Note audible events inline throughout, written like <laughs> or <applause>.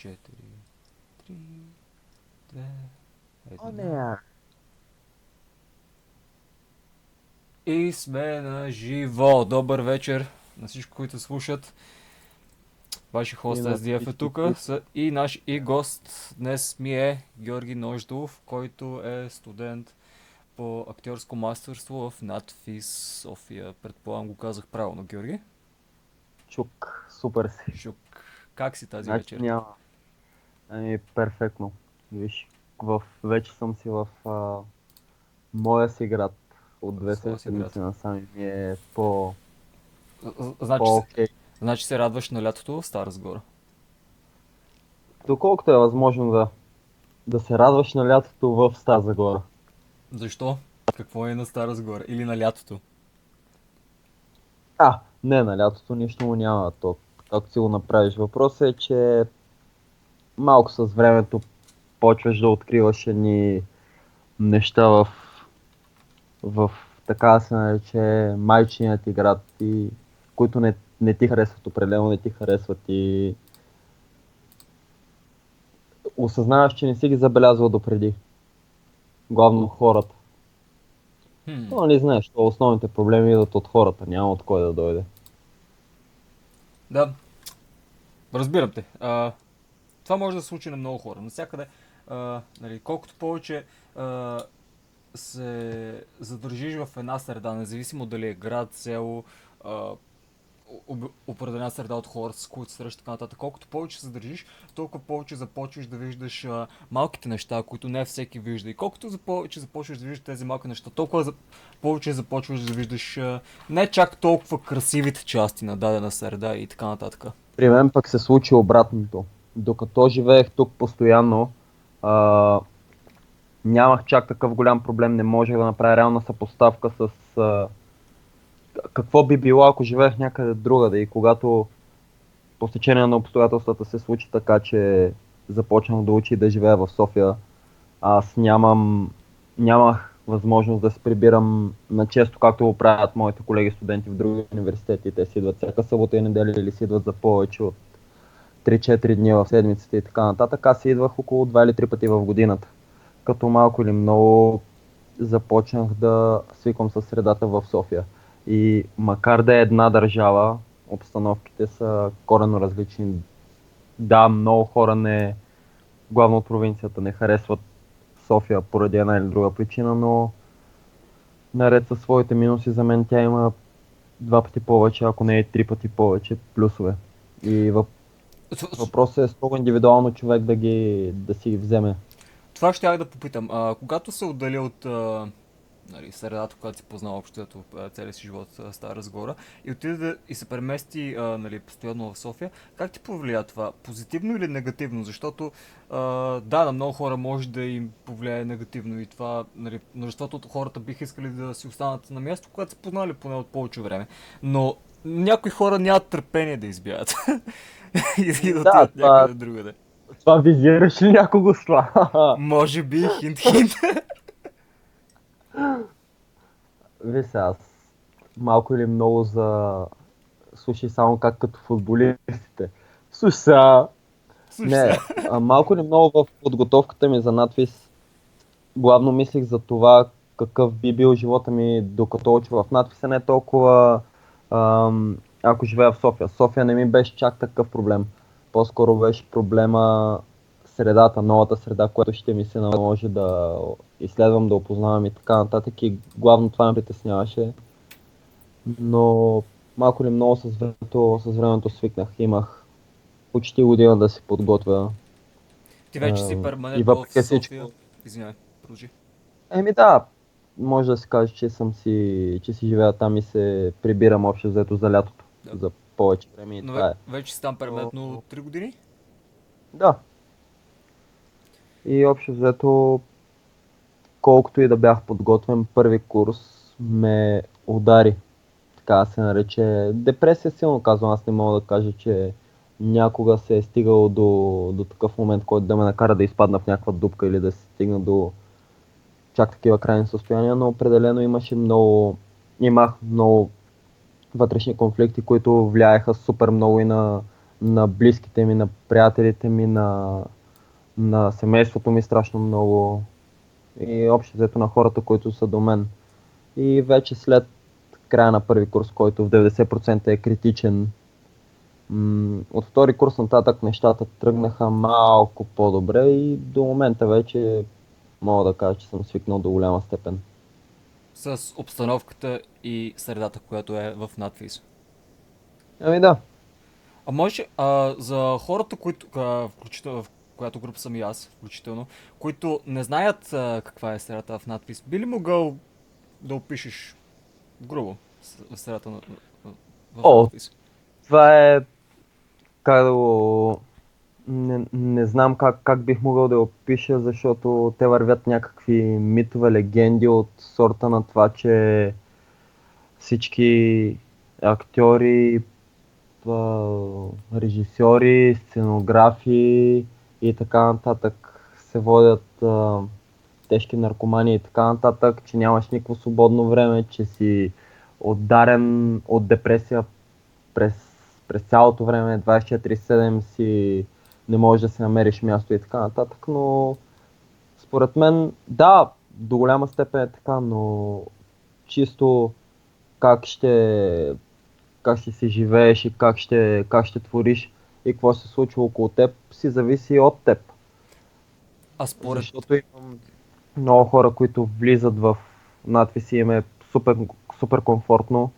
4, 3, 2, 1. О, не. И сме на живо. Добър вечер на всички, които слушат. Ваши хост SDF е тук и наш и гост днес ми е Георги Нождов, който е студент по актьорско мастерство в надфис София. Предполагам го казах правилно, Георги. Чук, супер си. Шук. Как си тази Значи вечер? няма. Ами, перфектно. Виж, в, вече съм си в а, моя си град. От две седмици насам ми е по, Значи, се- по-окей. значи се радваш на лятото в Стара Загора. Доколкото е възможно да, да се радваш на лятото в Стара Загора. Защо? Какво е на Стара Загора? Или на лятото? А, не, на лятото нищо му няма. То, както си го направиш. Въпросът е, че малко с времето почваш да откриваш едни неща в, в така да се нарече майчиният ти град, и, които не, не ти харесват, определено не ти харесват и осъзнаваш, че не си ги забелязвал допреди. Главно хората. Но не знаеш, то основните проблеми идват от хората, няма от кой да дойде. Да, разбирам те. А, това може да се случи на много хора. Навсякъде, нали, колкото повече а, се задържиш в една среда, независимо дали е град, село, а, определена среда от хора, с които срещаш така нататък. Колкото повече се задържиш, толкова повече започваш да виждаш а, малките неща, които не всеки вижда. И колкото за повече започваш да виждаш тези малки неща, толкова за... повече започваш да виждаш а, не чак толкова красивите части на дадена среда и така нататък. При мен пък се случи обратното. Докато живеех тук постоянно, а, нямах чак такъв голям проблем, не можех да направя реална съпоставка с а, какво би било, ако живеех някъде другаде и когато по стечение на обстоятелствата се случи така, че започнах да уча и да живея в София, аз нямам, нямах възможност да се прибирам на често, както го правят моите колеги студенти в други университети. Те си идват всяка събота и неделя или си идват за повече от 3-4 дни в седмицата и така нататък. Аз идвах около 2 или 3 пъти в годината. Като малко или много започнах да свиквам със средата в София. И макар да е една държава, обстановките са коренно различни. Да, много хора не, главно от провинцията, не харесват София поради една или друга причина, но наред със своите минуси за мен тя има два пъти повече, ако не и три пъти повече плюсове. И въп... въпросът е строго индивидуално човек да ги да си вземе. Това ще да попитам. А, когато се отдели от а, нали, средата, която си познал общо ето, а, целия си живот Стара Загора и отиде да, и се премести а, нали, постоянно в София, как ти повлия това? Позитивно или негативно? Защото а, да, на много хора може да им повлияе негативно и това, нали, множеството от хората биха искали да си останат на място, което са познали поне от повече време. Но някои хора нямат търпение да избягат. <laughs> <laughs> и да Да, отидат това- някъде другаде. Това визираш ли някого с <laughs> това? Може би, хинт, хинт. Виж аз малко или много за... Слушай само как като футболистите. Слушай сега, Не, а, малко или много в подготовката ми за надвис главно мислих за това какъв би бил живота ми докато уча в надвиса, не толкова ам, ако живея в София. София не ми беше чак такъв проблем. По-скоро беше проблема средата, новата среда, която ще ми се наложи да изследвам, да опознавам и така нататък. И главно това ме притесняваше. Но малко или много с времето, с времето свикнах. Имах почти година да се подготвя. Ти вече си перманентно в София. Извинявай, продължи. Еми да, може да се каже, че съм си, че си живея там и се прибирам общо взето за лятото. Да. За повече време и Но това е. ве- вече си там перманентно 3 години? Да. И общо взето, колкото и да бях подготвен, първи курс ме удари. Така се нарече. Депресия силно казвам, аз не мога да кажа, че някога се е стигало до, до такъв момент, който да ме накара да изпадна в някаква дупка или да се стигна до чак такива крайни състояния, но определено имаше много, имах много вътрешни конфликти, които влияеха супер много и на на близките ми, на приятелите ми, на, на семейството ми страшно много и общо взето на хората, които са до мен. И вече след края на първи курс, който в 90% е критичен, от втори курс нататък нещата тръгнаха малко по-добре и до момента вече мога да кажа, че съм свикнал до голяма степен. С обстановката и средата, която е в надвис. Ами да. А може а, за хората, които, а, включително в която група съм и аз, включително, които не знаят а, каква е средата в надпис, би ли могъл да опишеш грубо средата на в О, надпис? Това е как да го... Не, не знам как, как бих могъл да опиша, защото те вървят някакви митове, легенди от сорта на това, че всички актьори, режисьори, сценографи и така нататък се водят а, тежки наркомани и така нататък, че нямаш никакво свободно време, че си отдарен от депресия през през цялото време 24-7 си не можеш да си намериш място и така нататък, но според мен, да, до голяма степен е така, но чисто как ще, как ще си живееш и как ще, как ще твориш и какво се случва около теб, си зависи от теб. А според... Защото имам много хора, които влизат в надписи им е супер, супер комфортно,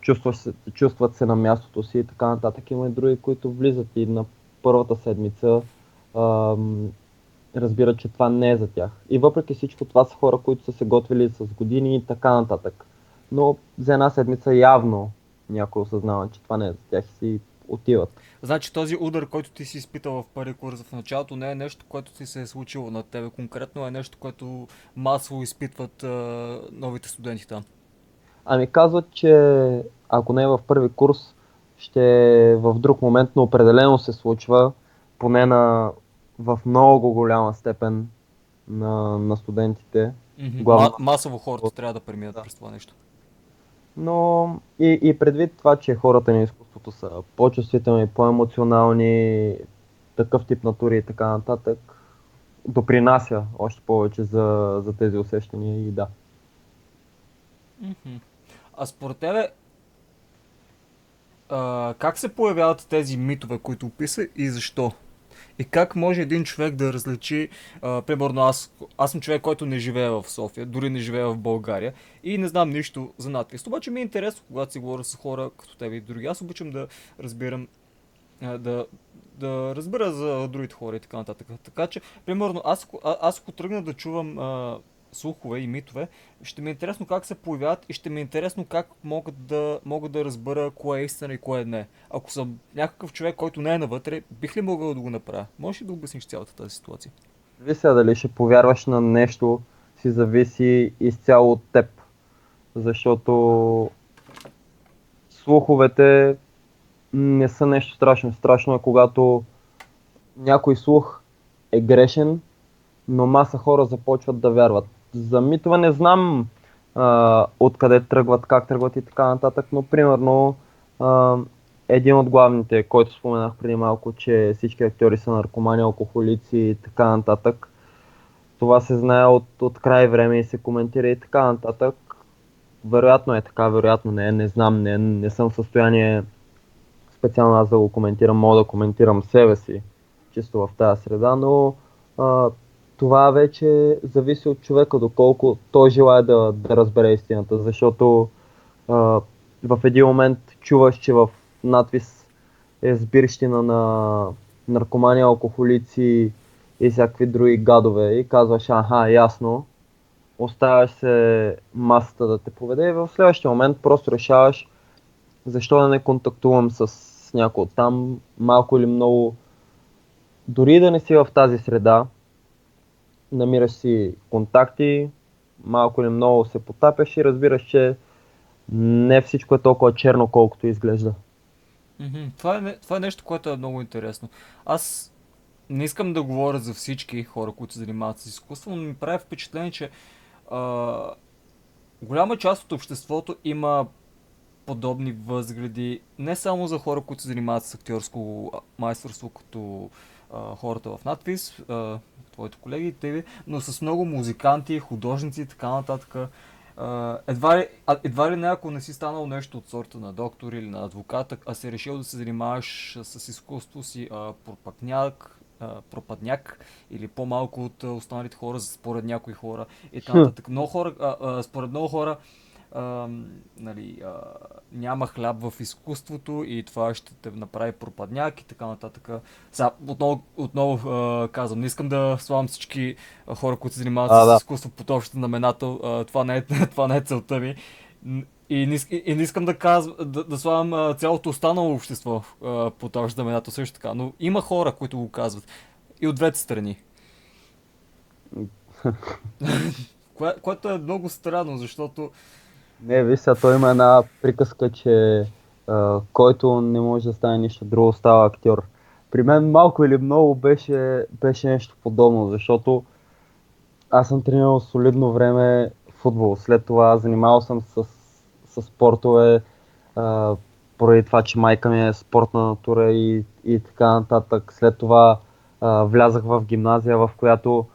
чувстват, се, чувстват се на мястото си и така нататък. Има и други, които влизат и на първата седмица а, разбират, че това не е за тях. И въпреки всичко това са хора, които са се готвили с години и така нататък. Но за една седмица явно някой осъзнава, че това не е за тях и си отиват. Значи този удар, който ти си изпитал в първи курс в началото, не е нещо, което ти се е случило на тебе конкретно, е нещо, което масово изпитват а, новите студенти там. Ами казват, че ако не е в първи курс, ще в друг момент, но определено се случва, поне на, в много голяма степен на, на студентите. Mm-hmm. Главно... масово хората трябва да преминат да. през това нещо. Но и, и предвид това, че хората на изкуството са по-чувствителни, по-емоционални, такъв тип натури и така нататък, допринася още повече за, за тези усещания и да. Mm-hmm. А според тебе, а, как се появяват тези митове, които описа и защо? И как може един човек да различи, а, примерно аз, аз съм човек, който не живее в София, дори не живее в България и не знам нищо за надпис. Обаче ми е интересно, когато си говоря с хора като тебе и други. Аз обичам да разбирам, а, да, да разбера за другите хора и така нататък. Така че, примерно, аз, аз ако тръгна да чувам а, слухове и митове, ще ми е интересно как се появяват и ще ми е интересно как могат да, могат да разбера кое е истина и кое не. Ако съм някакъв човек, който не е навътре, бих ли могъл да го направя? Можеш ли да обясниш цялата тази ситуация? Зависи дали ще повярваш на нещо, си зависи изцяло от теб. Защото слуховете не са нещо страшно. Страшно е когато някой слух е грешен, но маса хора започват да вярват за митове не знам а, откъде тръгват, как тръгват и така нататък, но примерно а, един от главните, който споменах преди малко, че всички актьори са наркомани, алкохолици и така нататък. Това се знае от, от край време и се коментира и така нататък. Вероятно е така, вероятно не не знам, не, не съм в състояние специално аз да го коментирам, мога да коментирам себе си чисто в тази среда, но а, това вече зависи от човека, доколко той желая да, да разбере истината, защото а, в един момент чуваш, че в надвис е сбирщина на наркомани, алкохолици и всякакви други гадове и казваш, аха, ясно, оставяш се масата да те поведе и в следващия момент просто решаваш защо да не контактувам с някой от там, малко или много, дори да не си в тази среда, намираш си контакти, малко или много се потапяш и разбираш, че не всичко е толкова черно, колкото изглежда. Mm-hmm. Това, е, това е нещо, което е много интересно. Аз не искам да говоря за всички хора, които се занимават с изкуство, но ми прави впечатление, че а, голяма част от обществото има подобни възгледи, не само за хора, които се занимават с актьорско майсторство, като а, хората в надпис, а, твоите колеги, тебе, но с много музиканти, художници и така нататък. А, едва, ли, едва ли не, ако не си станал нещо от сорта на доктор или на адвокат, а си решил да се занимаваш с изкуство си а, пропагняк, а, пропадняк или по-малко от останалите хора, според някои хора и така нататък. Много хора, а, а, според много хора, а, нали, а, няма хляб в изкуството и това ще те направи пропадняк и така нататък. Сега, отново, отново а, казвам, не искам да славам всички хора, които се занимават а, с да. изкуство под общата знаменател. А, това, не е, <laughs> това не е целта ми. И не, и не искам да, казвам, да, да славам цялото останало общество а, под общата знаменател също така. Но има хора, които го казват. И от двете страни. <laughs> <laughs> Кое, което е много странно, защото не, виж сега, той има една приказка, че а, който не може да стане нищо друго, става актьор. При мен малко или много беше, беше нещо подобно, защото аз съм тренирал солидно време футбол. След това занимавал съм с, с спортове, а, поради това, че майка ми е спортна натура и, и така нататък. След това а, влязах в гимназия, в която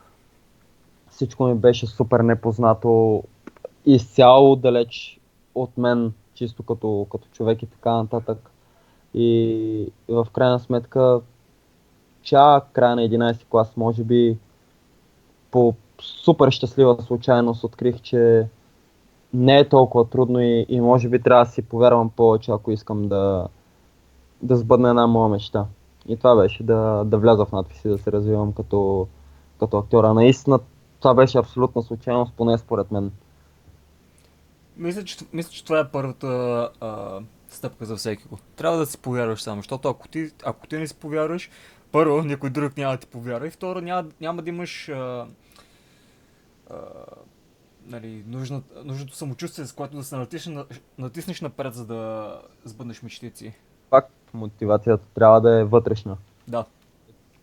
всичко ми беше супер непознато изцяло далеч от мен, чисто като, като човек и така нататък. И в крайна сметка, чак края на 11 клас, може би по супер щастлива случайност открих, че не е толкова трудно и, и може би трябва да си повярвам повече, ако искам да, да сбъдна една моя мечта. И това беше да, да вляза в надписи, да се развивам като, като актьора. Наистина това беше абсолютна случайност, поне според мен. Мисля, че, мисля, че това е първата а, стъпка за всеки го. Трябва да си повярваш само, защото ако ти, ако ти не си повярваш, първо, никой друг няма да ти повярва и второ, няма, няма да имаш а, а, нали, нужна, нужното самочувствие, с което да се натиснеш, натиснеш напред, за да сбъднеш мечтици. Пак мотивацията трябва да е вътрешна. Да.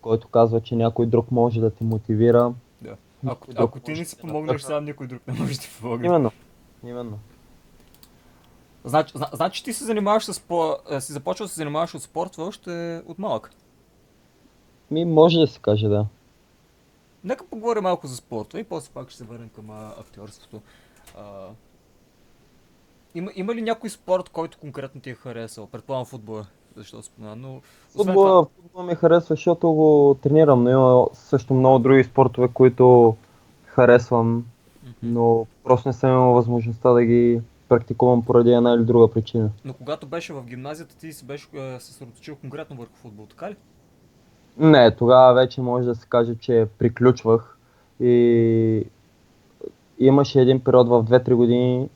Който казва, че някой друг може да те мотивира. Да. Ако, ако ти не си помогнеш, сам никой друг не може да ти помогне. Именно. Именно. Значи, значи ти се занимаваш с по... Е, си започвал да се занимаваш от спорт още от малък. Ми, може да се каже, да. Нека поговорим малко за спорта и после пак ще се върнем към актьорството. А... Има, има ли някой спорт, който конкретно ти е харесал? Предполагам футбола, защото спомена, но... Футбола, това... футбола ми харесва, защото го тренирам, но има също много други спортове, които харесвам но просто не съм имал възможността да ги практикувам поради една или друга причина. Но когато беше в гимназията, ти си беше е, съсредоточил конкретно върху футбол, така ли? Не, тогава вече може да се каже, че приключвах и имаше един период в 2-3 години,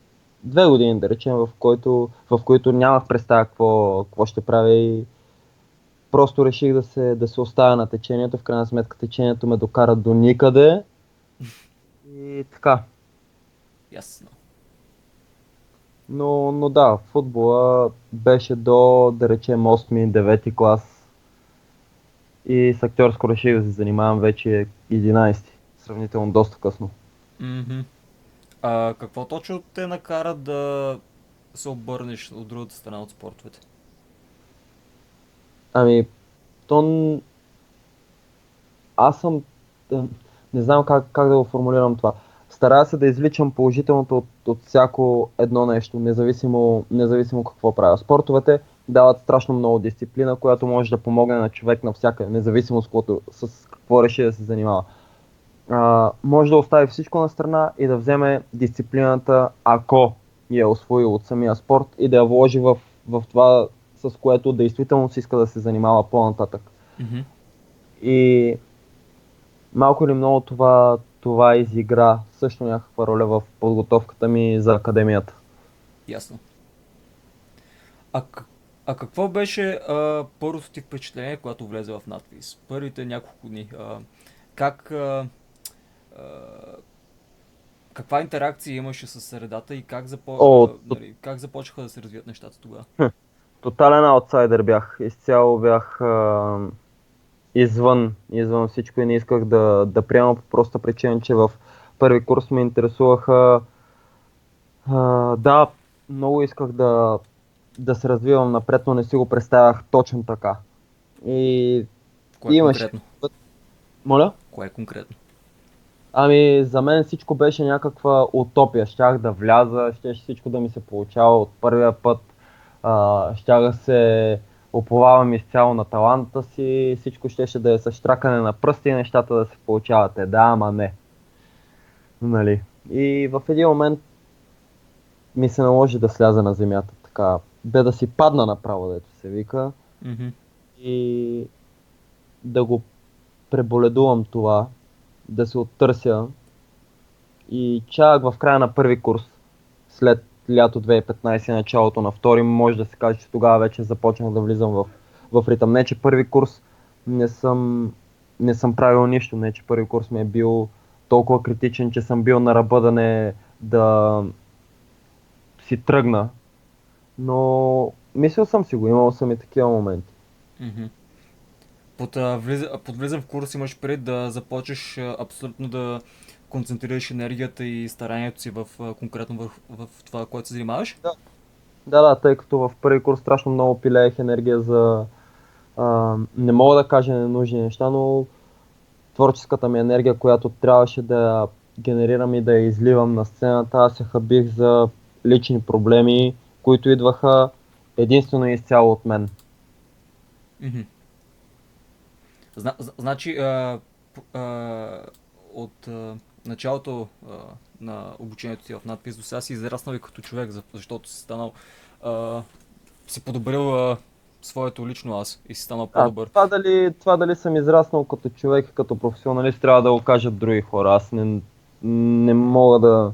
две години да речем, в, който, в които нямах представа какво, какво ще правя и просто реших да се, да се оставя на течението. В крайна сметка течението ме докара до никъде и така. Ясно. Но, но да, футбола беше до, да речем, 8-9 клас. И с актьорско реших да се занимавам вече 11. Сравнително доста късно. Mm-hmm. А какво точно те накара да се обърнеш от другата страна от спортовете? Ами, то... Аз съм не знам как, как да го формулирам това. Старая се да извличам положителното от, от всяко едно нещо, независимо, независимо какво правя. Спортовете дават страшно много дисциплина, която може да помогне на човек навсякъде, независимо с, какво, с какво реши да се занимава. А, може да остави всичко на страна и да вземе дисциплината, ако я е освоил от самия спорт и да я вложи в, в това, с което действително си иска да се занимава по-нататък. Mm-hmm. И малко или много това, това изигра също някаква роля в подготовката ми за академията. Ясно. А, а какво беше а, първото ти впечатление, когато влезе в надпис? Първите няколко дни. А, как, а, а, каква интеракция имаше с средата и как, запо... О, нали, как започнаха да се развият нещата тогава? Тотален аутсайдер бях. Изцяло бях а, извън, извън всичко и не исках да, да приема по проста причина, че в първи курс ме интересуваха а, да, много исках да, да се развивам напред, но не си го представях точно така. И Кое е Имаш. конкретно? моля? Кое е конкретно? Ами, за мен всичко беше някаква утопия. Щях да вляза, щеше всичко да ми се получава от първия път. А, щях да се оповавам изцяло на таланта си, всичко щеше да е с штракане на пръсти и нещата да се получават. Е, да, ама не. Нали? И в един момент ми се наложи да сляза на земята. Така, бе да си падна направо, дето се вика Мгм. и да го преболедувам това, да се оттърся. И чак в края на първи курс, след лято 2015 и началото на втори, може да се каже, че тогава вече започнах да влизам в, в ритъм. Не, че първи курс не съм, не съм правил нищо, не, че първи курс ми е бил толкова критичен, че съм бил на ръба да не да си тръгна. Но мислил съм си го, имал съм и такива моменти. Мгм. Под, под влизам в курс имаш пред да започнеш абсолютно да концентрираш енергията и старанието си в, конкретно в, в това, което се занимаваш? Да, да, тъй като в първи курс страшно много пилеех енергия за... А, не мога да кажа ненужни неща, но творческата ми енергия, която трябваше да генерирам и да я изливам на сцената, аз я хабих за лични проблеми, които идваха единствено и изцяло от мен. Мгм. Зна, зна- значи, а, а, от а, началото а, на обучението ти в надпис до сега си израснал и като човек, за- защото си станал, а, си подобрил а, своето лично аз и си станал А, по-добър. това, дали, това дали съм израснал като човек и като професионалист, трябва да го кажат други хора. Аз не, не мога да...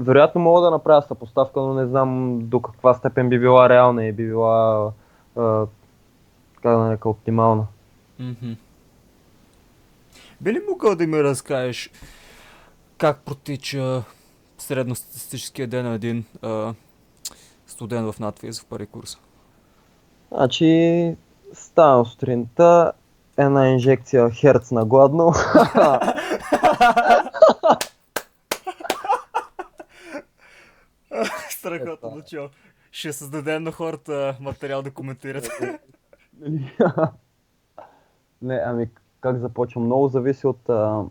Вероятно мога да направя съпоставка, но не знам до каква степен би била реална и би била, а, как да нарека, оптимална. Мгм. Би ли могъл да ми разкажеш как протича средностатистическия ден на един а, студент в надфиз в първи курс? Значи, ставам сутринта, една инжекция херц на гладно. Страхотно начало. Ще създадем на хората материал да коментират. Не, ами как започвам? Много зависи от, а,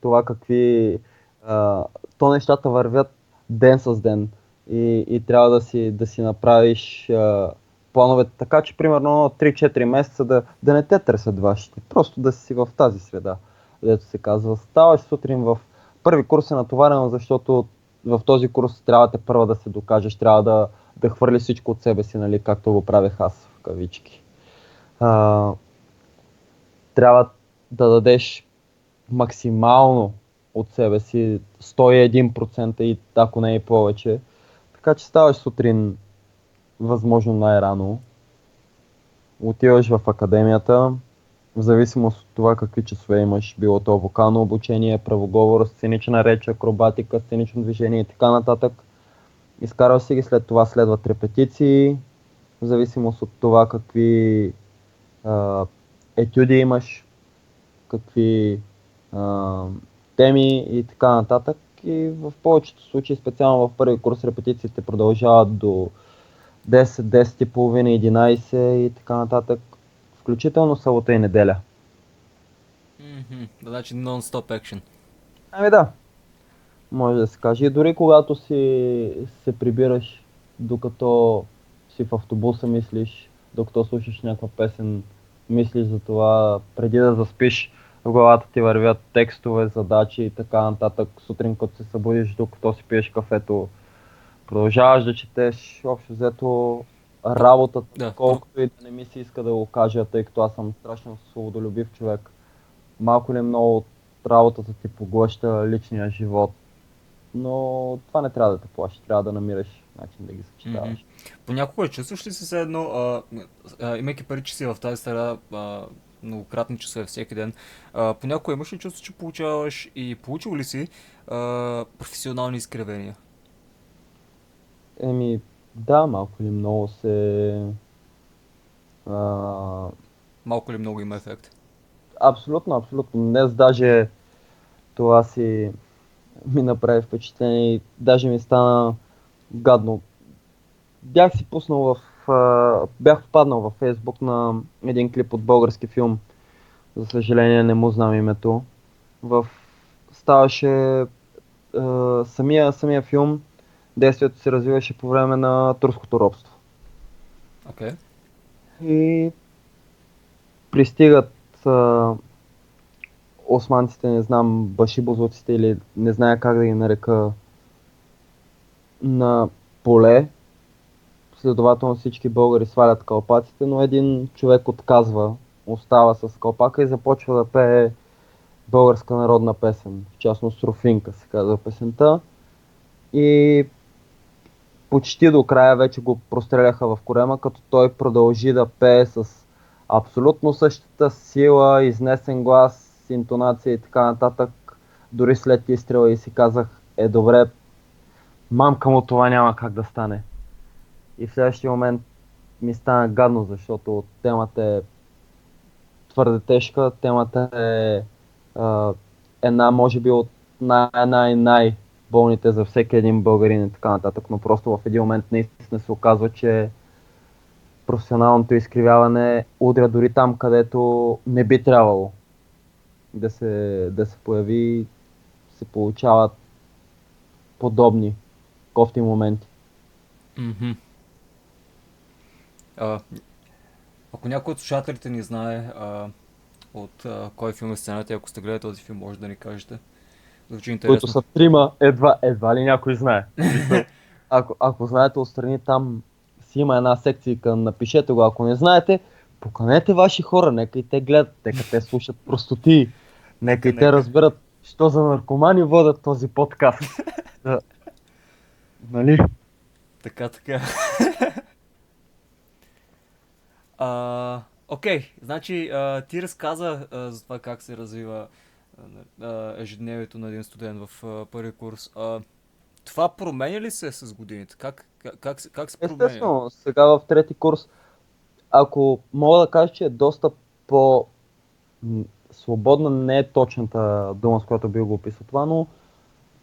това какви... А, то нещата вървят ден с ден и, и трябва да си, да си направиш а, плановете така, че примерно 3-4 месеца да, да не те търсят вашите. Просто да си в тази среда, дето се казва. Ставаш сутрин в първи курс е натоварено, защото в този курс трябва те първа да се докажеш, трябва да, да хвърлиш всичко от себе си, нали, както го правех аз в кавички а, трябва да дадеш максимално от себе си 101% и ако не и повече. Така че ставаш сутрин възможно най-рано, отиваш в академията, в зависимост от това какви часове имаш, било то вокално обучение, правоговор, сценична реч, акробатика, сценично движение и така нататък. Изкарал си ги, след това следват репетиции, в зависимост от това какви а, етюди имаш, какви а, теми и така нататък. И в повечето случаи, специално в първи курс, репетициите продължават до 10, 10 и половина, 11 и така нататък. Включително събота и неделя. Мгм. Значи нон-стоп екшен. Ами да, може да се каже. И дори когато си се прибираш, докато си в автобуса мислиш, докато слушаш някаква песен, мислиш за това, преди да заспиш, в главата ти вървят текстове, задачи и така нататък. Сутрин, като се събудиш, докато си пиеш кафето, продължаваш да четеш, общо взето работата, Да. колкото и да не ми се иска да го кажа, тъй като аз съм страшно свободолюбив човек. Малко или много от работата ти поглъща личния живот. Но това не трябва да те плаши, трябва да намираш начин да ги съчетаваш. Понякога чувстваш ли се все едно, а, а, имайки пари, че си в тази среда многократни часове всеки ден, а, понякога имаш ли чувство, че получаваш и получил ли си а, професионални изкривения? Еми, да, малко или много се... А, Малко ли много има ефект? абсолютно, абсолютно. Днес даже това си ми направи впечатление и даже ми стана гадно. Бях си пуснал в а, бях попаднал във Фейсбук на един клип от български филм. За съжаление не му знам името. В ставаше а, самия, самия филм, действието се развиваше по време на турското робство. Okay. И пристигат а, османците, не знам, башибозуците или не зная как да ги нарека на поле. Следователно всички българи свалят калпаците, но един човек отказва, остава с калпака и започва да пее българска народна песен, в частност Руфинка се казва песента. И почти до края вече го простреляха в корема, като той продължи да пее с абсолютно същата сила, изнесен глас, интонация и така нататък. Дори след изстрела и си казах, е добре, мамка му това няма как да стане. И в следващия момент ми стана гадно, защото темата е твърде тежка, темата е а, една, може би от най-най-най болните за всеки един българин и така нататък, но просто в един момент наистина се оказва, че професионалното изкривяване удря дори там, където не би трябвало да се, да се появи, се получават подобни кофти моменти. Mm-hmm. А, ако някой от слушателите ни знае а, от а, кой филм е сцената, ако сте гледали този филм, може да ни кажете. Звучи интересно. Които са трима, едва, едва ли някой знае. <laughs> ако, ако знаете отстрани там си има една секция, напишете го, ако не знаете, поканете ваши хора, нека и те гледат, нека те слушат простоти, нека и те разберат, що за наркомани водят този подкаст. <laughs> Нали? Така, така. <laughs> а, окей, значи а, ти разказа а, за това как се развива а, ежедневието на един студент в а, първи курс. А, това променя ли се с годините? Как, как, как, как се променя? Естествено, сега в трети курс, ако мога да кажа, че е доста по свободна, не е точната дума, с която би го описал това, но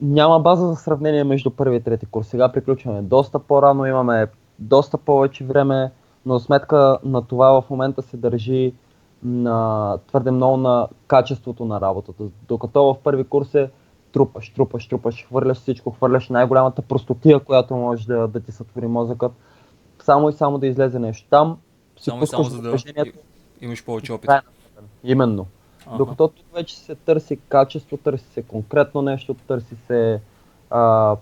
няма база за сравнение между първи и трети курс. Сега приключваме доста по-рано, имаме доста повече време, но сметка на това в момента се държи на, твърде много на качеството на работата. Докато в първи курс е трупаш, трупаш, трупаш, хвърляш всичко, хвърляш най-голямата простотия, която може да, да ти сътвори мозъкът, само и само да излезе нещо. Там само пускаш само за да имаш повече опит. Именно. Ага. Докато тук вече се търси качество, търси се конкретно нещо, търси се а,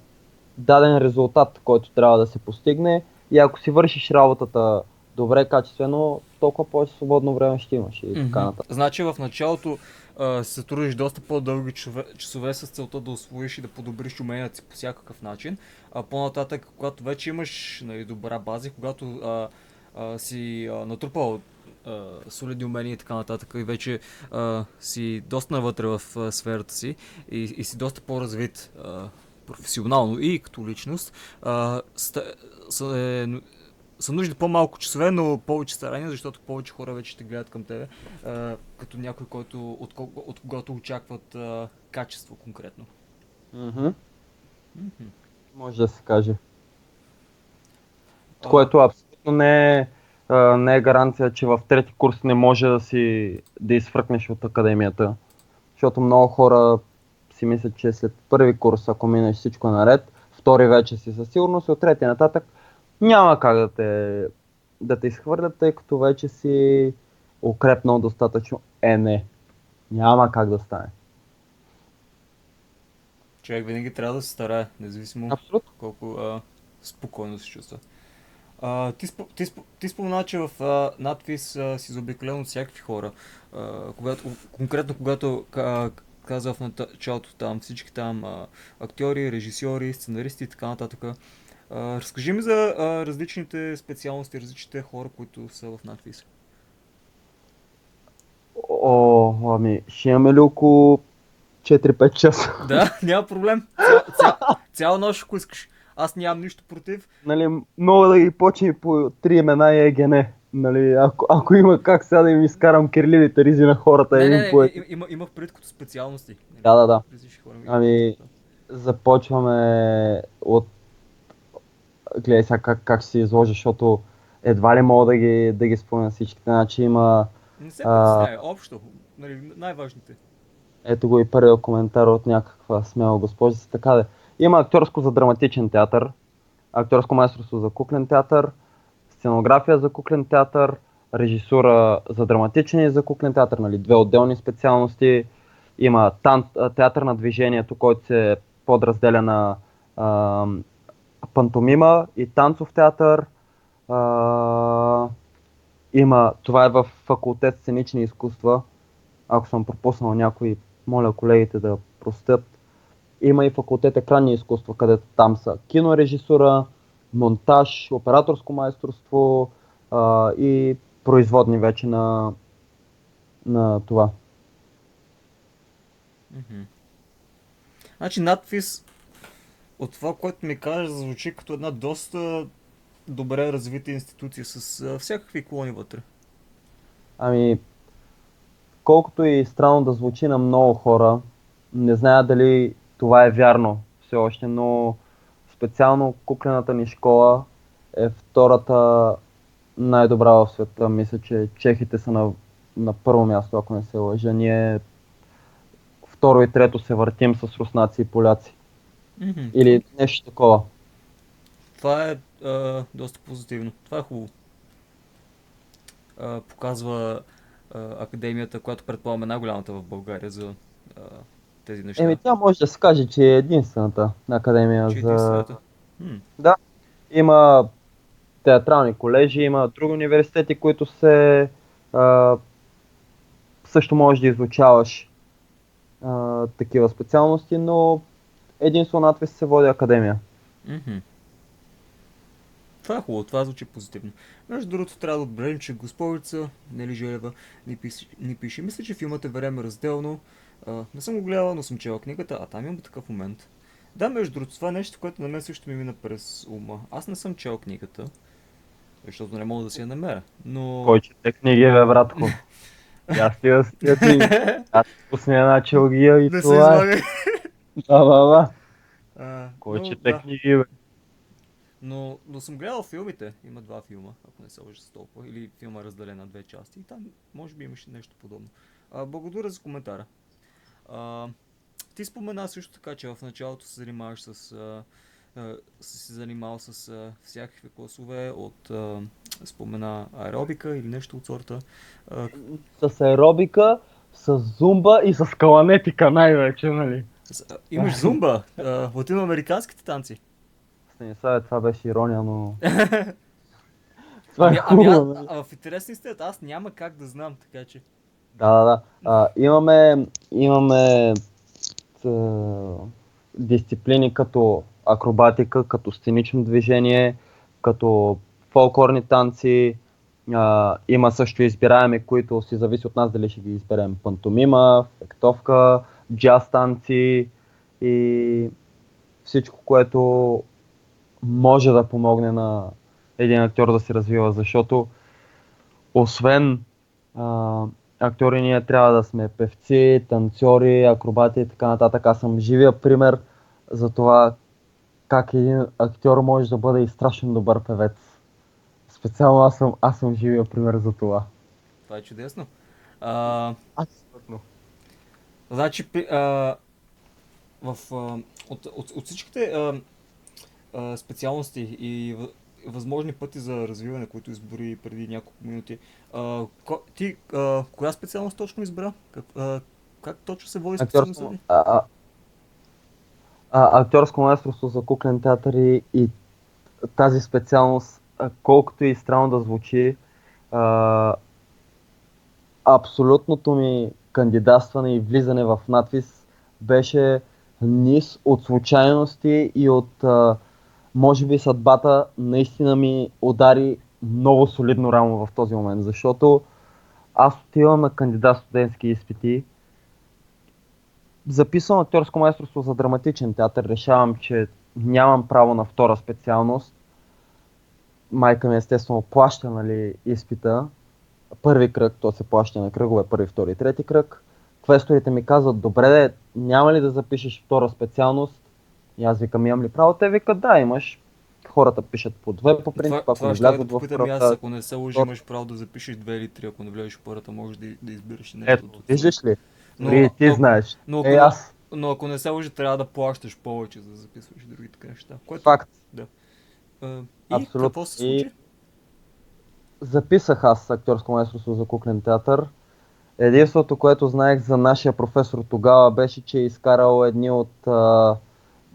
даден резултат, който трябва да се постигне и ако си вършиш работата добре, качествено, толкова повече свободно време ще имаш и mm-hmm. така нататък. Значи в началото а, се трудиш доста по-дълги часове, часове с целта да освоиш и да подобриш уменията си по всякакъв начин, а по-нататък, когато вече имаш нали, добра база, когато а, а, си а, натрупал а, солидни умения и така нататък и вече а, си доста навътре в а, сферата си и, и си доста по-развит а, професионално и като личност, а, ста, са, е, са нужни по-малко часове, но повече старания, защото повече хора вече ще гледат към тебе, а, като някой, който, от, от когото очакват а, качество конкретно. Mm-hmm. Mm-hmm. Може да се каже. А... Което абсолютно не е, а, не е гаранция, че в трети курс не може да си да изфръкнеш от академията. Защото много хора си мислят, че след първи курс, ако минеш всичко наред, втори вече си със сигурност и от трети нататък няма как да те, да те изхвърлят, тъй като вече си укрепнал достатъчно. Е, не. Няма как да стане. Човек винаги трябва да се старае, независимо Абсолютно. колко а, спокойно се чувства. А, ти, спо, ти, спо, ти спомена, че в а, надпис а, си заобиколен от всякакви хора. А, когато, конкретно когато а, каза в началото там всички там а, актьори, режисьори, сценаристи и така нататък. А, разкажи ми за а, различните специалности, различните хора, които са в надпис. О, ами, ще имаме ли около 4-5 часа? Да, няма проблем. Цял, цял, цяла нощ, ако искаш. Аз нямам нищо против. Нали, мога да ги почне по три имена и ЕГН. Нали, ако, ако има как сега да им изкарам кирливите ризи на хората. Не, не, не, по... има, имах пред като специалности. Да, да, да. Ами, започваме от гледай сега как, как се изложи, защото едва ли мога да ги, да ги спомня всичките. Значи има, Не се А. общо, нали, най-важните. ето го и първия коментар от някаква смела госпожица. Така да. Има актьорско за драматичен театър, актьорско майсторство за куклен театър, сценография за куклен театър, режисура за драматичен и за куклен театър, нали, две отделни специалности. Има тан, театър на движението, който се подразделя на а, пантомима и танцов театър. А, има, това е в факултет сценични изкуства. Ако съм пропуснал някой, моля колегите да простят. Има и факултет екранни изкуства, където там са кинорежисура, монтаж, операторско майсторство а, и производни вече на, на това. Мгм. Значи надпис от това, което ми кажа, звучи като една доста добре развита институция с а, всякакви клони вътре. Ами, колкото и странно да звучи на много хора, не зная дали това е вярно все още, но специално куклената ни школа е втората най-добра в света. Мисля, че чехите са на, на първо място, ако не се лъжа. Ние второ и трето се въртим с руснаци и поляци. Мгм. Или нещо такова. Това е а, доста позитивно. Това е хубаво. А, показва а, академията, която предполагаме най-голямата в България за а, тези неща. Еми, тя може да се каже, че е единствената академия Че е за... единствената. М, Има театрални колежи, има други университети, които се а, също можеш да изучаваш а, такива специалности, но единствено надпис се води академия. мгм. Това е хубаво, това звучи позитивно. Между другото, трябва да отбележим, че госпожица Нели Желева ни пише, ни пише. Мисля, че филмът е време разделно. А, не съм го гледала, но съм чела книгата, а там имам такъв момент. Да, между другото, това е нещо, което на мен също ми мина през ума. Аз не съм чел книгата, защото не мога да си я намеря. Но... Кой чете книги, бе, братко? <laughs> Аз ти да тия книги. Аз ти пусна една челгия и се това е. Да, да, да. Кой но, чете да. книги, бе? Но, но съм гледал филмите. Има два филма, ако не се лъжа с толкова. Или филма е разделен на две части. И там може би имаше нещо подобно. А, благодаря за коментара. А, ти спомена също така, че в началото се занимаваш с... А, си се занимавал с а, всякакви класове от а, спомена аеробика или нещо от сорта. А, С аеробика, с зумба и с каланетика най-вече, нали? имаш зумба, а, латиноамериканските танци. Станиславе, това беше ирония, но... <laughs> това е Ами, ами, хубаво, а, нали? а, в интересни сте, аз няма как да знам, така че. Да, да, да. А, имаме, имаме т, дисциплини като акробатика, като сценично движение, като фолклорни танци. А, има също избираеми, които си зависи от нас дали ще ги изберем. Пантомима, фектовка, джаз танци и всичко, което може да помогне на един актьор да се развива, защото освен а, актьори ние трябва да сме певци, танцори, акробати и така нататък. Аз съм живия пример за това как един актьор може да бъде и страшно добър певец. Специално аз съм, аз съм живия пример за това. Това е чудесно. А, Абсолютно. значи, а, в, а, от, от, от всичките а, а, специалности и възможни пъти за развиване, които избори преди няколко минути, а, ко, ти а, коя специалност точно избра? Как, а, как точно се води специалността? а, а, актьорско майсторство за куклен театър и, и тази специалност, колкото и странно да звучи, а, абсолютното ми кандидатстване и влизане в надвис беше низ от случайности и от, а, може би, съдбата наистина ми удари много солидно рамо в този момент, защото аз отивам на кандидат студентски изпити, записвам актьорско майсторство за драматичен театър, решавам, че нямам право на втора специалност. Майка ми естествено плаща нали, изпита. Първи кръг, то се плаща на кръгове, първи, втори, трети кръг. Квесторите ми казват, добре, няма ли да запишеш втора специалност? И аз викам, имам ли право? Те викат, да, имаш. хората пишат по две по принцип, това, ако това не да влязат в и аз, първата. ако не се лъжи, имаш право да запишеш две или три, ако не влезеш в първата, можеш да, да избереш нещо. Ето, от- виждаш ли? Но- Дори ти но- знаеш. но Е, аз. Но ако не се лъжи, трябва да плащаш повече, за да записваш други така неща. Което, Факт. а, и Абсолютно. какво се И- случи? Записах аз актьорско майсторство за куклен театър. Единството, което знаех за нашия професор тогава беше, че е изкарал едни от а,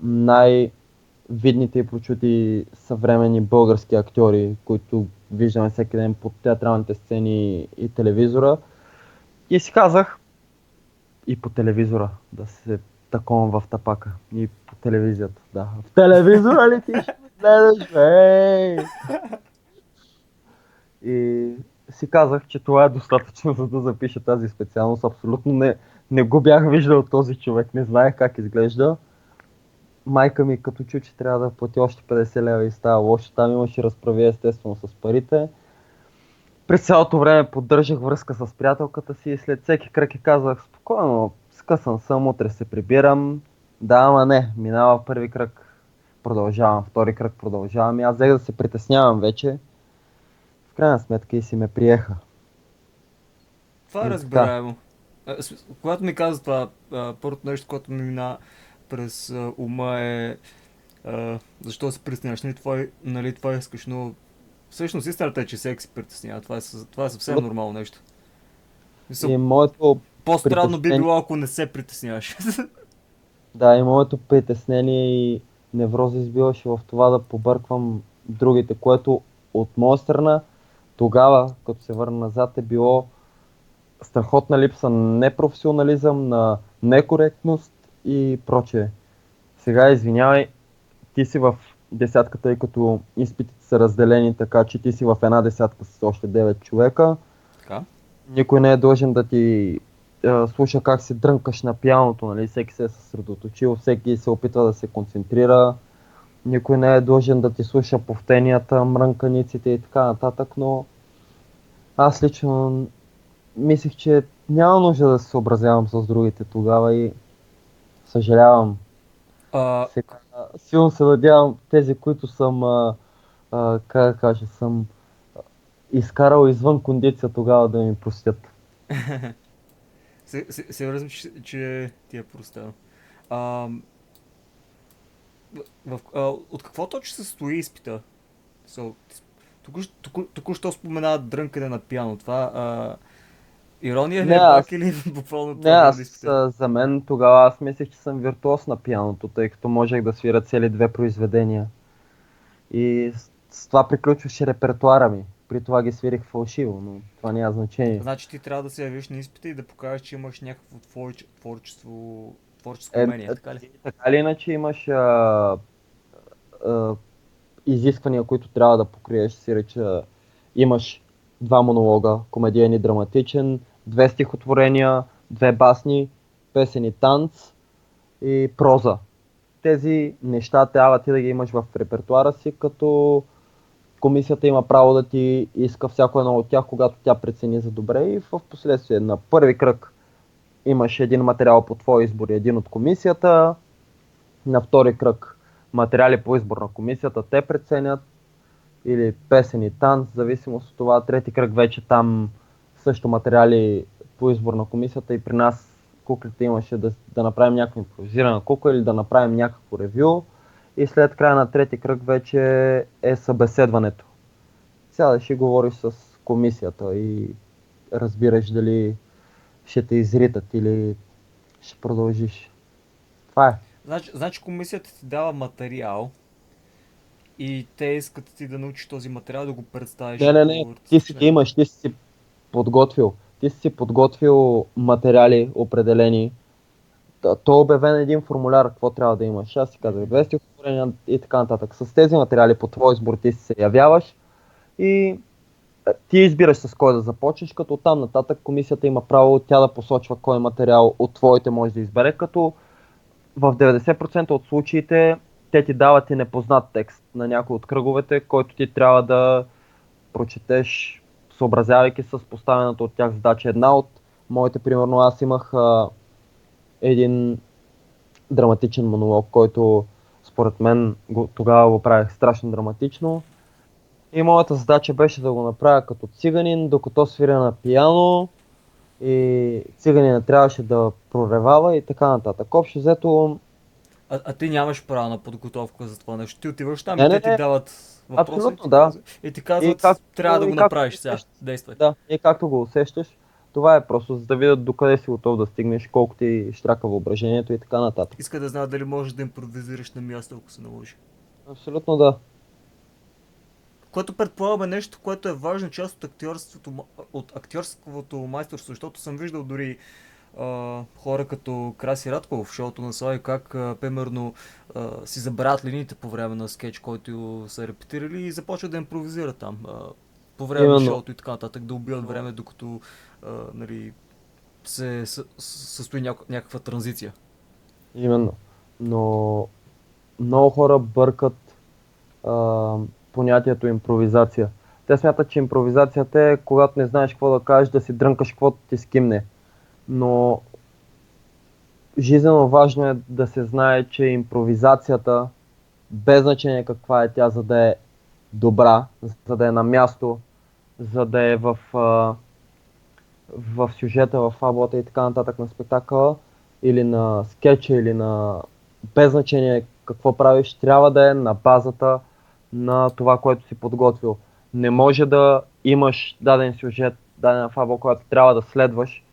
най-видните и прочути съвременни български актьори, които виждаме всеки ден по театралните сцени и телевизора. И си казах и по телевизора да се таковам в тапака. И по телевизията, да. В телевизора ли ти гледаш, ей! И си казах, че това е достатъчно, за да запиша тази специалност. Абсолютно не, не го бях виждал този човек, не знаех как изглежда. Майка ми като чу, че трябва да плати още 50 лева и става лошо. Там имаше разправи естествено с парите. През цялото време поддържах връзка с приятелката си и след всеки кръг и казах, спокойно, скъсан съм, утре се прибирам. Да, ама не, минава първи кръг, продължавам, втори кръг продължавам и аз взех да се притеснявам вече. В крайна сметка и си ме приеха. Това е разбираемо. Когато ми каза това, първото нещо, което ми мина през а, ума е а, защо се притесняваш, нали това, е- нали това искаш, но всъщност истината е, че всеки се притеснява. Това е, това е съвсем нормално нещо. Мисъл, И моето, По-странно би притеснение- било, ако не се притесняваш. <laughs> да, и моето притеснение и невроза избиваше в това да побърквам другите, което от моя страна тогава, като се върна назад, е било страхотна липса на непрофесионализъм, на некоректност и прочее. Сега извинявай, ти си в десятката, тъй като изпитите са разделени така, че ти си в една десятка с още 9 човека. така? Никой не е длъжен да ти е, слуша как се дрънкаш на пианото, нали? Всеки се е съсредоточил, всеки се опитва да се концентрира. Никой не е длъжен да ти слуша повтенията, мрънканиците и така нататък, но аз лично мислих, че няма нужда да се съобразявам с другите тогава и съжалявам. А, Сега, силно се надявам тези, които съм, а, а, как да кажа, съм изкарал извън кондиция тогава да ми простят. <laughs> се- съм, че, че ти е простено. А, в, а, от какво точно се състои изпита? So, Току-що спомена дрънкане на пиано. Това а, ирония ли е пак или <laughs> буквално Не, аз за мен тогава аз мислех, че съм виртуоз на пианото, тъй като можех да свира цели две произведения. И с, това приключваше репертуара ми. При това ги свирих фалшиво, но това няма значение. Значи ти трябва да се явиш на изпита и да покажеш, че имаш някакво творче- творчество, творческо Е, умение, е, така ли? Така или иначе имаш а, а, изисквания, които трябва да покриеш. Си реча, имаш два монолога, комедиен и драматичен, две стихотворения, две басни, песен и танц и проза. Тези неща трябва ти да ги имаш в репертуара си, като комисията има право да ти иска всяко едно от тях, когато тя прецени за добре и в последствие на първи кръг имаш един материал по твой избор и един от комисията. На втори кръг материали по избор на комисията те преценят или песен и танц, в зависимост от това. Трети кръг вече там също материали по избор на комисията и при нас куклите имаше да, да направим някаква импровизирана кукла или да направим някакво ревю. И след края на трети кръг вече е събеседването. Да ще говориш с комисията и разбираш дали ще те изритат или ще продължиш. Това е. Значи, значи комисията ти дава материал и те искат ти да научиш този материал, да го представиш. Не, не, не. Ти си ги имаш, ти си подготвил. Ти си подготвил материали определени. То е обявен един формуляр, какво трябва да имаш. Аз си казах, 200 отворения и така нататък. С тези материали по твой избор ти се явяваш и е, ти избираш с кой да започнеш, като там нататък комисията има право тя да посочва кой материал от твоите може да избере, като в 90% от случаите те ти дават и непознат текст на някой от кръговете, който ти трябва да прочетеш, съобразявайки с поставената от тях задача. Една от моите, примерно, аз имах а, един драматичен монолог, който според мен го, тогава го правих страшно драматично. И моята задача беше да го направя като циганин, докато свиря на пияно и циганина трябваше да проревава и така нататък. Общо взето, А, а ти нямаш право на подготовка за това нещо. Ти отиваш там Не, и те не. ти дават въпроса Абсолютно, да. и ти казват, И как- трябва да го направиш сега. Действай. да, и както го усещаш, това е просто за да видят докъде си готов да стигнеш, колко ти штрака въображението и така нататък. Иска да знае дали можеш да импровизираш на място, ако се наложи. Абсолютно да. Което предполага нещо, което е важна част от актьорството, от актьорското майсторство, защото съм виждал дори а, хора като Краси Радков в шоуто на Слави, как а, примерно а, си забравят линиите по време на скетч, който са репетирали и започват да импровизират там. А, по време на Именно. шоуто и така нататък, да убиват време, докато а, нали, се съ- състои няко- някаква транзиция. Именно. Но много хора бъркат а, понятието импровизация. Те смятат, че импровизацията е когато не знаеш какво да кажеш, да си дрънкаш каквото ти скимне. Но жизненно важно е да се знае, че импровизацията, без значение каква е тя, за да е добра, за да е на място, за да е в, в сюжета, в фабулата и така нататък на спектакъла, или на скетча, или на без значение какво правиш, трябва да е на базата на това, което си подготвил. Не може да имаш даден сюжет, дадена фабула, която трябва да следваш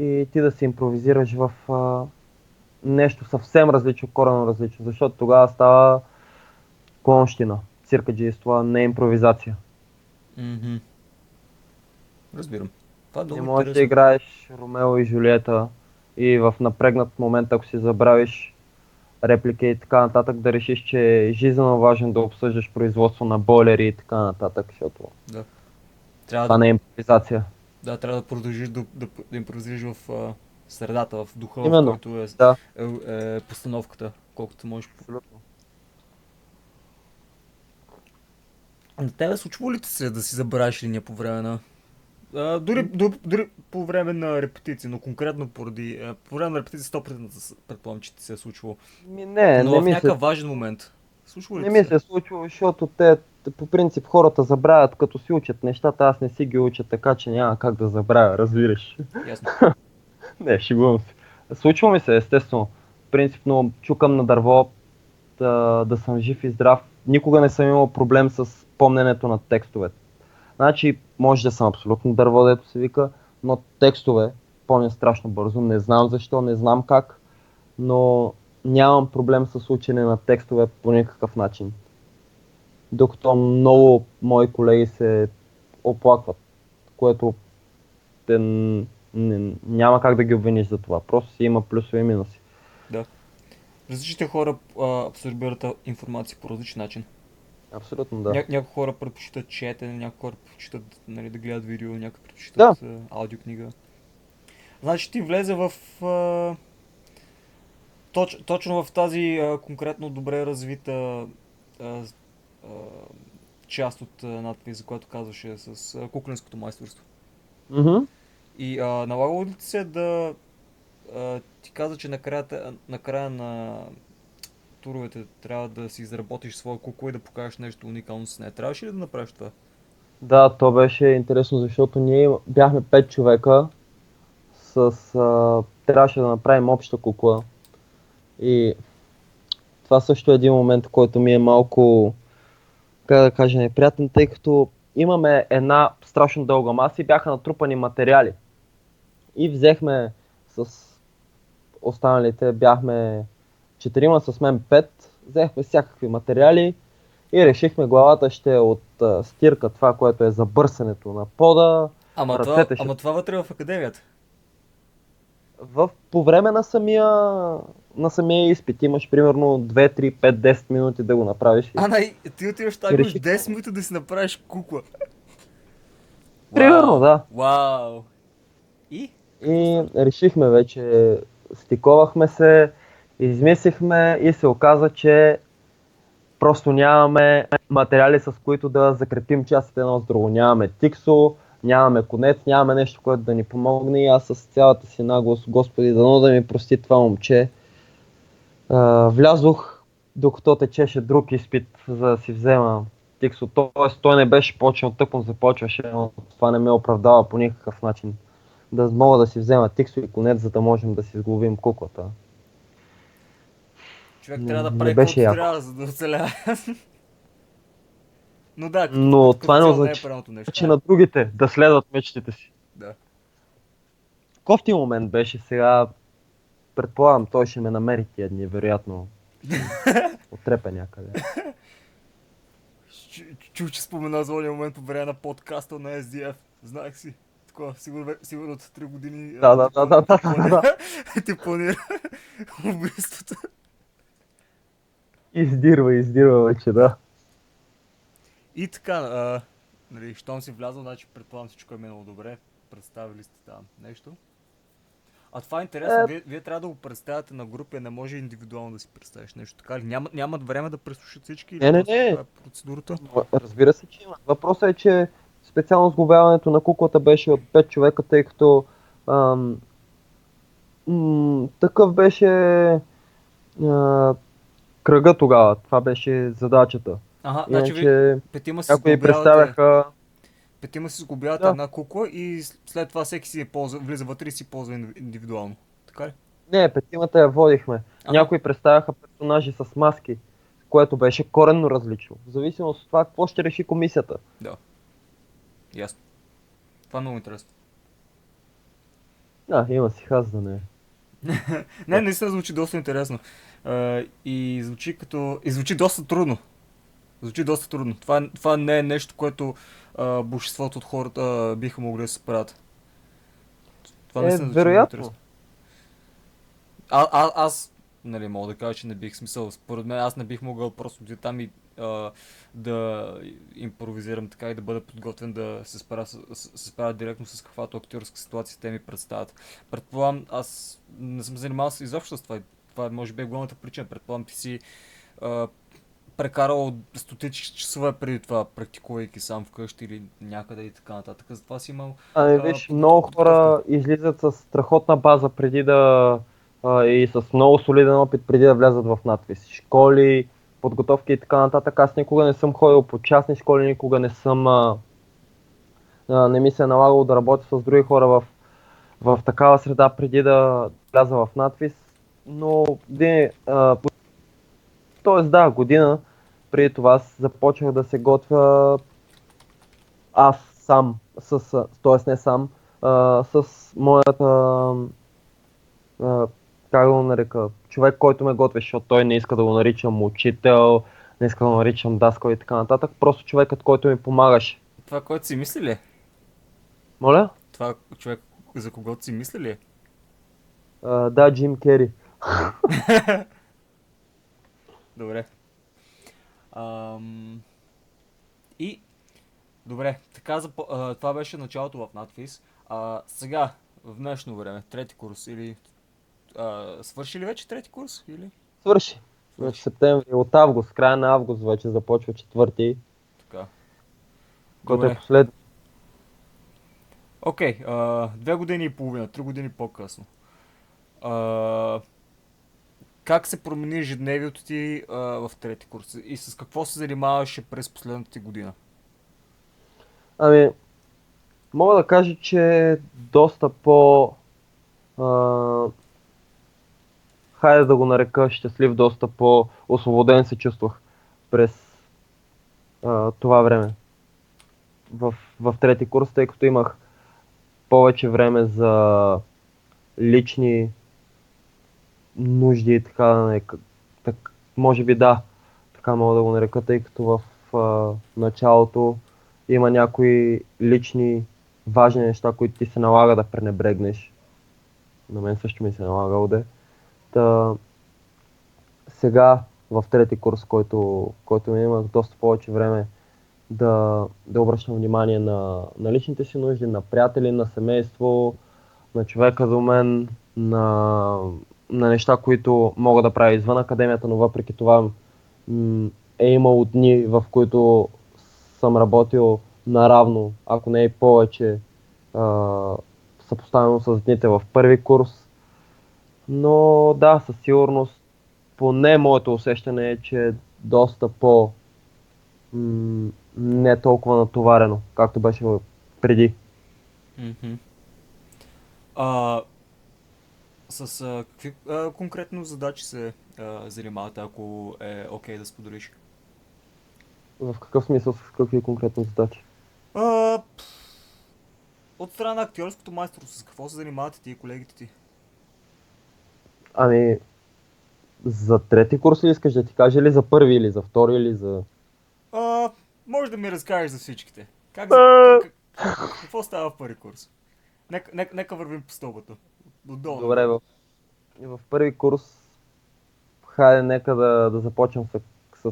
и ти да се импровизираш в а, нещо съвсем различно, коренно различно, защото тогава става клонщина. Циркаджийство, не импровизация. Мгм. Разбирам. Това е Не можеш да играеш Ромео и Жулиета и в напрегнат момент, ако си забравиш реплики и така нататък, да решиш, че е жизненно важно да обсъждаш производство на бойлери и така нататък, защото Трябва това да, не е импровизация. Да, трябва да продължиш да, да, да импровизираш в а, средата, в духа, Именно, в който е, Да, е, е постановката, колкото можеш. абсолютно. На тебе случва ли ти се да си забравяш линия по време на... А, дори, дори, дори по време на репетиция, но конкретно поради... А, по време на репетиция 100% с- предполагам, че ти се е случвало. Ми, не, но не в някакъв се, важен момент. Случва ли не ми се? се случва, защото те по принцип хората забравят като си учат нещата, аз не си ги уча така, че няма как да забравя, разбираш. Ясно. <laughs> Не, шегувам се. Случва ми се, естествено. Принципно чукам на дърво да, да съм жив и здрав. Никога не съм имал проблем с помненето на текстове. Значи, може да съм абсолютно дърво, дето се вика, но текстове помня страшно бързо. Не знам защо, не знам как, но нямам проблем с учене на текстове по никакъв начин. Докато много мои колеги се оплакват, което те не, няма как да ги обвиниш за това. Просто си има плюсове и минуси. Различните хора а, абсорбират информация по различен начин. Абсолютно да. Ня- някои хора предпочитат четене, някои хора предпочитат нали, да гледат видео, някои предпочитат а, аудиокнига. Значи ти влезе в... А, точ, точно в тази а, конкретно добре развита а, част от надпис, за която казваше с кукленското майсторство. Мгм. И а, налагало ли ти се да... А, ти каза, че накрая, накрая на туровете трябва да си изработиш своя кукла и да покажеш нещо уникално с нея. Трябваше ли да направиш това? Да, то беше интересно, защото ние бяхме 5 човека с... А, трябваше да направим обща кукла. И това също е един момент, който ми е малко, как да кажа, неприятен, тъй като имаме една страшно дълга маса и бяха натрупани материали. И взехме с останалите, бяхме четирима с мен пет, взехме всякакви материали и решихме главата ще е от стирка, това, което е за бърсенето на пода. Ама, това, ще- ама това вътре в академията. В, по време на самия, на самия изпит имаш примерно 2, 3, 5, 10 минути да го направиш. А, най, ти отиваш там, имаш Реших- 10 минути да си направиш кукла. Примерно, да. Вау. И? И решихме вече, стиковахме се, измислихме и се оказа, че просто нямаме материали с които да закрепим частите едно с друго. Нямаме тиксо, нямаме конец, нямаме нещо, което да ни помогне и аз с цялата си наглост, господи, дано да ми прости това момче, а, влязох докато течеше друг изпит, за да си взема Тиксо. Тоест той не беше почнал, тъкмо започваше, но това не ме оправдава по никакъв начин. Да мога да си взема Тиксо и конец, за да можем да си сглобим куклата. Човек трябва да прави беше трябва, за да оцелява. <laughs> Но да, като, Но като това не означава, е правилното нещо. че на другите да следват мечтите си. Да. Кофти момент беше сега. Предполагам, той ще ме намери тия дни, вероятно. <laughs> Отрепе някъде. Чу- че спомена за ония момент по време на подкаста на SDF. Знаех си. Такова, сигурно, сигурно от 3 години. Да, да, да, да, да, да, <laughs> Ти планира <laughs> убийството. Издирва, издирва вече, да. И така, а, нали, щом си влязъл, значи предполагам всичко е минало добре. Представили сте там нещо. А това е интересно, Е. вие, вие трябва да го представяте на групи, а не може индивидуално да си представиш нещо така ли? Няма, нямат време да преслушат всички? Не, не, не. е процедурата? Разбира се, че има. Въпросът е, че специално сглобяването на куклата беше от 5 човека, тъй като ам, м, такъв беше а, кръга тогава. Това беше задачата. Ага, значи ви петима си някои сглобявате, представяха петима си сглобявате Да. една кукла и след това всеки си я ползва, влиза вътре и си ползва инди- индивидуално. Така ли? Не, петимата я водихме. Ага. Някои представяха персонажи с маски, което беше коренно различно. В зависимост от това какво ще реши комисията. Да. Ясно. Това е много интересно. Да, има си хаз да не. е. <laughs> Не, наистина звучи доста интересно. А, и звучи като... И звучи доста трудно. Звучи доста трудно. Това, това не е нещо, което а, большинството от хората а, биха могли да се справят. Това Е, звучи много вероятно. А, а, аз, нали, мога да кажа, че не бих смисъл. Според мен аз не бих могъл просто да там и а, да импровизирам така и да бъда подготвен да се справя, с, се справя директно с каквато актьорска ситуация те ми представят. Предполагам, аз не съм занимавал с изобщо с това. Това може би е главната причина. Предполагам, ти си а, прекарал стотици часове преди това, практикувайки сам вкъщи или някъде и така нататък. Затова си имал А, виж, под- много хора излизат с страхотна база преди да а, и с много солиден опит преди да влязат в надвис. Школи, подготовки и така нататък. Аз никога не съм ходил по частни школи, никога не съм а, а, не ми се е налагало да работя с други хора в, в такава среда преди да вляза в надвис. Но години, а, тоест да, година преди това започнах да се готвя аз сам, с, т.е. не сам, а, с моята, а, как да го нарека, човек, който ме готвеше, защото той не иска да го наричам учител, не иска да го наричам даскал и така нататък, просто човекът, който ми помагаше. това, което си мисли ли? е? Моля? Това човек, за когото си мисли ли? е? А, да, Джим Кери. <laughs> Добре. Ам... И, добре, така запо... а, това беше началото в надфис. А, сега, в днешно време, трети курс или... А, свърши ли вече трети курс? Или? Свърши. Значи септември, от август, края на август вече започва четвърти, Така. който е последен. Окей, а, две години и половина, три години по-късно. А, как се промени ежедневието ти а, в трети курс? И с какво се занимаваше през последната ти година? Ами, мога да кажа, че доста по... А, хайде да го нарека щастлив, доста по-освободен се чувствах през а, това време. В, в трети курс, тъй като имах повече време за лични нужди и така да нарека. Так, може би да, така мога да го нарека, тъй като в а, началото има някои лични важни неща, които ти се налага да пренебрегнеш. На мен също ми се налага да. Та, сега в трети курс, който, който ми имах доста повече време да, да обръщам внимание на, на личните си нужди, на приятели, на семейство, на човека до мен, на, на неща, които мога да правя извън академията, но въпреки това е имало дни, в които съм работил наравно, ако не и повече, а, съпоставено с дните в първи курс. Но да, със сигурност поне моето усещане е, че е доста по м- не толкова натоварено, както беше преди. Мгм. А, с а, какви а, конкретно задачи се а, занимавате, ако е окей да споделиш? В какъв смисъл, с какви конкретни задачи? А, от страна на актьорското майсторство, с какво се занимавате ти и колегите ти? Ами, за трети курс ли искаш да ти кажа или за първи, или за втори, или за... А, може да ми разкажеш за всичките. Как, А. как- какво става в първи курс? Нека, нека, нека вървим по стълбата. Отдолу. Добре, в, в първи курс, хайде нека да, да започнем с,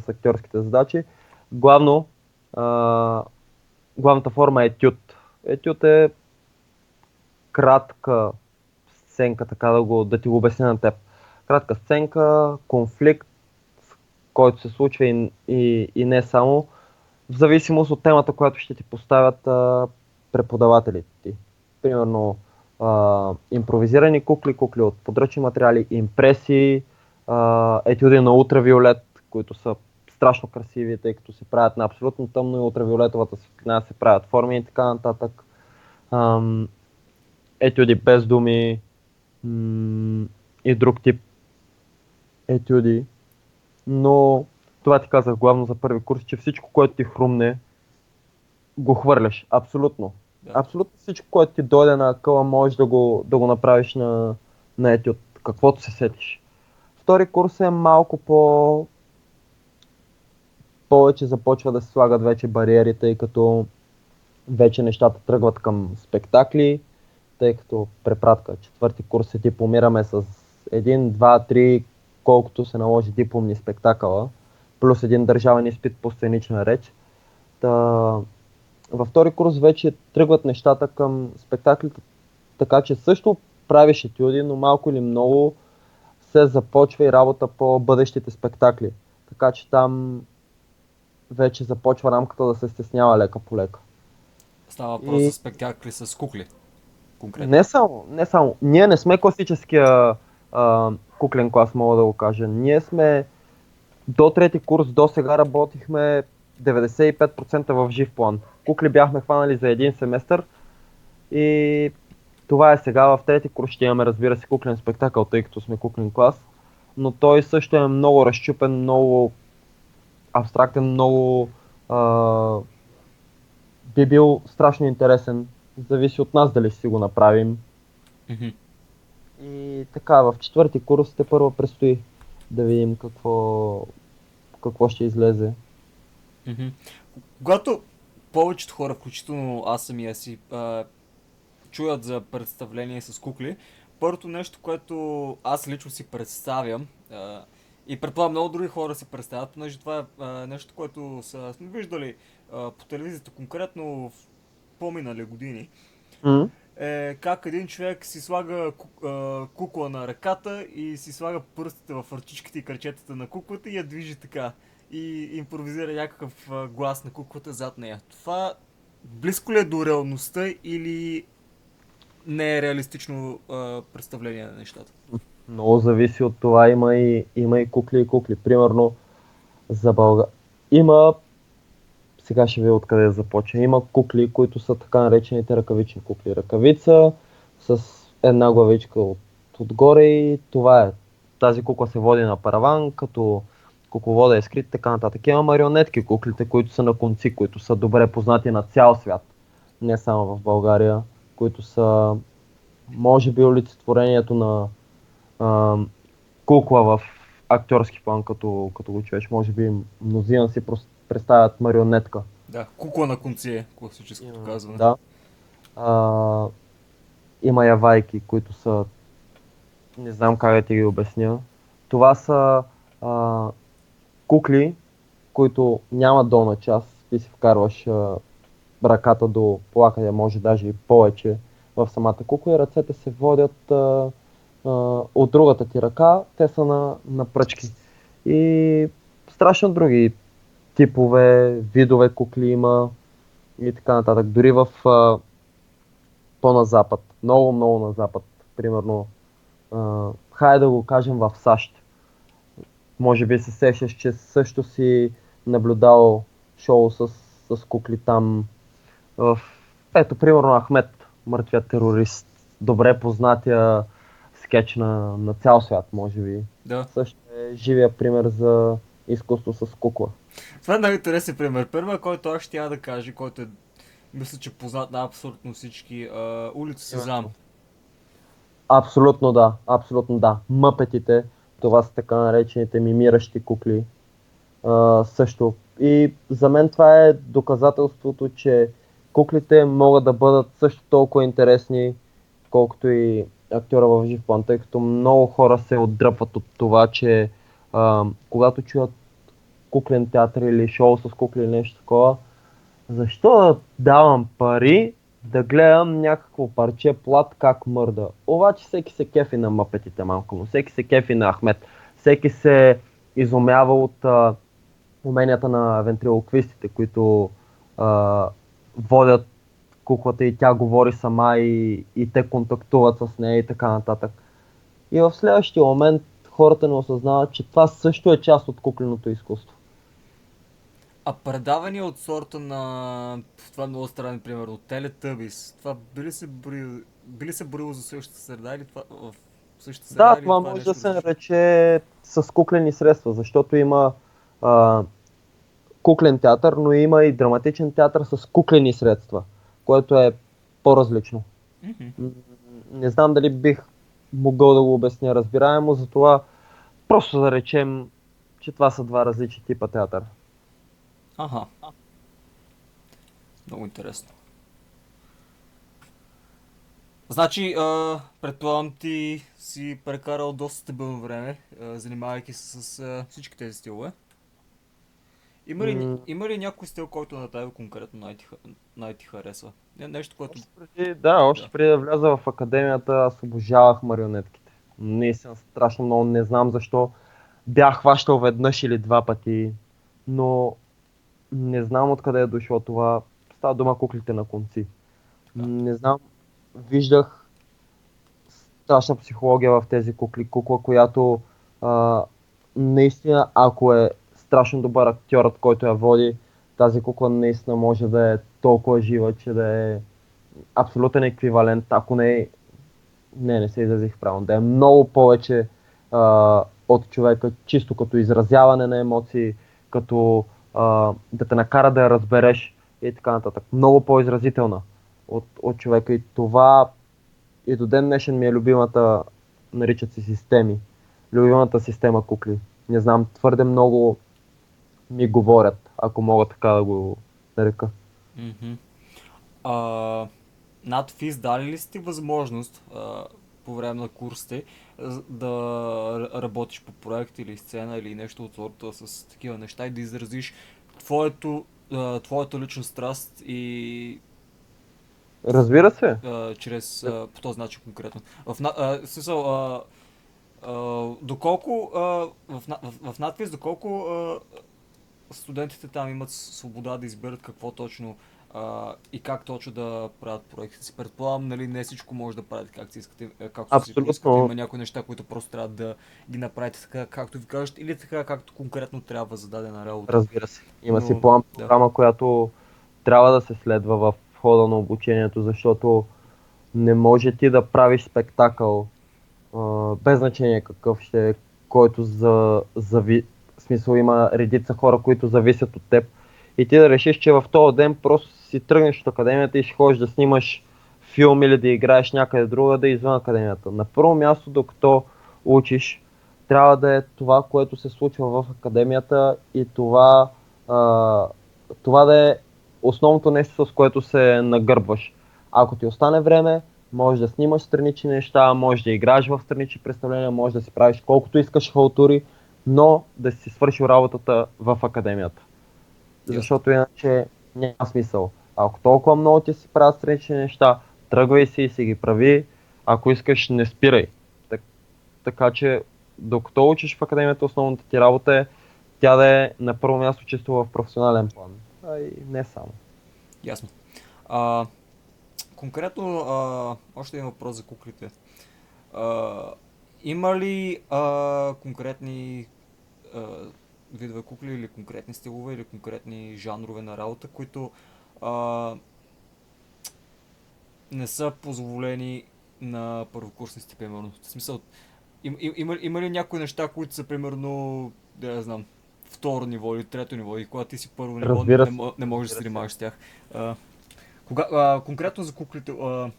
с актьорските задачи. Главно, а, главната форма е етюд. Етюд е кратка сценка, така да, го, да ти го обясня на теб. Кратка сценка, конфликт, който се случва и, и, и не само, в зависимост от темата, която ще ти поставят а, преподавателите ти. Примерно, а, импровизирани кукли, кукли от подръчни материали, импресии, а, етюди на ултравиолет, които са страшно красиви, тъй като се правят на абсолютно тъмно и ултравиолетовата светлина се правят форми и така нататък. Ам, етюди без думи и друг тип етюди. Но това ти казах главно за първи курс, че всичко, което ти хрумне, го хвърляш. Абсолютно. Абсолютно всичко, което ти дойде на къла, можеш да го, да го направиш на, на етюд. Каквото се сетиш. Втори курс е малко по... Повече започва да се слагат вече бариери, тъй като вече нещата тръгват към спектакли, тъй като препратка четвърти курс се дипломираме с един, два, три, колкото се наложи дипломни спектакъла, плюс един държавен изпит по сценична реч. Та, във втори курс вече тръгват нещата към спектаклите, така че също правиш етюди, но малко или много се започва и работа по бъдещите спектакли. Така че там вече започва рамката да се стеснява лека по лека. Става въпрос И- за спектакли с кукли. Конкретно. Не само, не само. Ние не сме класическия а, куклен клас, мога да го кажа. Ние сме до трети курс, до сега работихме 95% в жив план. Кукли бяхме хванали за един семестър и това е сега. В трети курс ще имаме, разбира се, куклен спектакъл, тъй като сме куклен клас. Но той също е много разчупен, много абстрактен, много а, би бил страшно интересен. Зависи от нас дали ще си го направим. И така, в четвърти курс те първо предстои да видим какво, какво ще излезе. Когато повечето хора, включително аз самия си, а, чуят за представление с кукли, първото нещо, което аз лично си представям, а, и предполагам много други хора си представят, понеже това е а, нещо, което са, сме виждали а, по телевизията конкретно в по-минали години, М? е как един човек си слага ку- а, кукла на ръката и си слага пръстите в ръчичките и кръчетата на куклата и я движи така. И импровизира някакъв глас на куклата зад нея. Това близко ли е до реалността или не е реалистично а, представление на нещата? Много зависи от това. Има и, има и кукли и кукли. Примерно за България. Има, сега ще ви откъде да започна. Има кукли, които са така наречените ръкавични кукли. Ръкавица с една главичка от, отгоре и това е. Тази кукла се води на параван, като кукловода е скрит, така нататък. Има марионетки куклите, които са на конци, които са добре познати на цял свят. Не само в България, които са може би олицетворението на а, кукла в актьорски план, като, като го чуеш. Може би мнозина си представят марионетка. Да, кукла на конци е класическото казване. Да. А, има явайки, които са... Не знам как да ти ги обясня. Това са а, кукли, които нямат долна част. Ти си вкарваш а, ръката до плакъде, може даже и повече в самата кукла и ръцете се водят а, а, от другата ти ръка. Те са на, на пръчки. И страшно други типове, видове кукли има и така нататък. Дори в а, по-на запад, много, много на запад, примерно, а, хайде да го кажем в САЩ. Може би се сещаш, че също си наблюдал шоу с, с кукли там. В... Ето, примерно Ахмед, мъртвият терорист. Добре познатия скетч на, на цял свят, може би. Да. Също е живия пример за изкуство с кукла. Това е най-интересен пример. Първа, който аз ще да кажа, който е, мисля, че познат на абсолютно всички, а, улица Сезам. Абсолютно да, абсолютно да. Мъпетите, това са така наречените мимиращи кукли. А, също. И за мен това е доказателството, че куклите могат да бъдат също толкова интересни, колкото и актьора в жив план, тъй като много хора се отдръпват от това, че а, когато чуят куклен театър или шоу с кукли или нещо такова, защо да давам пари да гледам някакво парче плат как мърда. Обаче всеки се кефи на мъпетите малко, но всеки се кефи на Ахмед. Всеки се изумява от а, уменията на вентрилоквистите, които а, водят куклата и тя говори сама и, и те контактуват с нея и така нататък. И в следващия момент хората не осъзнават, че това също е част от кукленото изкуство. А предавания от сорта на... Това е много странен пример. От Teletubbies. Това би ли се борило, би ли се борило за същата среда или това в същата среда? Да, или това е може да се нарече с куклени средства, защото има а, куклен театър, но има и драматичен театър с куклени средства, което е по-различно. М, Не знам дали бих могъл да го обясня разбираемо, затова просто да речем, че това са два различни типа театър. Аха. Много интересно. Значи, а, предполагам ти си прекарал доста стабилно време, а, занимавайки се с а, всички тези стилове. Има ли, М. има ли някой стил, който на тебе конкретно най-ти харесва? Не, нещо, което... Още преди, да, още Да. преди да вляза в академията, аз обожавах марионетките. Наистина страшно много, не знам защо. Бях хващал веднъж или два пъти, но не знам откъде е дошло това. Става дума куклите на конци. Да. Не знам, виждах страшна психология в тези кукли. Кукла, която а, наистина, ако е страшно добър актьорът, който я води, тази кукла наистина може да е толкова жива, че да е абсолютен еквивалент, ако не е... Не, не се изразих правилно. Да е много повече а, от човека, чисто като изразяване на емоции, като да те накара да я разбереш и така нататък. Много по-изразителна от, от човека и това и до ден днешен ми е любимата, наричат се системи, любимата система кукли. Не знам, твърде много ми говорят, ако мога така да го нарека. Мгм. А, над дали ли сте възможност а, по време на курсите да работиш по проект или сцена или нещо от сорта с такива неща и да изразиш твоето, твоята лична страст и Разбира се. а, чрез а, по този начин конкретно. В, а, смисъл, а, а, доколко а, в, в, в надпис, доколко а, студентите там имат свобода да изберат какво точно а, и как точно да правят проектите си. Предполагам, нали, не всичко може да правите както си искате, е, както си Абсолютно. искате. Има някои неща, които просто трябва да ги направите така, както ви кажат, или така, както конкретно трябва за дадена работа. Разбира се. Има си Но, план да. програма, която трябва да се следва в хода на обучението, защото не може ти да правиш спектакъл а, без значение какъв ще е, който за, зави... в смисъл има редица хора, които зависят от теб и ти да решиш, че в този ден просто си тръгнеш от академията и ще ходиш да снимаш филм или да играеш някъде друга, да е извън академията. На първо място, докато учиш, трябва да е това, което се случва в академията и това, а, това да е основното нещо, с което се нагърбваш. Ако ти остане време, можеш да снимаш странични неща, можеш да играеш в странични представления, можеш да си правиш колкото искаш халтури, но да си свършил работата в академията. Защото иначе няма смисъл. Ако толкова много ти си правят странични неща, тръгвай си и си ги прави. Ако искаш, не спирай. Так, така че, докато учиш в академията, основната ти работа е тя да е на първо място чисто в професионален план. А и не само. Ясно. А, конкретно, а, още един въпрос за куклите. А, има ли а, конкретни а, видове кукли или конкретни стилове или конкретни жанрове на работа, които а, не са позволени на първокурсниците, примерно. В смисъл, им, им, има, има ли някои неща, които са, примерно, да я знам, второ ниво или трето ниво и когато ти си първо ниво, не, не, не можеш да се занимаваш с тях. А, кога, а, конкретно за куклите, а,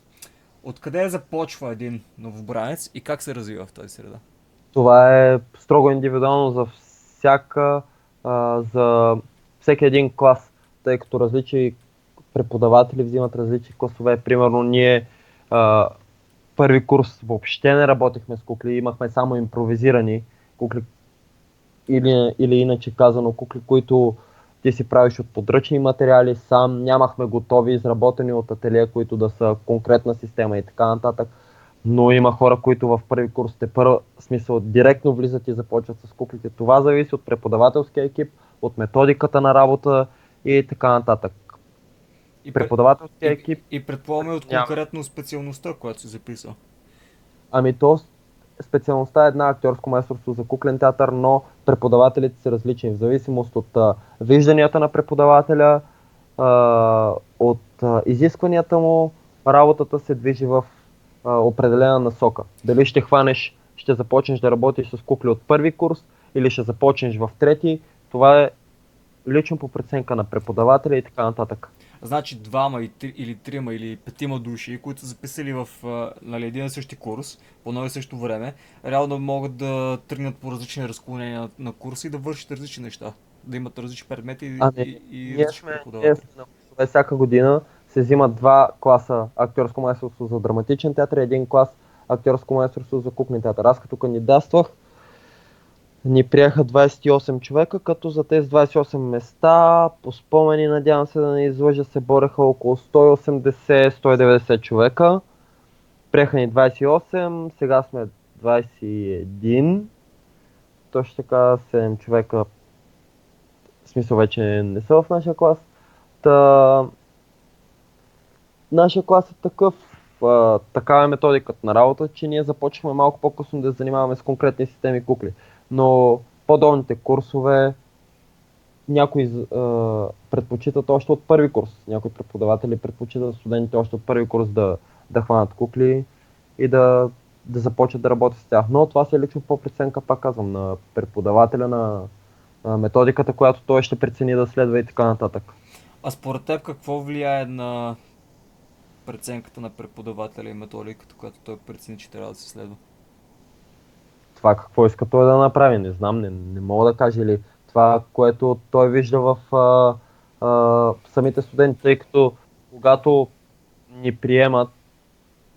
откъде започва един новобранец и как се развива в тази среда? Това е строго индивидуално за всяка, а, за всеки един клас, тъй като различни преподаватели взимат различни класове. Примерно ние а, първи курс въобще не работихме с кукли, имахме само импровизирани кукли или, или иначе казано кукли, които ти си правиш от подръчни материали сам, нямахме готови, изработени от ателия, които да са конкретна система и така нататък. Но има хора, които в първи курс те първа, смисъл, директно влизат и започват с куклите. Това зависи от преподавателския екип, от методиката на работа и така нататък. И, Преподавателския и, екип, и предполагаме от конкретно специалността, която си записал. ами то специалността е една актьорско майсторство за куклен театър, но преподавателите са различни в зависимост от а, вижданията на преподавателя, а, от а, изискванията му, работата се движи в а, определена насока. Дали ще хванеш, ще започнеш да работиш с кукли от първи курс или ще започнеш в трети, това е лично по преценка на преподавателя и така нататък. Значи двама и три, или трима или петима души, които са записали в а, нали, един и същи курс по едно и също време, реално могат да тръгнат по различни разклонения на, на курса и да вършат различни неща. Да имат различни предмети и, Ами, и, и Ние различни сме, ние сме всяка година се взимат два класа актьорско майсторство за драматичен театър и един клас актьорско майсторство за куклен театър. Аз като кандидатствах ни приеха 28 човека, като за тези 28 места, по спомени, надявам се да не излъжа, се бореха около 180-190 човека. Приеха ни 28, сега сме 21. Точно така 7 човека в смисъл вече не са в нашия клас. Та... Нашия клас е такъв, а, такава е методиката на работа, че ние започваме малко по-късно да занимаваме с конкретни системи кукли. Но по-долните курсове някои а, предпочитат още от първи курс. Някои преподаватели предпочитат студентите още от първи курс да, да хванат кукли и да, да започнат да работят с тях. Но това си е лично по преценка, пак казвам, на преподавателя, на, на методиката, която той ще прецени да следва и така нататък. А според теб какво влияе на преценката на преподавателя и методиката, която той прецени, че трябва да се следва? Това какво иска той да направи, не знам, не, не мога да кажа или това, което той вижда в а, а, самите студенти, тъй като когато ни приемат,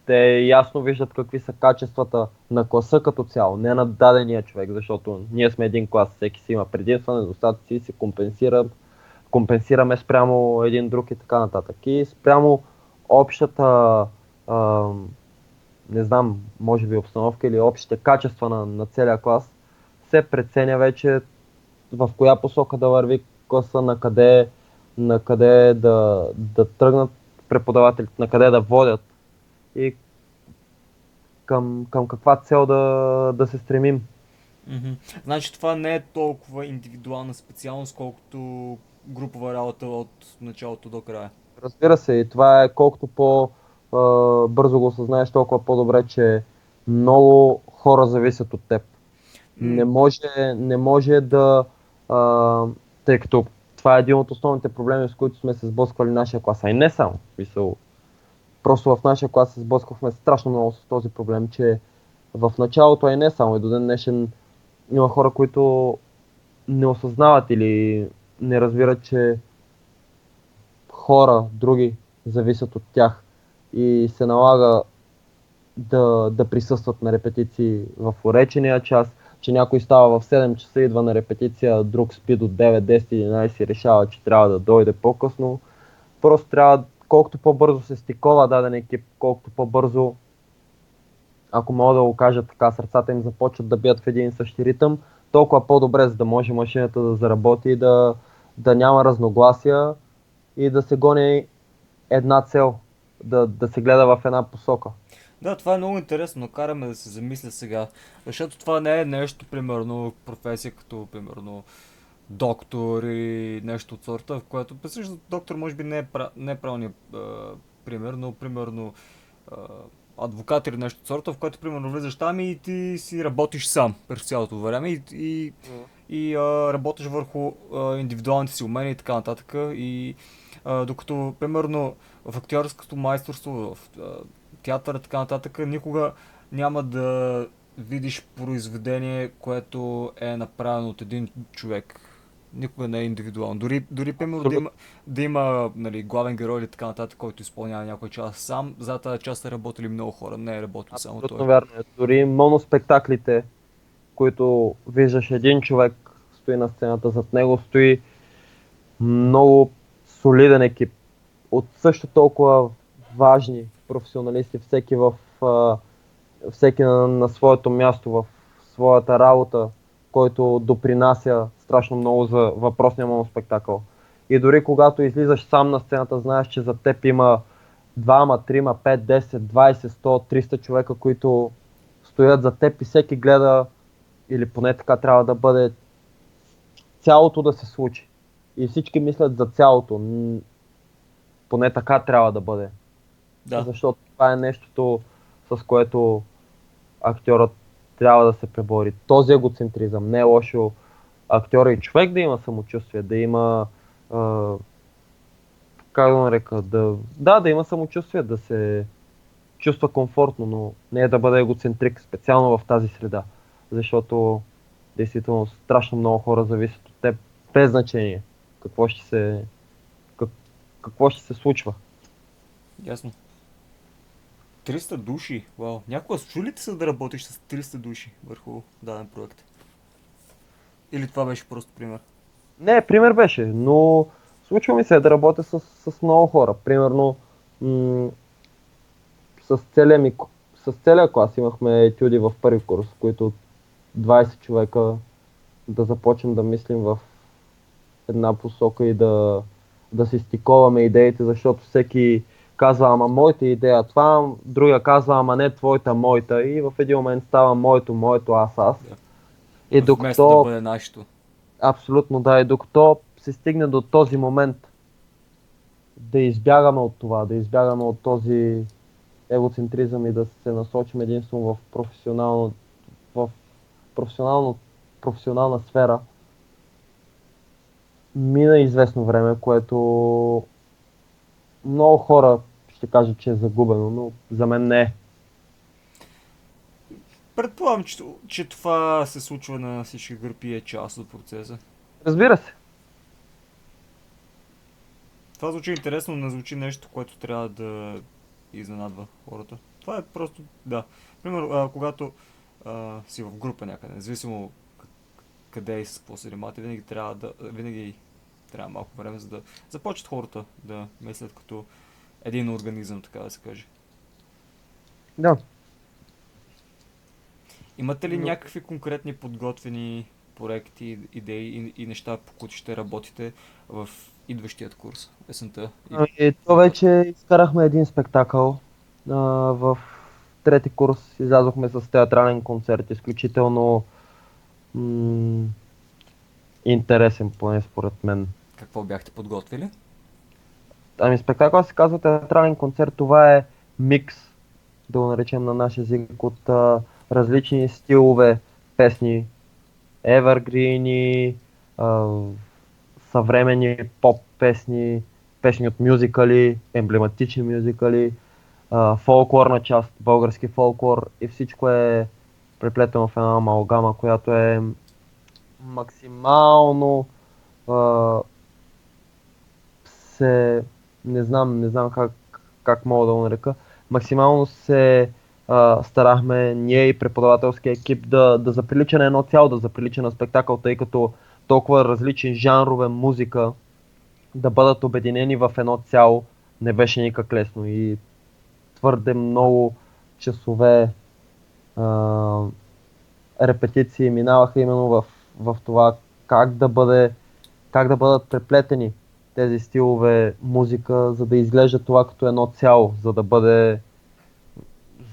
те ясно виждат какви са качествата на класа като цяло, не на дадения човек, защото ние сме един клас, всеки си има предимства, недостатъци, се компенсира, компенсираме спрямо един друг и така нататък. И спрямо общата, а, не знам, може би обстановка или общите качества на, на целия клас, се преценя вече в коя посока да върви класа, на къде, на къде да, да тръгнат преподавателите, на къде да водят и към, към каква цел да, да се стремим. Значи това не е толкова индивидуална специалност, колкото групова работа от началото до края. Разбира се, и това е колкото по-бързо го осъзнаеш, толкова по-добре, че много хора зависят от теб. Не може, не може да, а, тъй като това е един от основните проблеми, с които сме се сблъсквали в нашия клас, а и не само. в Смисъл, просто в нашия клас се сблъсквахме страшно много с този проблем, че в началото, а и не само, и до ден днешен има хора, които не осъзнават или не разбират, че хора, други, зависят от тях и се налага да, да присъстват на репетиции в уречения час, че някой става в 7 часа, идва на репетиция, друг спи до 9, 10, 11 и решава, че трябва да дойде по-късно. Просто трябва, колкото по-бързо се стикова даден екип, колкото по-бързо, ако мога да го кажа така, сърцата им започват да бият в един и същи ритъм, толкова по-добре, за да може машината да заработи и да, да няма разногласия и да се гони една цел, да, да се гледа в една посока. Да, това е много интересно, но караме да се замисля сега. Защото това не е нещо, примерно, професия като, примерно, доктор или нещо от сорта, в което, също доктор може би не е, не е правилният пример, но, примерно, а, адвокат или нещо от сорта, в което, примерно, влизаш там и ти си работиш сам през цялото време и, и, mm. и а, работиш върху а, индивидуалните си умения и така нататък. И а, докато, примерно, в актьорското майсторство, в театъра и така нататък, никога няма да видиш произведение, което е направено от един човек. Никога не е индивидуално. Дори, дори примерно, да има, да има нали, главен герой или така нататък, който изпълнява някой част сам, за тази част са работили много хора, не е работил само той. Абсолютно вярно. Е. Дори моноспектаклите, които виждаш един човек, стои на сцената, зад него стои много солиден екип от също толкова важни професионалисти, всеки в всеки на, на своето място в своята работа, който допринася страшно много за въпросния моноспектакъл. И дори когато излизаш сам на сцената, знаеш, че за теб има двама, трима, 5, 10, 20, 100, 300 човека, които стоят за теб и всеки гледа, или поне така трябва да бъде, цялото да се случи. И всички мислят за цялото. Поне така трябва да бъде. Да. Защото това е нещото, с което актьорът трябва да се пребори. Този егоцентризъм. Не е лошо актьора и човек да има самочувствие, да има а, как да нарека, да, да, да има самочувствие, да се чувства комфортно, но не е да бъде егоцентрик, специално в тази среда. Защото действително страшно много хора зависят от теб, без значение какво ще се, какво ще се случва. Ясно. 300 души? Вау. Някога случи ли ти се да работиш с 300 души върху даден проект? Или това беше просто пример? Не, пример беше, но случва ми се да работя с, с много хора. Примерно м- с, целия ми, с целия клас имахме етюди в първи курс, в които 20 човека да започнем да мислим в една посока и да, да си стиковаме идеите, защото всеки казва, ама моята идея това, другия казва, ама не твоята, моята и в един момент става моето, моето, аз, аз. Да. И докато... да бъде нашето. Абсолютно да, и докато се стигне до този момент да избягаме от това, да избягаме от този егоцентризъм и да се насочим единствено в професионално, в професионално, професионална сфера, мина известно време, което много хора ще кажат, че е загубено, но за мен не е. Предполагам, че, че това се случва на всички групи и е част от процеса. Разбира се. Това звучи интересно, не звучи нещо, което трябва да изненадва хората. Това е просто, да. Примерно, а, когато а, си в група някъде, независимо къде и с какво се винаги трябва да, винаги трябва малко време, за да започнат хората да мислят като един организъм, така да се каже. Да. Имате ли Но... някакви конкретни подготвени проекти, идеи и, и неща, по които ще работите в идващият курс, есента? Ами, то вече изкарахме един спектакъл. А, в трети курс излязохме с театрален концерт, изключително м- интересен, поне според мен. Какво бяхте подготвили? Ами спектакъл се казва театрален концерт. Това е микс, да го наречем на наш език, от а, различни стилове песни. Евергрини, съвременни поп песни, песни от мюзикали, емблематични мюзикали, а, фолклорна част, български фолклор и всичко е преплетено в една амалгама, която е максимално а, се, не знам, не знам как, как мога да го нарека, максимално се а, старахме ние и преподавателския екип да, да заприлича на едно цяло, да заприлича на спектакъл, тъй като толкова различни жанрове музика да бъдат обединени в едно цяло не беше никак лесно. И твърде много часове а, репетиции минаваха именно в, в това как да, бъде, как да бъдат преплетени тези стилове музика, за да изглежда това като едно цяло, за да бъде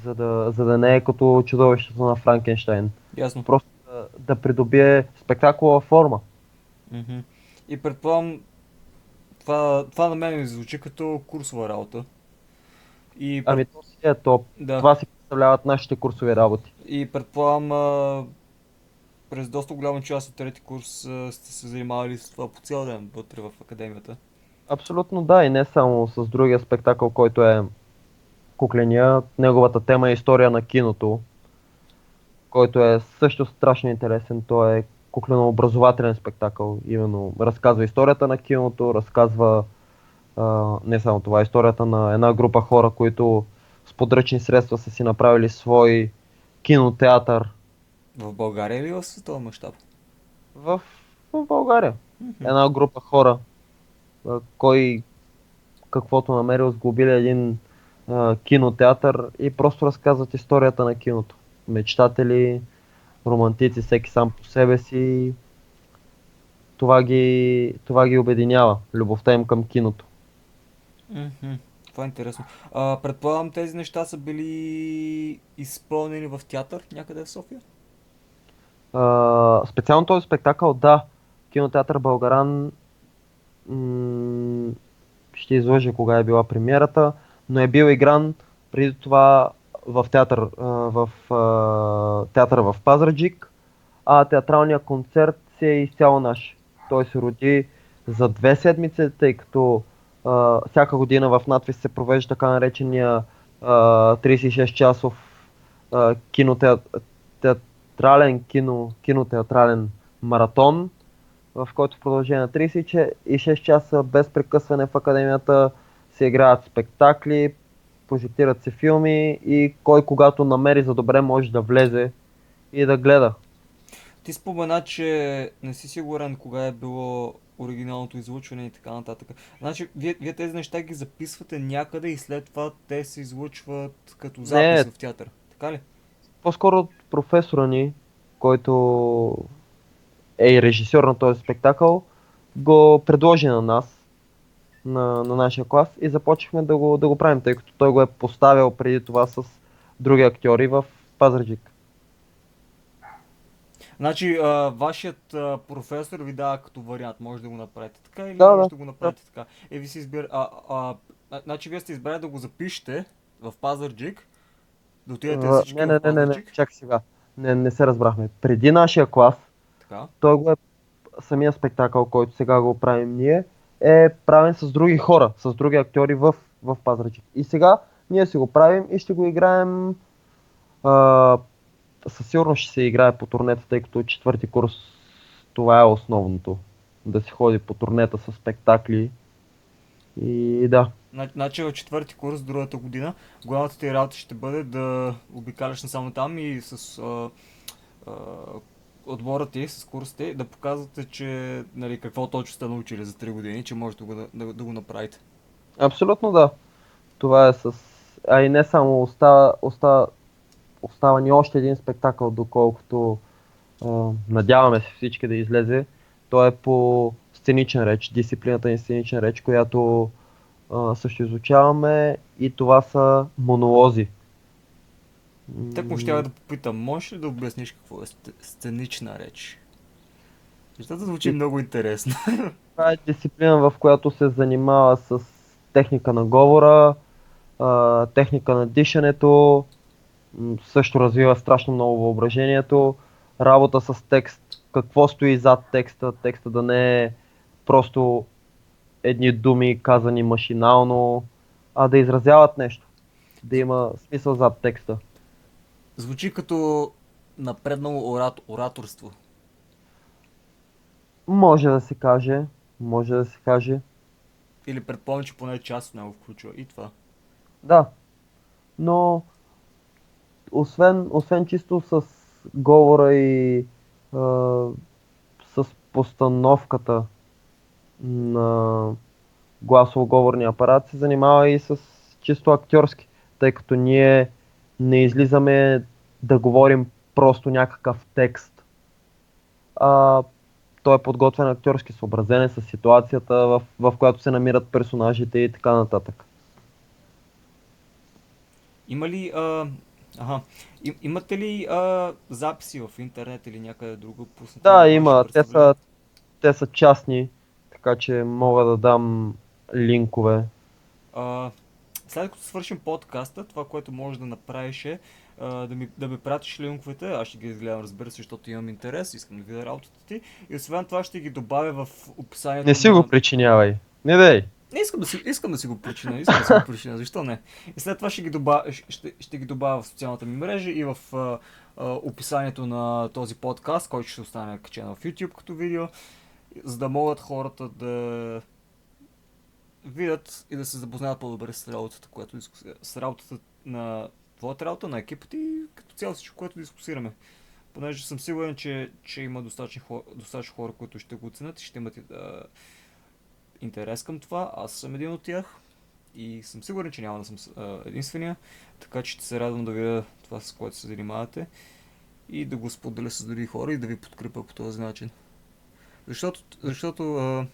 за да, за да не е като чудовището на Франкенштайн. Ясно. Просто да, да придобие спектаклова форма. Мгм. И предполагам, това, това на мен ми звучи като курсова работа. И. Ами то си е топ. да. Това си представляват нашите курсови работи. и предполагам, през доста голяма част от трети курс а, сте се занимавали с това по цял ден вътре в академията. Абсолютно да, и не само с другия спектакъл, който е Кукления. Неговата тема е история на киното, който е също страшно интересен. Той е куклено-образователен спектакъл. Именно разказва историята на киното, разказва а, не само това, историята на една група хора, които с подръчни средства са си направили свой кинотеатър В България или в световен мащаб? в, в България. Една група хора, кой каквото намерил, сглобили един а, кинотеатър и просто разказват историята на киното. Мечтатели, романтици, всеки сам по себе си. Това ги, това ги обединява, любовта им към киното. Мгм. Това е интересно. А, предполагам, тези неща са били изпълнени в театър някъде в София? Специално този спектакъл, да, кинотеатър Българан м- ще излъжа кога е била премиерата, но е бил игран преди това в театър, в а, театъра в Пазарджик, а театралният концерт си е изцяло наш. Той се роди за две седмици, тъй като а, всяка година в надвис се провежда така наречения а, 36-часов а, кинотеатрален кино, кинотеатрален маратон, в който в продължение на 36 часа без прекъсване в академията се играят спектакли, прожектират се филми и кой когато намери за добре може да влезе и да гледа. Ти спомена, че не си сигурен кога е било оригиналното излучване и така нататък. Значи, вие, вие тези неща ги записвате някъде и след това те се излучват като запис Не. в театър. Така ли? По-скоро професора ни, който е и режисьор на този спектакъл, го предложи на нас, на, на нашия клас и започнахме да го, да го правим, тъй като той го е поставил преди това с други актьори в Пазарджик. Значи, а, вашият а, професор ви дава като вариант, може да го направите така или Да, може да, да го направите така. Е, ви си избира... А, а, а, значи, вие сте избрали да го запишете в Пазарджик, да отидете А, всички не, не, не, не, не, чакай сега. Не, не се разбрахме. Преди нашия клас, Така. той го е самия спектакъл, който сега го правим ние, е правен с други хора, с други актьори в, в Пазарджик. И сега ние си го правим и ще го играем а, със сигурност ще се играе по турнета, тъй като четвърти курс това е основното. Да се ходи по турнета с спектакли. И да. Зна- Значи в четвърти курс другата година главната ти работа ще бъде да обикаляш насам там и с а, а, отбора ти, с курсите, да показвате, че нали, какво точно сте научили за 3 години, че можете да, да, да го направите. Абсолютно да. Това е с... А и не само остава, остава, остава ни още един спектакъл, доколкото а, надяваме се всички да излезе. Той е по сценичен реч, дисциплината ни сценичен реч, която а, също изучаваме и това са монолози. Так му ще да попитам, можеш ли да обясниш какво е сценична реч? Защото звучи много интересно. <laughs> Това е дисциплина, в която се занимава с техника на говора, техника на дишането, също развива страшно много въображението, работа с текст, какво стои зад текста, текста да не е просто едни думи казани машинално, а да изразяват нещо, да има смисъл зад текста. Звучи като напреднало орат, ораторство. Може да се каже, може да се каже. Или предполагам, че поне част от него включва и това. Да. Но освен, освен чисто с говора и а, с постановката на гласово-говорния апарат, се занимава и с чисто актьорски, тъй като ние не излизаме да говорим просто някакъв текст, а той е подготвен актьорски, съобразен е с ситуацията, в, в която се намират персонажите и така нататък. Има ли а, Ага. И, имате ли а, записи в интернет или някъде друго пуснати? Да, има. Те са, те са частни, така че мога да дам линкове. А, след като свършим подкаста, това, което можеш да направиш е а, да, ми, да ми пратиш линковете, аз ще ги изгледам, разбира се, защото имам интерес, искам да видя работата ти. И освен това ще ги добавя в описанието Не си го причинявай. Не дей. Не искам да си, искам да си го причина, искам да си го причина, защо не? И след това ще ги добавя, ще, ще ги добавя в социалната ми мрежа и в а, а, описанието на този подкаст, който ще остане качен в YouTube като видео, за да могат хората да видят и да се запознаят по-добре с работата, която с работата на твоята работа, на екипа ти и като цяло всичко, което дискусираме. Понеже съм сигурен, че, че има достатъчно хора, достатъчно хора, които ще го оценят и ще имат а, интерес към това. Аз съм един от тях и съм сигурен, че няма да съм а, единствения, така че ще се радвам да видя това, с което се занимавате и да го споделя с други хора и да ви подкрепя по този начин. Защото, защото а,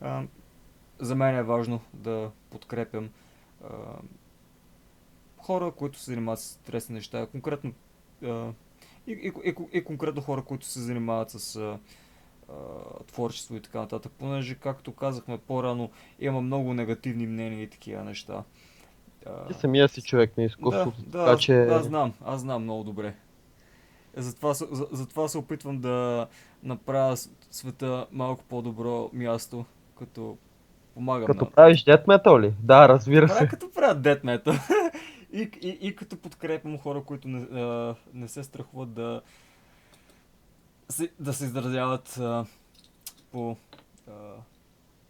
а, за мен е важно да подкрепям а, хора, които се занимават с интересни неща, конкретно а, и, и, и, и конкретно хора, които се занимават с а, а, творчество и така нататък, понеже, както казахме по-рано, има много негативни мнения и такива неща. Ти самия си човек на изкуството, да, така аз, че... аз знам, аз знам много добре. Затова, се- за, затова се опитвам да направя света малко по-добро място, като помагам Като на... правиш дет метал ли? Да, разбира е се. като правят дет метал. и, и, и като подкрепям хора, които не, а, не се страхуват да се, да се изразяват а, по... А,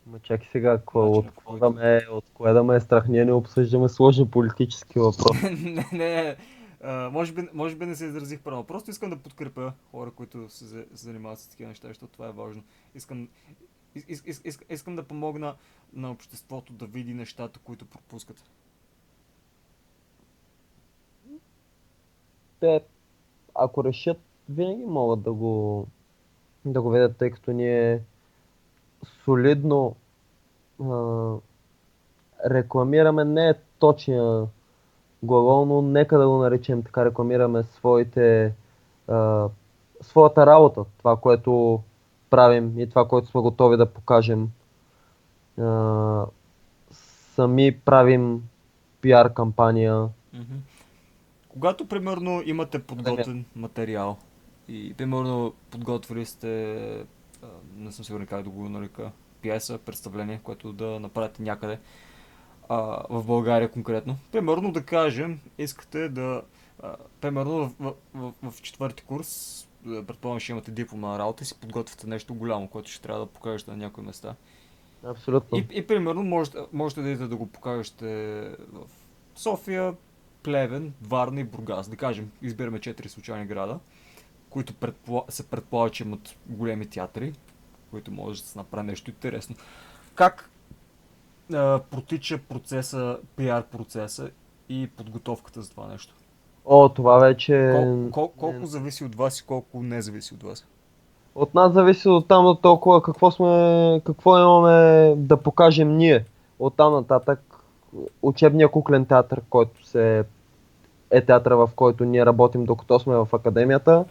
Ма чакай сега, какво, от, кое да ме, от кое да ме е страх? Ние не обсъждаме сложни политически въпроси. <laughs> не, не, може, би, може би не се изразих правилно. Просто искам да подкрепя хора, които се, за- се занимават с такива неща, защото това е важно. Искам, ис, ис, ис, ис, искам да помогна на обществото да види нещата, които пропускат. Те, ако решат, винаги могат да го, да го видят, тъй като ние солидно а, рекламираме, не е точния глагол, но нека да го наречем така, рекламираме своите, а, своята работа, това, което правим и това, което сме готови да покажем. А, сами правим пиар кампания, Когато, примерно, имате подготвен материал и, примерно, подготвили сте, а, не съм сигурен как да го нарека, пиеса, представление, което да направите някъде, а, в България конкретно. Примерно, да кажем, искате да, а, примерно, в, в, в, в четвърти курс, а, предполагам, ще имате дипломна работа и си подготвяте нещо голямо, което ще трябва да покажете на някои места. абсолютно. И, и примерно можете, можете да идете да го покажете в София, Плевен, Варна и Бургас. Да кажем, избираме 4 случайни града, които предпола... се предполага, че имат големи театри, които може да се направи нещо интересно. Как протича процеса, пиар процеса и подготовката за това нещо? О, това вече... Кол, кол, колко зависи от вас и колко не зависи от вас? От нас зависи от там до толкова какво сме, какво имаме да покажем ние. От там нататък учебния куклен театър, който се е театъра, в който ние работим докато сме в академията,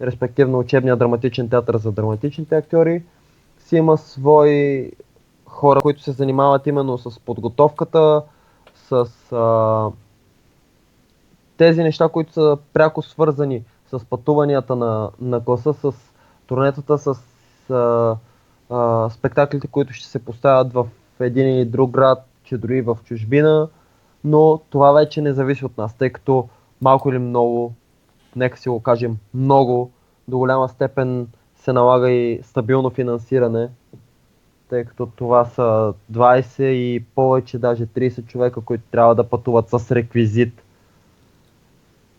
респективно учебния драматичен театър за драматичните актьори, си има свои хора, които се занимават именно с подготовката, с а, тези неща, които са пряко свързани с пътуванията на, на класа, с турнетата, с а, а, спектаклите, които ще се поставят в един или друг град, че дори в чужбина, но това вече не зависи от нас, тъй като малко или много, нека си го кажем, много, до голяма степен се налага и стабилно финансиране, тъй като това са 20 и повече, даже 30 човека, които трябва да пътуват с реквизит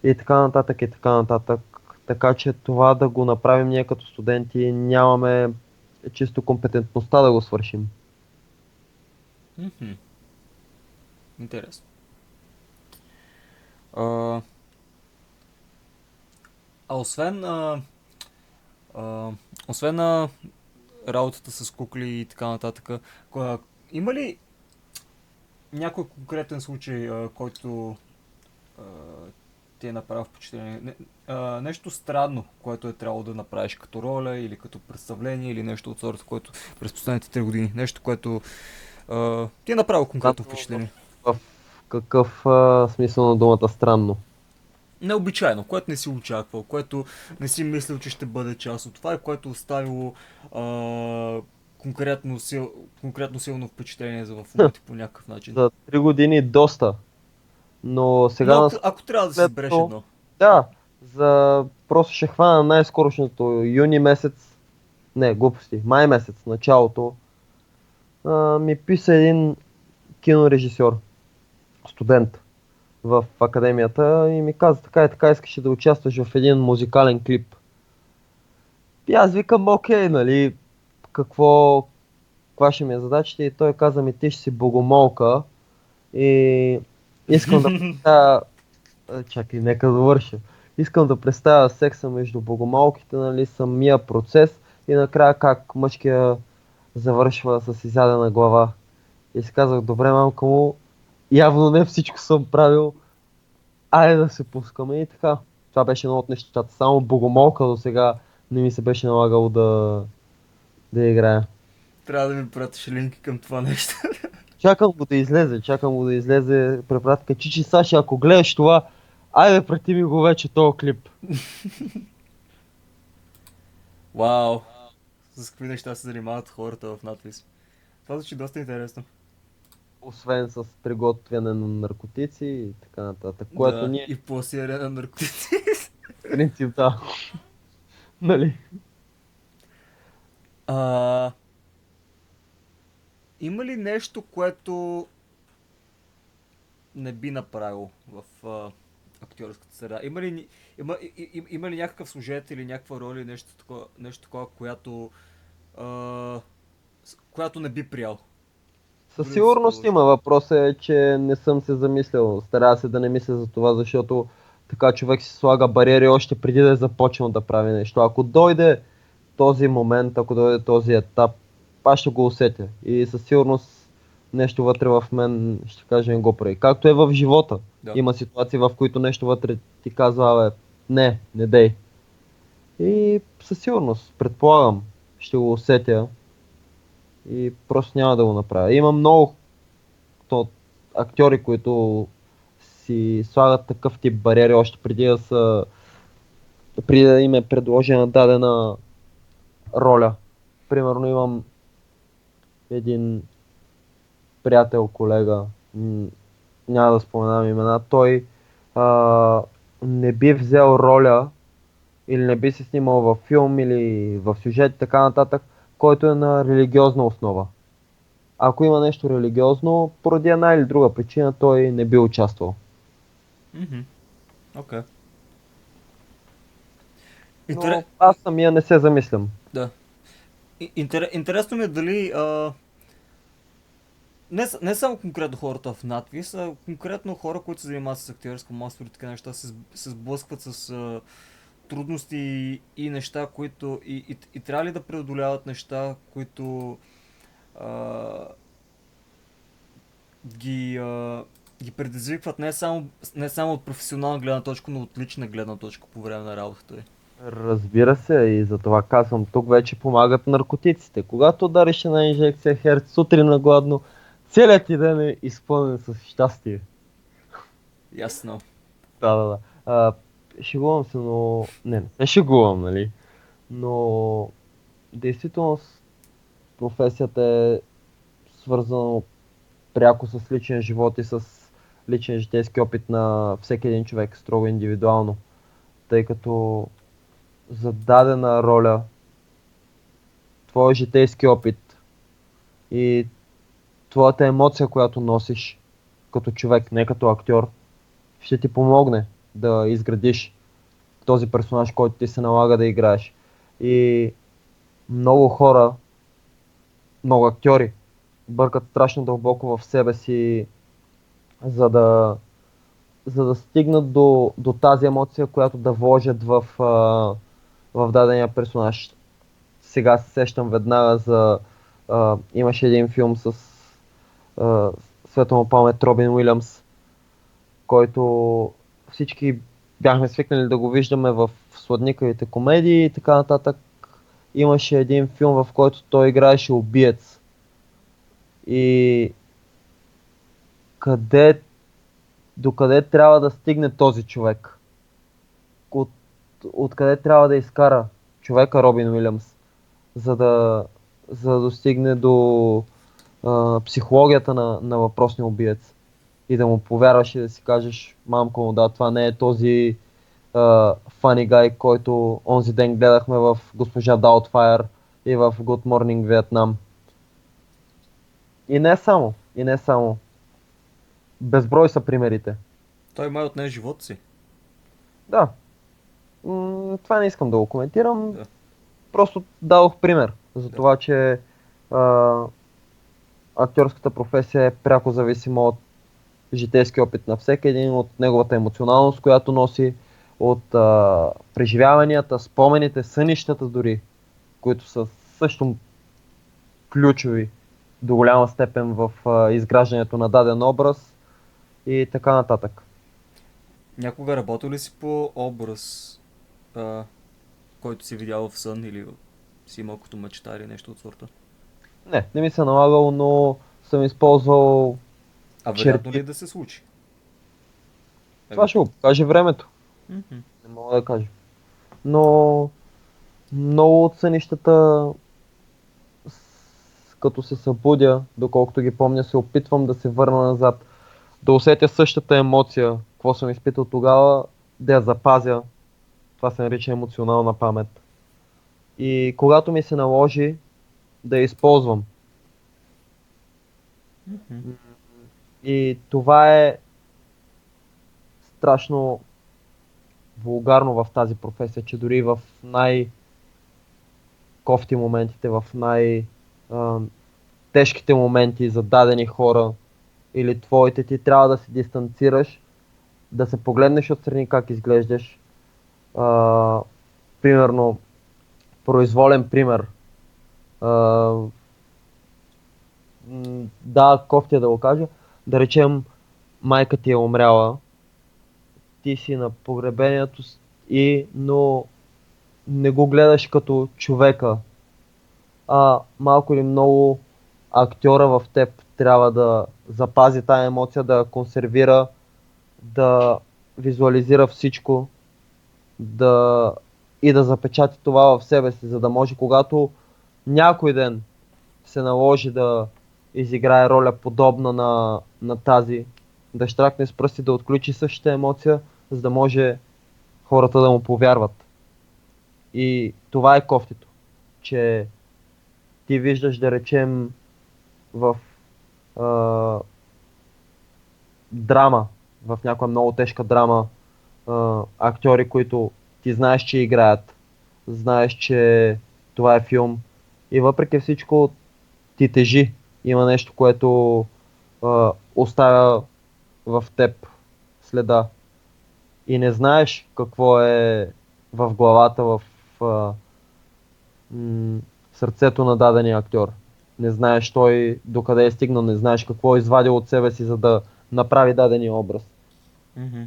и така нататък и така нататък. Така че това да го направим ние като студенти нямаме чисто компетентността да го свършим. Мгм. Интересно. А, а освен а, а, освен на работата с кукли и така нататък, а, има ли някой конкретен случай, а, който а, ти е направил впечатление? Не, а, нещо странно, което е трябвало да направиш като роля или като представление или нещо от сорта, което през последните 3 години. Нещо, което а, ти е направил конкретно впечатление. В какъв а, смисъл на думата странно? Необичайно, което не си очаквал, което не си мислил, че ще бъде част от това и което оставило а, конкретно, сил, конкретно силно впечатление за в ти по някакъв начин. За три години доста. Но сега... Но, ако, ако трябва да си избереш едно. Да, за... просто ще хвана най-скорошното юни месец, не, глупости, май месец, началото, а, ми писа един кинорежисьор, студент в академията и ми каза така и така искаше да участваш в един музикален клип. И аз викам, окей, нали, какво, каква ще ми е задачата и той каза ми, ти ще си богомолка и искам да <laughs> представя, чакай, нека довърша. Искам да представя секса между богомолките, нали, самия процес и накрая как мъжкия завършва с изядена глава. И си казах, добре, мамка му, явно не всичко съм правил, айде да се пускаме и така. Това беше едно от нещата. Само богомолка до сега не ми се беше налагало да, да играя. Трябва да ми пратиш линки към това нещо. <laughs> Чакам го да излезе, чакам го да излезе препратка. Чичи Саша, ако гледаш това, айде прати ми го вече този клип. Вау! С какви неща се занимават хората в надпис. Това звучи доста интересно. Освен с приготвяне на наркотици и така нататък. Което да, ние... И пласиране на наркотици. Принцип, да. нали? А, има ли нещо, което не би направил в а, актьорската среда? Има ли, има, и, има ли някакъв сюжет или някаква роля нещо такова, нещо такова която, а, която не би приял? Със сигурност има. Въпросът е, че не съм се замислял. Старая се да не мисля за това, защото така човек си слага бариери още преди да е започнал да прави нещо. Ако дойде този момент, ако дойде този етап, аз ще го усетя. И със сигурност нещо вътре в мен ще каже не го прави. Както е в живота. Да. Има ситуации, в които нещо вътре ти казва, бе, не, не дей. И със сигурност, предполагам, ще го усетя и просто няма да го направя. Има много то, актьори, които си слагат такъв тип бариери още преди да са преди да им е предложена дадена роля. Примерно имам един приятел, колега, няма да споменавам имена, той а, не би взел роля или не би се снимал във филм или в сюжет и така нататък, който е на религиозна основа. Ако има нещо религиозно, поради една или друга причина той не би участвал. Окей. Okay. Но аз самия не се замислям. Да. Интер... Интересно ми е дали а... не, не само конкретно хората в надвис, а конкретно хора, които се занимават с актьорско масово и така неща, се, се сблъскват с а, трудности и, и неща, които и, и, и трябва ли да преодоляват неща, които а, ги, а, ги предизвикват не само, не само от професионална гледна точка, но от лична гледна точка по време на работата ви. Разбира се, и за това казвам, тук вече помагат наркотиците. Когато дариш една инжекция херц сутрин гладно, целият ти ден е изпълнен с щастие. Ясно. Да, да, да. А, шегувам се, но... Не, не шегувам, нали? Но... Действително професията е свързана пряко с личен живот и с личен житейски опит на всеки един човек, строго индивидуално. Тъй като за дадена роля, твоя житейски опит и твоята емоция, която носиш като човек, не като актьор, ще ти помогне да изградиш този персонаж, който ти се налага да играеш. И много хора, много актьори бъркат страшно дълбоко в себе си, за да, за да стигнат до, до тази емоция, която да вложат в, в дадения персонаж. Сега се сещам веднага за... А, имаше един филм с а, светло памет Робин Уилямс, който всички бяхме свикнали да го виждаме в сладникавите комедии и така нататък. Имаше един филм, в който той играеше убиец. И къде, докъде трябва да стигне този човек? От, откъде трябва да изкара човека Робин Уилямс, за да, за да достигне до а, психологията на, на въпросния убиец и да му повярваш и да си кажеш, мамко, да, това не е този фани гай, който онзи ден гледахме в Госпожа Даутфайр и в Good Morning Vietnam. И не само, и не само. Безброй са примерите. Той май отне живота си. Да. М- това не искам да го коментирам. Да. Просто дадох пример за това, че а, актьорската професия е пряко зависима от житейски опит на всеки един, от неговата емоционалност, която носи, от а, преживяванията, спомените, сънищата дори, които са също ключови до голяма степен в а, изграждането на даден образ и така нататък. Някога работил ли си по образ, а, който си видял в сън или си имал като мечта или нещо от сорта? Не, не ми се налагало, но съм използвал... А вероятно Черти. ли е да се случи? Това ще го покаже времето. Мгм. Не мога да кажа. Но много от сънищата, като се събудя, доколкото ги помня, се опитвам да се върна назад, да усетя същата емоция, какво съм изпитал тогава, да я запазя. Това се нарича емоционална памет. И когато ми се наложи, да я използвам. Мгм. И това е страшно вулгарно в тази професия, че дори в най- кофти моментите, в най- тежките моменти за дадени хора или твоите, ти трябва да се дистанцираш, да се погледнеш отстрани как изглеждаш. А, примерно, произволен пример. А, да, кофти е да го кажа. Да речем, майка ти е умряла, ти си на погребението и, но не го гледаш като човека, а малко или много актьора в теб трябва да запази тая емоция, да консервира, да визуализира всичко, да и да запечати това в себе си, за да може когато някой ден се наложи да изиграе роля подобна на, на тази, да штракне с пръсти, да отключи същата емоция, за да може хората да му повярват. И това е кофтито, че ти виждаш, да речем, в а, драма, в някоя много тежка драма, а, актьори, които ти знаеш, че играят, знаеш, че това е филм и въпреки всичко ти тежи. Има нещо, което оставя в теб следа. И не знаеш какво е в главата, в а, м- сърцето на дадения актьор. Не знаеш той докъде е стигнал, не знаеш какво е извадил от себе си, за да направи дадения образ. Мгм.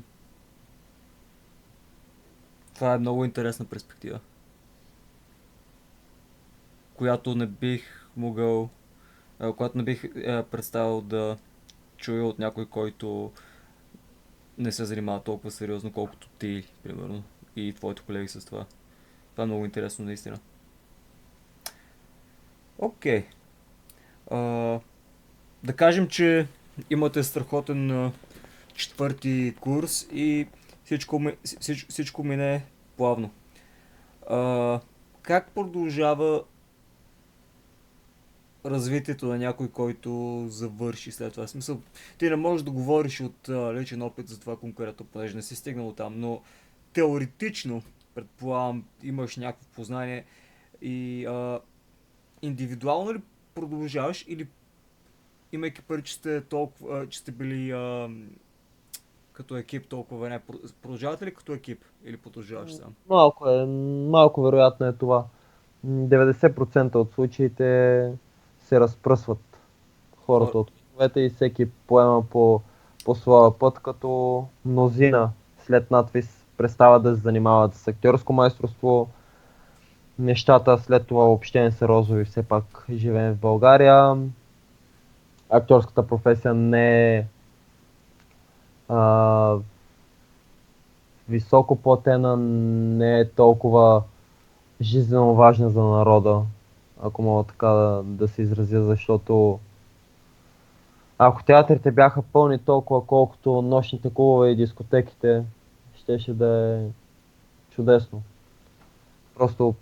Това е много интересна перспектива. Която не бих могъл, която не бих е, представил да чуя от някой, който не се занимава толкова сериозно, колкото ти, примерно, и твоите колеги с това. Това е много интересно, наистина. Окей. А, да кажем, че имате страхотен четвърти курс и всичко, ми- всич, всичко мине плавно. А, как продължава развитието на някой, който завърши след това? Смисъл, ти не можеш да говориш от личен опит за това конкретно, понеже не си стигнал там, но теоретично, предполагам, имаш някакво познание и а, индивидуално ли продължаваш или имайки пари, че сте толкова, че сте били а, като екип толкова про- продължавате ли като екип или продължаваш сам? Малко е, малко вероятно е това. М, 90% от случаите се разпръсват хората от клубовете и всеки поема по, по своя път, като мнозина след надвис престава да се занимават с актьорско майсторство. Нещата след това въобще не са розови, все пак живеем в България. Актьорската професия не е а, високо платена, не е толкова жизненно важна за народа, ако мога така да, да се изразя, защото ако театрите бяха пълни толкова колкото нощните клубове и дискотеките, щеше да е чудесно. Просто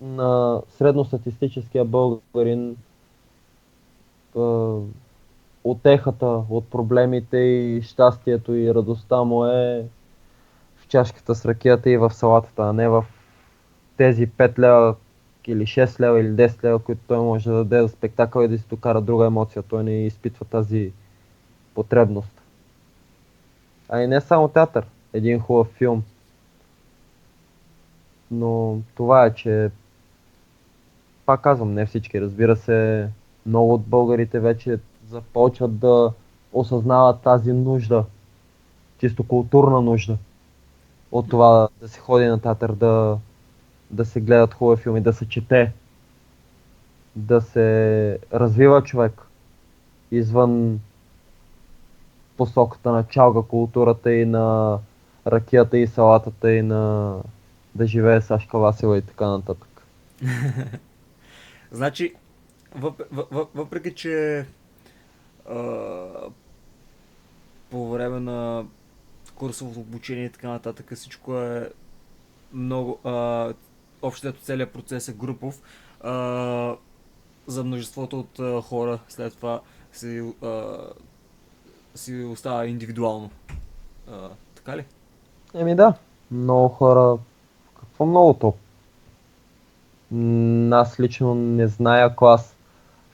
на средностатистическия българин отехата от проблемите и щастието и радостта му е в чашката с ракията и в салатата, а не в тези 5 лева или 6 лева или 10 лева, които той може да даде за спектакъл и да си докара друга емоция. Той не изпитва тази потребност. А и не само театър, един хубав филм. Но това е, че пак казвам, не всички. Разбира се, много от българите вече започват да осъзнават тази нужда, чисто културна нужда от това да се ходи на театър, да, да се гледат хубави филми, да се чете, да се развива човек извън посоката на чалга културата и на ракията и салатата и на да живее Сашка Васила и така нататък. <laughs> значи, въпреки, че по време на курсовото обучение и така нататък всичко е много... А, общото целият процес е групов. А, за множеството от а, хора след това си, а, си остава индивидуално. А, така ли? Еми да. Много хора... Какво много то? Аз лично не зная клас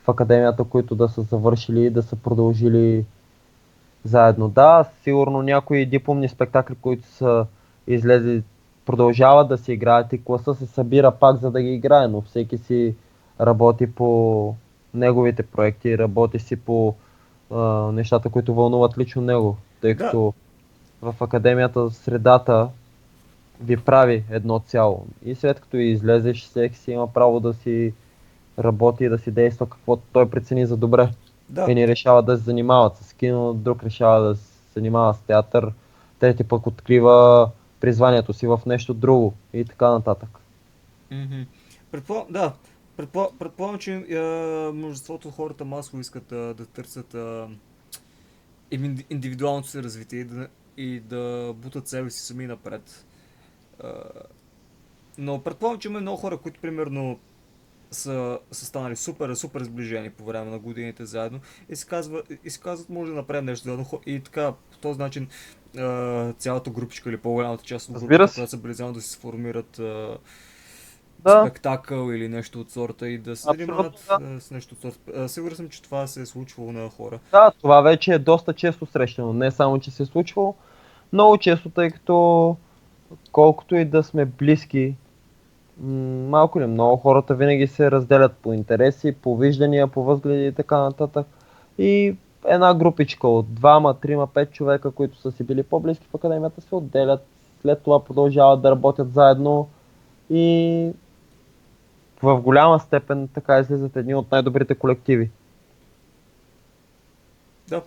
в академията, които да са завършили и да са продължили заедно. Да, сигурно някои дипломни спектакли, които са излезли, продължават да се играят и класа се събира пак за да ги играе, но всеки си работи по неговите проекти, работи си по а, нещата, които вълнуват лично него, тъй като да. в академията средата ви прави едно цяло. И след като излезеш, всеки си има право да си работи и да си действа каквото той прецени за добре. Да. ни решава да се занимават с кино, друг решава да се занимава с театър, трети пък открива призванието си в нещо друго и така нататък. Mm-hmm. Предпо... Да, Предпо... предполагам, че е, множеството от хората масово искат е, да търсят е, индивидуалното си развитие и да, и да бутат себе си сами напред. Е, но предполагам, че има много хора, които примерно са, са станали супер, супер сближени по време на годините заедно и се, казва, и се казват, може да направим нещо заедно. И така, по този начин цялата групичка или по-голямата част от групата, която са били заедно да се сформират да. спектакъл или нещо от сорта и да се занимават да. с нещо от сорта. Сигурен съм, че това се е случвало на хора. Да, това вече е доста често срещано. Не само, че се е случвало, много често, тъй като колкото и да сме близки малко или много хората винаги се разделят по интереси, по виждания, по възгледи и така нататък. И една групичка от двама, трима, пет човека, които са си били по-близки в академията, се отделят. След това продължават да работят заедно и в голяма степен така излизат едни от най-добрите колективи. Да.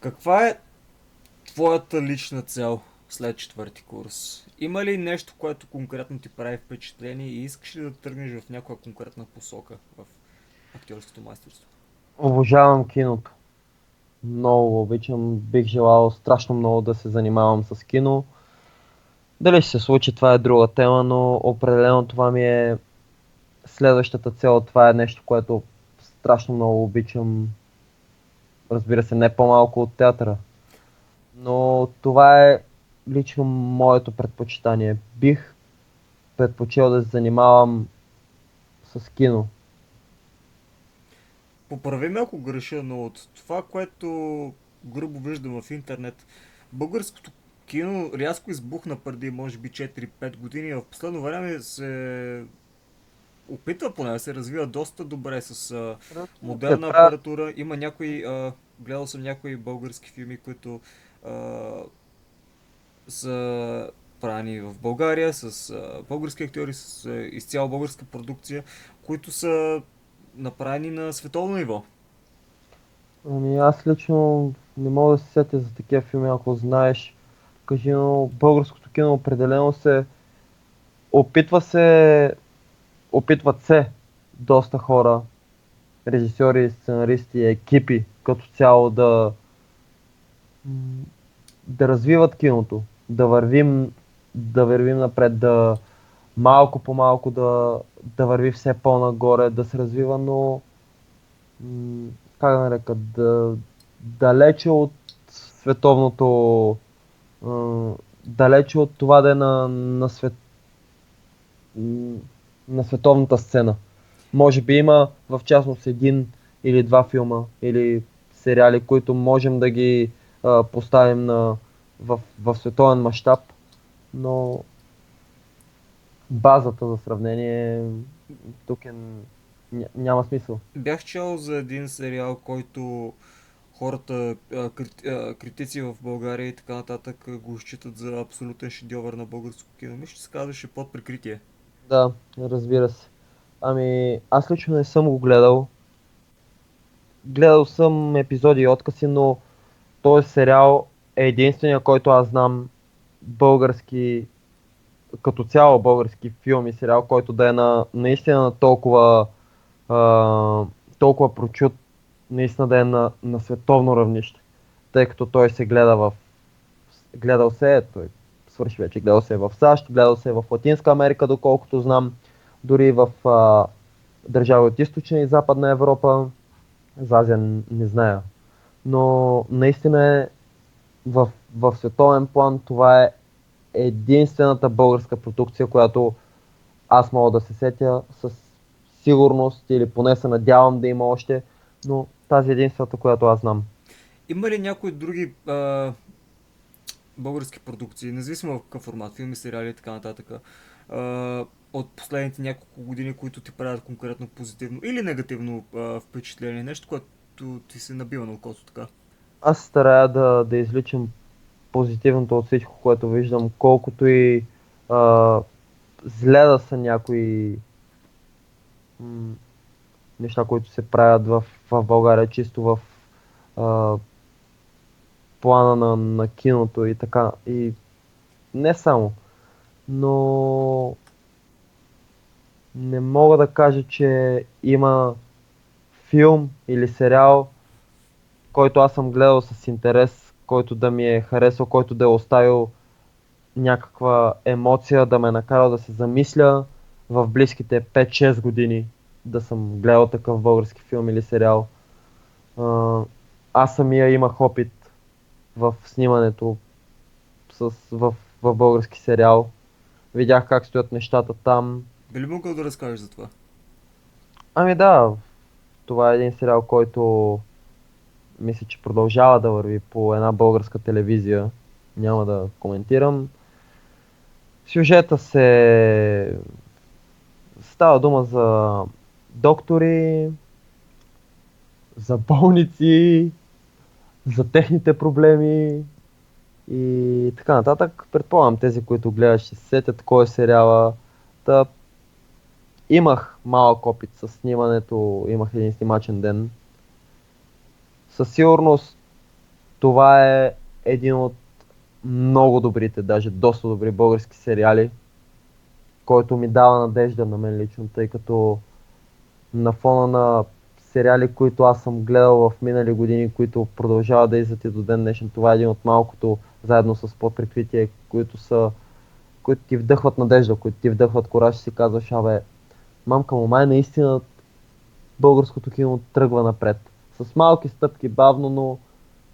Каква е твоята лична цел след четвърти курс? Има ли нещо, което конкретно ти прави впечатление и искаш ли да тръгнеш в някоя конкретна посока в актьорското майсторство? Обожавам киното. Много обичам. Бих желал страшно много да се занимавам с кино. Дали ще се случи, това е друга тема, но определено това ми е следващата цел. Това е нещо, което страшно много обичам. Разбира се, не по-малко от театъра. Но това е лично моето предпочитание. Бих предпочел да се занимавам с кино. Поправи ме ако греша, но от това, което грубо виждам в интернет, българското кино рязко избухна преди може би 4-5 години, а в последно време се опитва поне да се развива доста добре с а, модерна апаратура. Има някои а, гледал съм някои български филми, които а, са правени в България с а, български актьори, с а, изцяло българска продукция, които са направени на световно ниво. Ами аз лично не мога да се сетя за такива филми, ако знаеш. Кажи, но българското кино определено се опитва се, опитват се доста хора, режисьори, сценаристи, екипи като цяло да да развиват киното, да вървим, да вървим напред, да малко по малко да, да върви все по-нагоре, да се развива, но как да нарека, да, далече от световното, далече от това да е на, на, свет, на световната сцена. Може би има в частност един или два филма или сериали, които можем да ги а, поставим на, в, в световен мащаб, но базата за сравнение тук е, няма смисъл. Бях чел за един сериал, който хората, критици в България и така нататък го считат за абсолютен шедьовър на българско кино. Мисля, че се казваше под прикритие. Да, разбира се. Ами, аз лично не съм го гледал. Гледал съм епизоди и откази, но този сериал е единствения, който аз знам български, като цяло български филм и сериал, който да е на, наистина на толкова, а, толкова прочут, наистина да е на, на световно равнище. Тъй като той се гледа в... Гледал се е, той свърши вече, гледал се е в САЩ, гледал се е в Латинска Америка, доколкото знам, дори в а, държави от източна и западна Европа. За Азия не зная. Но наистина е в, в световен план това е единствената българска продукция, която аз мога да се сетя с сигурност или поне се надявам да има още, но тази е единствената, която аз знам. Има ли някои други а, български продукции, независимо в какъв формат, филми, сериали и така нататък, а, от последните няколко години, които ти правят конкретно позитивно или негативно а, впечатление, нещо, което ти се набива на окото така? Аз старая да, да изличам позитивното от всичко, което виждам, колкото и а, зле да са някои м- неща, които се правят в, в България, чисто в а, плана на, на киното и така. И не само. Но не мога да кажа, че има филм или сериал, който аз съм гледал с интерес, който да ми е харесал, който да е оставил някаква емоция, да ме е накарал да се замисля в близките 5-6 години да съм гледал такъв български филм или сериал. Аз самия имах опит в снимането с, в, в български сериал. Видях как стоят нещата там. Би ли могъл да разкажеш за това? Ами да, това е един сериал, който мисля, че продължава да върви по една българска телевизия. Няма да коментирам. Сюжета се... Става дума за доктори, за болници, за техните проблеми и така нататък. Предполагам тези, които гледат, ще се сетят кой е сериала. Та, имах малък опит с снимането, имах един снимачен ден. Със сигурност това е един от много добрите, даже доста добри български сериали, който ми дава надежда на мен лично, тъй като на фона на сериали, които аз съм гледал в минали години, които продължават да излизат и до ден днешен. Това е един от малкото, заедно с подприкритие, които са които ти вдъхват надежда, които ти вдъхват кораж и си казваш, абе, мамка му май наистина българското кино тръгва напред. С малки стъпки, бавно, но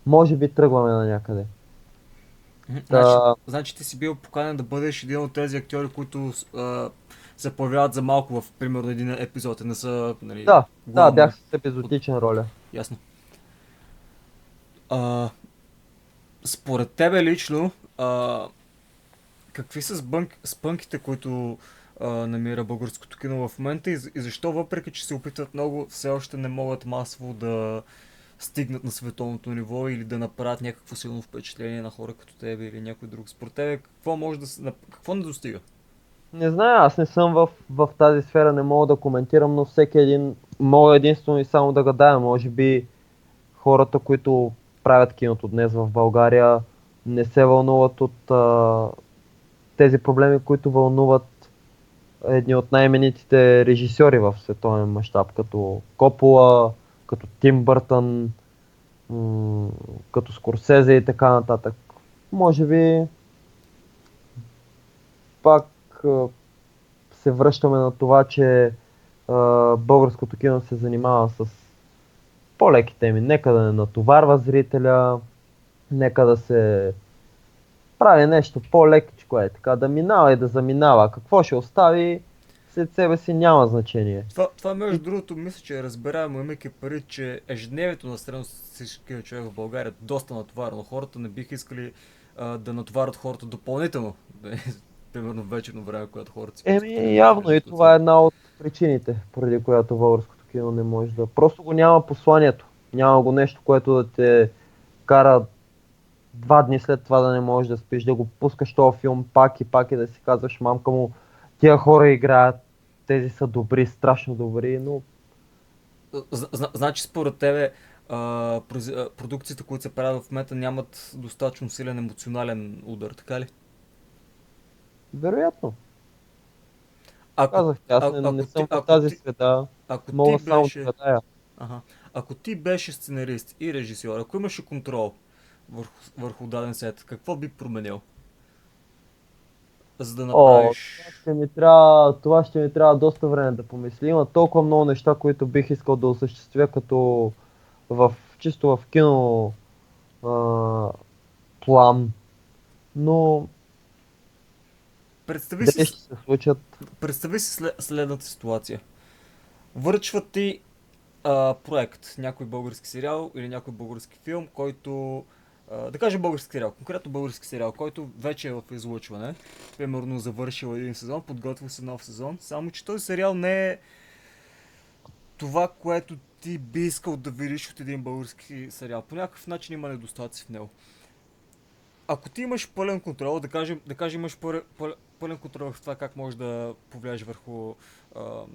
може би тръгваме на някъде. Значи, значи ти си бил поканен да бъдеш един от тези актьори, които а, се появяват за малко в, примерно, един епизод. Не са, нали, да, да, бях с епизодичен от... роля. Ясно. А, според тебе лично, а, какви са спънк, спънките, които намира българското кино в момента и, и защо въпреки, че се опитват много, все още не могат масово да стигнат на световното ниво или да направят някакво силно впечатление на хора като тебе или някой друг. Според тебе какво може да се... какво не достига? Не знаю, аз не съм в, в тази сфера, не мога да коментирам, но всеки един мога единствено и само да гадая. Може би хората, които правят киното днес в България, не се вълнуват от а, тези проблеми, които вълнуват едни от най-именитите режисьори в световен мащаб, като Копола, като Тим Бъртън, като Скорсезе и така нататък. Може би пак се връщаме на това, че българското кино се занимава с по-леки теми. Нека да не натоварва зрителя, нека да се прави нещо по-лекичко е така, да минава и да заминава. Какво ще остави след себе си няма значение. Това, това между другото, мисля, че е разбираемо, имайки пари, че ежедневието на средно човек в България е доста натоварено. Хората не биха искали а, да натоварят хората допълнително. <laughs> Примерно вечерно време, когато хората си... Еми, явно и това е една от причините, поради която българското кино не може да... Просто го няма посланието. Няма го нещо, което да те кара два дни след това да не можеш да спиш, да го пускаш този филм пак и пак и да си казваш, мамка му, тия хора играят, тези са добри, страшно добри, но... Значи според тебе продукциите, които се правят в момента нямат достатъчно силен емоционален удар, така ли? Вероятно. Ако, Казах, аз а, не, не съм в тази ти, света. Ако мога ти само беше... да Ага. Ако ти беше сценарист и режисьор, ако имаше контрол върху, върху даден сет, какво би променил? За да направиш... О, това ще ми трябва, това ще ми трябва доста време да помисли. Има толкова много неща, които бих искал да осъществя, като в, чисто в кино а, план. Но Представи си, ще се случат. Представи си след, следната ситуация. Върчват ти а, проект, някой български сериал или някой български филм, който да кажем български сериал, конкретно български сериал, който вече е в излъчване, примерно завършил един сезон, подготвил се нов сезон, само че този сериал не е това, което ти би искал да видиш от един български сериал. По някакъв начин има недостатъци в него. Ако ти имаш пълен контрол, да кажем, да кажем имаш пълен, пълен контрол в това как можеш да повлияеш върху а, а,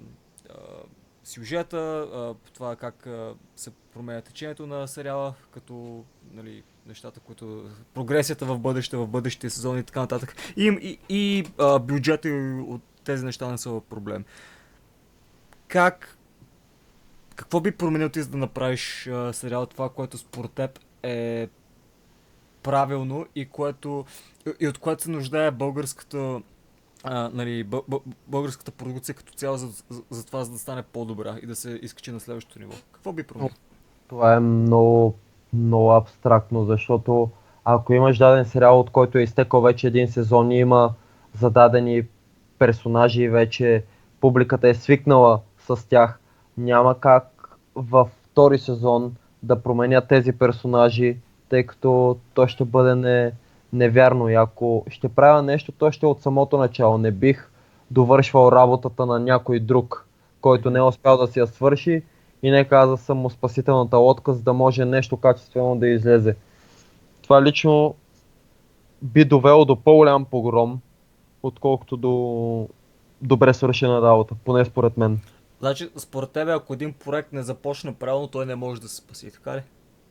сюжета, а, това как а, се променя течението на сериала, като нали, нещата, които... прогресията в бъдеще, в бъдещите сезони и така нататък. И, и, и а, бюджета от тези неща не са проблем. Как... Какво би променил ти за да направиш а, сериал това, което според теб е правилно и което и от което се нуждае българската а, нали, българската продукция като цяло за, за, за това, за да стане по-добра и да се изкачи на следващото ниво? Какво би променил? Това е много, много абстрактно, защото ако имаш даден сериал, от който е изтекал вече един сезон и има зададени персонажи и вече публиката е свикнала с тях, няма как във втори сезон да променя тези персонажи, тъй като то ще бъде не, невярно. И ако ще правя нещо, то ще е от самото начало. Не бих довършвал работата на някой друг, който не е успял да си я свърши и не каза съм му спасителната лодка, за да може нещо качествено да излезе. Това лично би довело до по-голям погром, отколкото до добре свършена работа, поне според мен. Значи, според тебе, ако един проект не започне правилно, той не може да се спаси, така ли?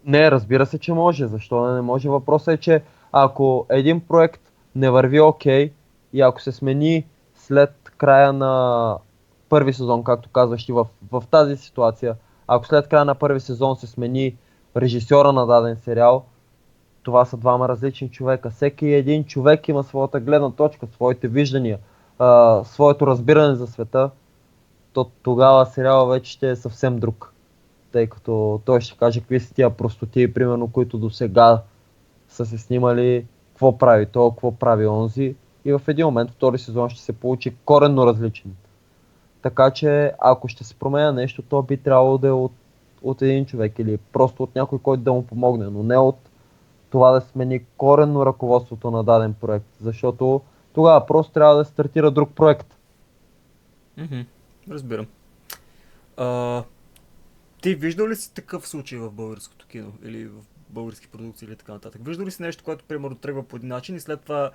Не, разбира се, че може. Защо не може? Въпросът е, че ако един проект не върви окей okay, и ако се смени след края на първи сезон, както казваш и в, в тази ситуация, ако след края на първи сезон се смени режисьора на даден сериал, това са двама различни човека. Всеки един човек има своята гледна точка, своите виждания, а, своето разбиране за света, то тогава сериала вече ще е съвсем друг. Тъй като той ще каже какви са тия простоти, примерно, които до сега са се снимали какво прави то, какво прави онзи и в един момент втори сезон ще се получи коренно различен. Така че ако ще се променя нещо, то би трябвало да е от, от един човек или просто от някой, който да му помогне, но не от това да смени коренно ръководството на даден проект, защото тогава просто трябва да стартира друг проект. Mm-hmm. Разбирам. А, Ти виждал ли си такъв случай в българското кино или в български продукции или така нататък? Виждал ли си нещо, което примерно тръгва по един начин и след това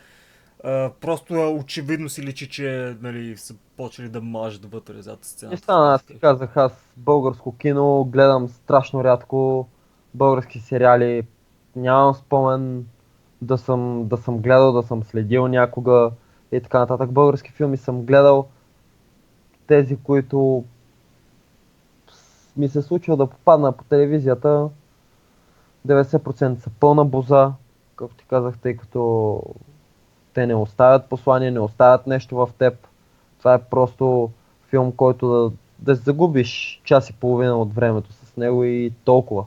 просто очевидно си личи, че нали, са почели да мажат вътре зад сцената? Не стана, аз ти казах, аз българско кино гледам страшно рядко, български сериали, нямам спомен да съм, да съм гледал, да съм следил някога и така нататък. Български филми съм гледал тези, които ми се случва да попадна по телевизията. 90% са пълна боза, както ти казах, тъй като те не оставят послание, не оставят нещо в теб. Това е просто филм, който да, да загубиш час и половина от времето с него и толкова.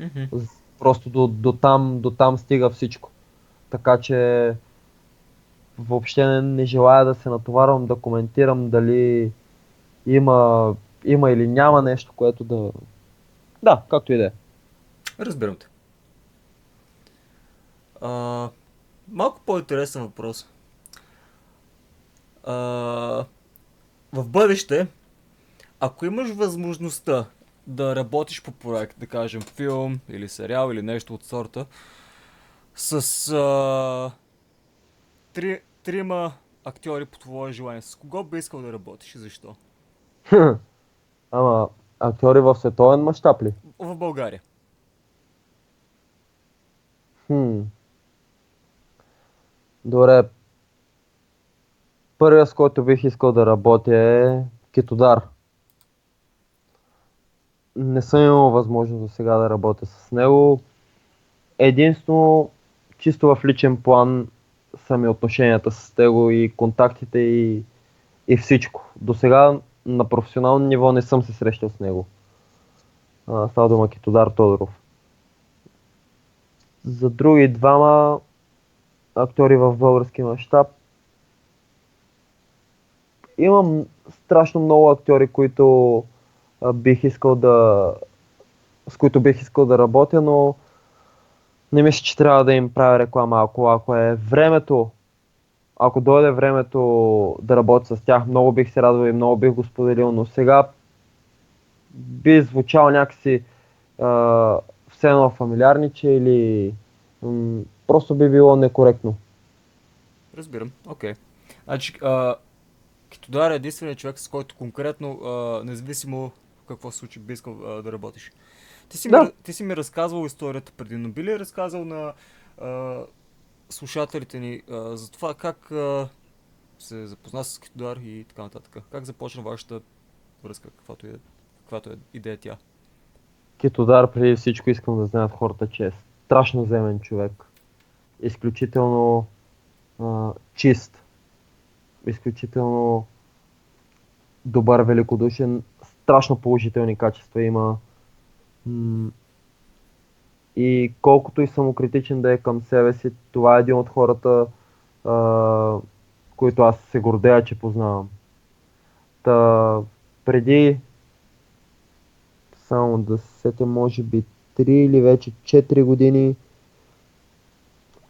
Mm-hmm. Просто до, до, там, до там стига всичко. Така че въобще не, не желая да се натоварвам да коментирам дали има, има или няма нещо, което да... Да, както и да е. Разбирам те. А, малко по-интересен въпрос. А, в бъдеще, ако имаш възможността да работиш по проект, да кажем филм или сериал или нещо от сорта, с а, три, трима актьори по твое желание, с кого би искал да работиш и защо? <laughs> Ама, актьори в световен мащаб ли? В България. Хм. Добре. Първият, с който бих искал да работя е Китодар. Не съм имал възможност до сега да работя с него. Единствено, чисто в личен план са ми отношенията с него и контактите и, и всичко. До сега на професионално ниво не съм се срещал с него. Става дума Китодар Тодоров. За други двама актьори в български мащаб имам страшно много актьори, които бих искал да с които бих искал да работя, но не мисля, че трябва да им правя реклама. Ако, ако е времето, ако дойде времето да работя с тях, много бих се радвал и много бих го споделил, но сега би звучал някакси а, все едно фамилиарниче или просто би било некоректно. Разбирам, окей. Okay. Значи, а, Китодар е единственият човек, с който конкретно, а, независимо какво се случи, би искал а, да работиш. Ти си, Да. ми, ти си ми разказвал историята преди, но би ли разказал на а, слушателите ни а, за това как а, се запозна с Китодар и така нататък? Как започна вашата връзка, каквато е, каквато е идея тя? Китодар преди всичко искам да знаят хората, че е страшно земен човек. Изключително а, чист. Изключително добър, великодушен. Страшно положителни качества има. И колкото и самокритичен да е към себе си, това е един от хората, а, които аз се гордея, че познавам. Та, преди само да се сетя, може би 3 или вече 4 години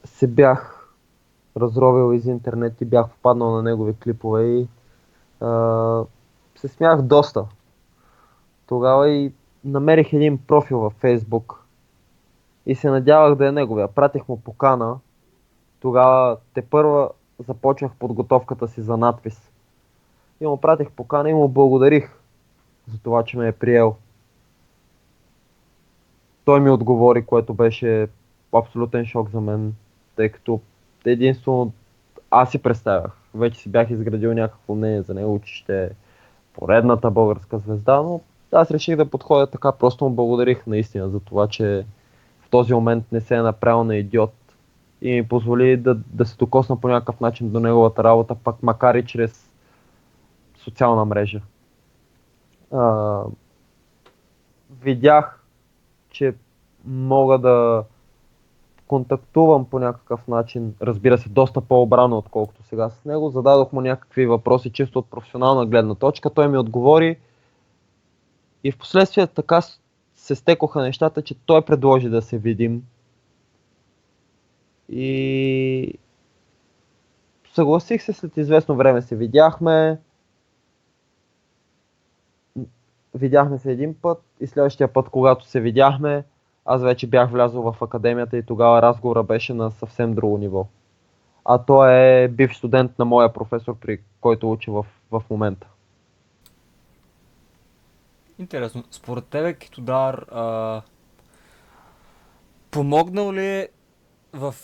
се бях разровил из интернет и бях попаднал на негови клипове и а, се смях доста. Тогава и намерих един профил във Фейсбук и се надявах да е неговия. Пратих му покана. Тогава те първа започнах подготовката си за надпис. И му пратих покана и му благодарих за това, че ме е приел. Той ми отговори, което беше абсолютен шок за мен, тъй като единствено аз си представях. Вече си бях изградил някакво мнение за него, че ще е поредната българска звезда, но аз реших да подходя така, просто му благодарих наистина за това, че в този момент не се е направил на идиот и ми позволи да, да се докосна по някакъв начин до неговата работа, пак макар и чрез социална мрежа. А, видях, че мога да контактувам по някакъв начин, разбира се, доста по-обрано, отколкото сега с него. Зададох му някакви въпроси чисто от професионална гледна точка. Той ми отговори и в последствие така се стекоха нещата, че той предложи да се видим. И съгласих се след известно време се видяхме. видяхме се един път и следващия път, когато се видяхме, аз вече бях влязъл в академията и тогава разговора беше на съвсем друго ниво. А той е бив студент на моя професор, при който учи в, в момента. Интересно. Според тебе Китодар а, помогнал ли е в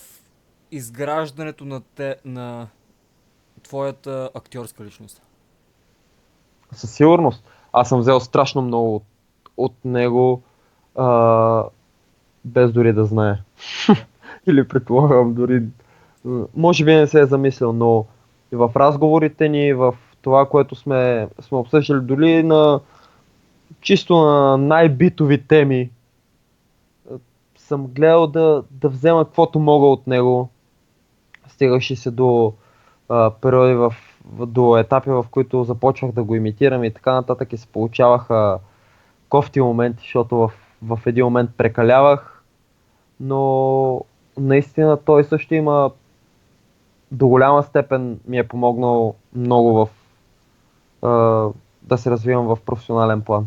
изграждането на, те, на твоята актьорска личност? Със сигурност. Аз съм взел страшно много от, от него, а, без дори да знае. <laughs> Или предполагам дори. Може би не се е замислил, но и в разговорите ни, в това, което сме, сме обсъждали, дори на чисто на най-битови теми, съм гледал да, да взема каквото мога от него. Стигаше се до а, периоди в, до етапи, в които започвах да го имитирам и така нататък и се получаваха кофти моменти, защото в, в един момент прекалявах, но наистина той също има до голяма степен ми е помогнал много в а, да се развивам в професионален план.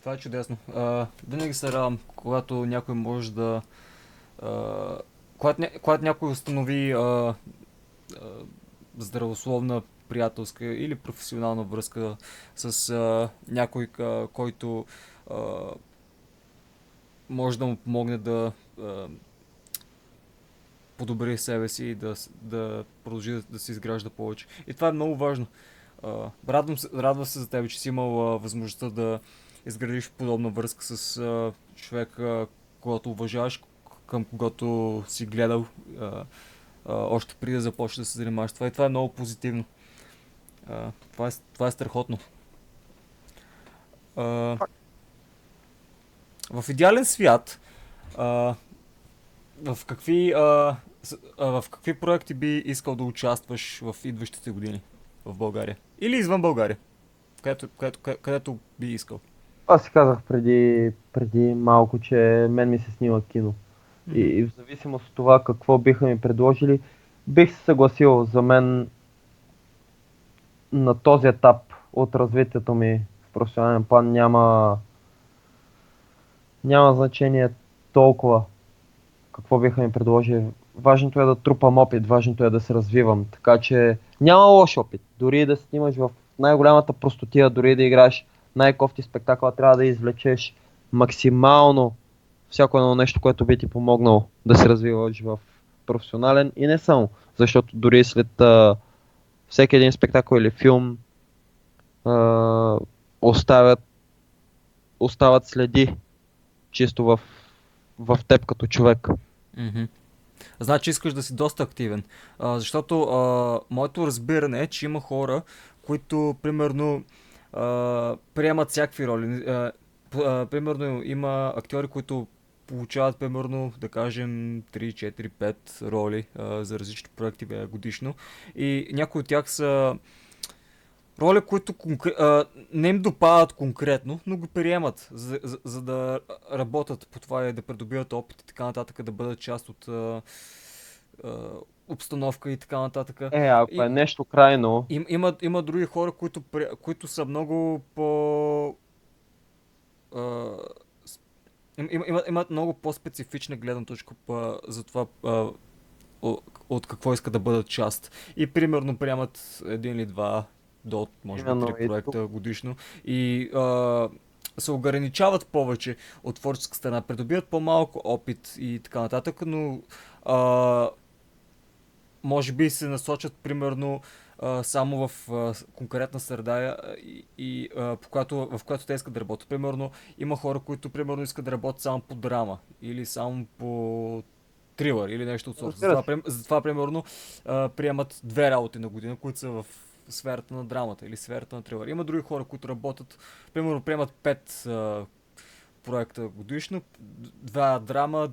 Това е чудесно. А, винаги се радвам, когато някой може да. А, когато, когато някой установи а, а, здравословна приятелска или професионална връзка с а, някой, а, който а, може да му помогне да а, подобри себе си и да, да продължи да, да се изгражда повече. И това е много важно. А, радвам се, радвам се за теб, че си имал а, възможността да изградиш подобна връзка с а, човек, когато уважаваш, към когото си гледал още преди да започнеш да се занимаваш това. И това е много позитивно. А, това, е, това е страхотно. А, в идеален свят, а, в какви, а, а, в какви проекти би искал да участваш в идващите години в България? Или извън България? Където, където, където би искал? Аз си казах преди, преди малко, че мен ми се снима кино. И, и в зависимост от това какво биха ми предложили, бих се съгласил за мен на този етап от развитието ми в професионален план няма, няма значение толкова какво биха ми предложили. Важното е да трупам опит, важното е да се развивам. Така че няма лош опит. Дори да снимаш в най-голямата простотия, дори да играеш най-кофти спектакъл, трябва да извлечеш максимално всяко едно нещо, което би ти помогнало да се развиваш в професионален и не само. Защото дори след а, всеки един спектакъл или филм а, оставят, остават следи чисто в, в теб като човек. Mm-hmm. Значи искаш да си доста активен. А, защото а, моето разбиране е, че има хора, които примерно а, приемат всякакви роли. А, а, примерно има актьори, които получават примерно, да кажем, 3, 4, 5 роли а, за различни проекти бе, годишно. И някои от тях са роли, които конкре... а, не им допадат конкретно, но го приемат, за, за, за да работят по това и да придобиват опит и така нататък, да бъдат част от а, а, обстановка и така нататък. Е, ако и, е нещо крайно. Им, има, има други хора, които, които са много по. А, им, има, имат много по-специфична гледна точка по, за това а, от какво искат да бъдат част. И примерно приемат един или два до може би три проекта годишно. И а, се ограничават повече от творческа страна, придобиват по-малко опит и така нататък, но а, може би се насочат примерно а, само в а, конкретна среда и, и а, по която, в която те искат да работят. Примерно има хора, които примерно искат да работят само по драма или само по трилър или нещо от сорта. Затова, затова примерно а, приемат две работи на година, които са в сферата на драмата или сферата на трилър. Има други хора, които работят, примерно приемат пет а, проекта годишно, два драма,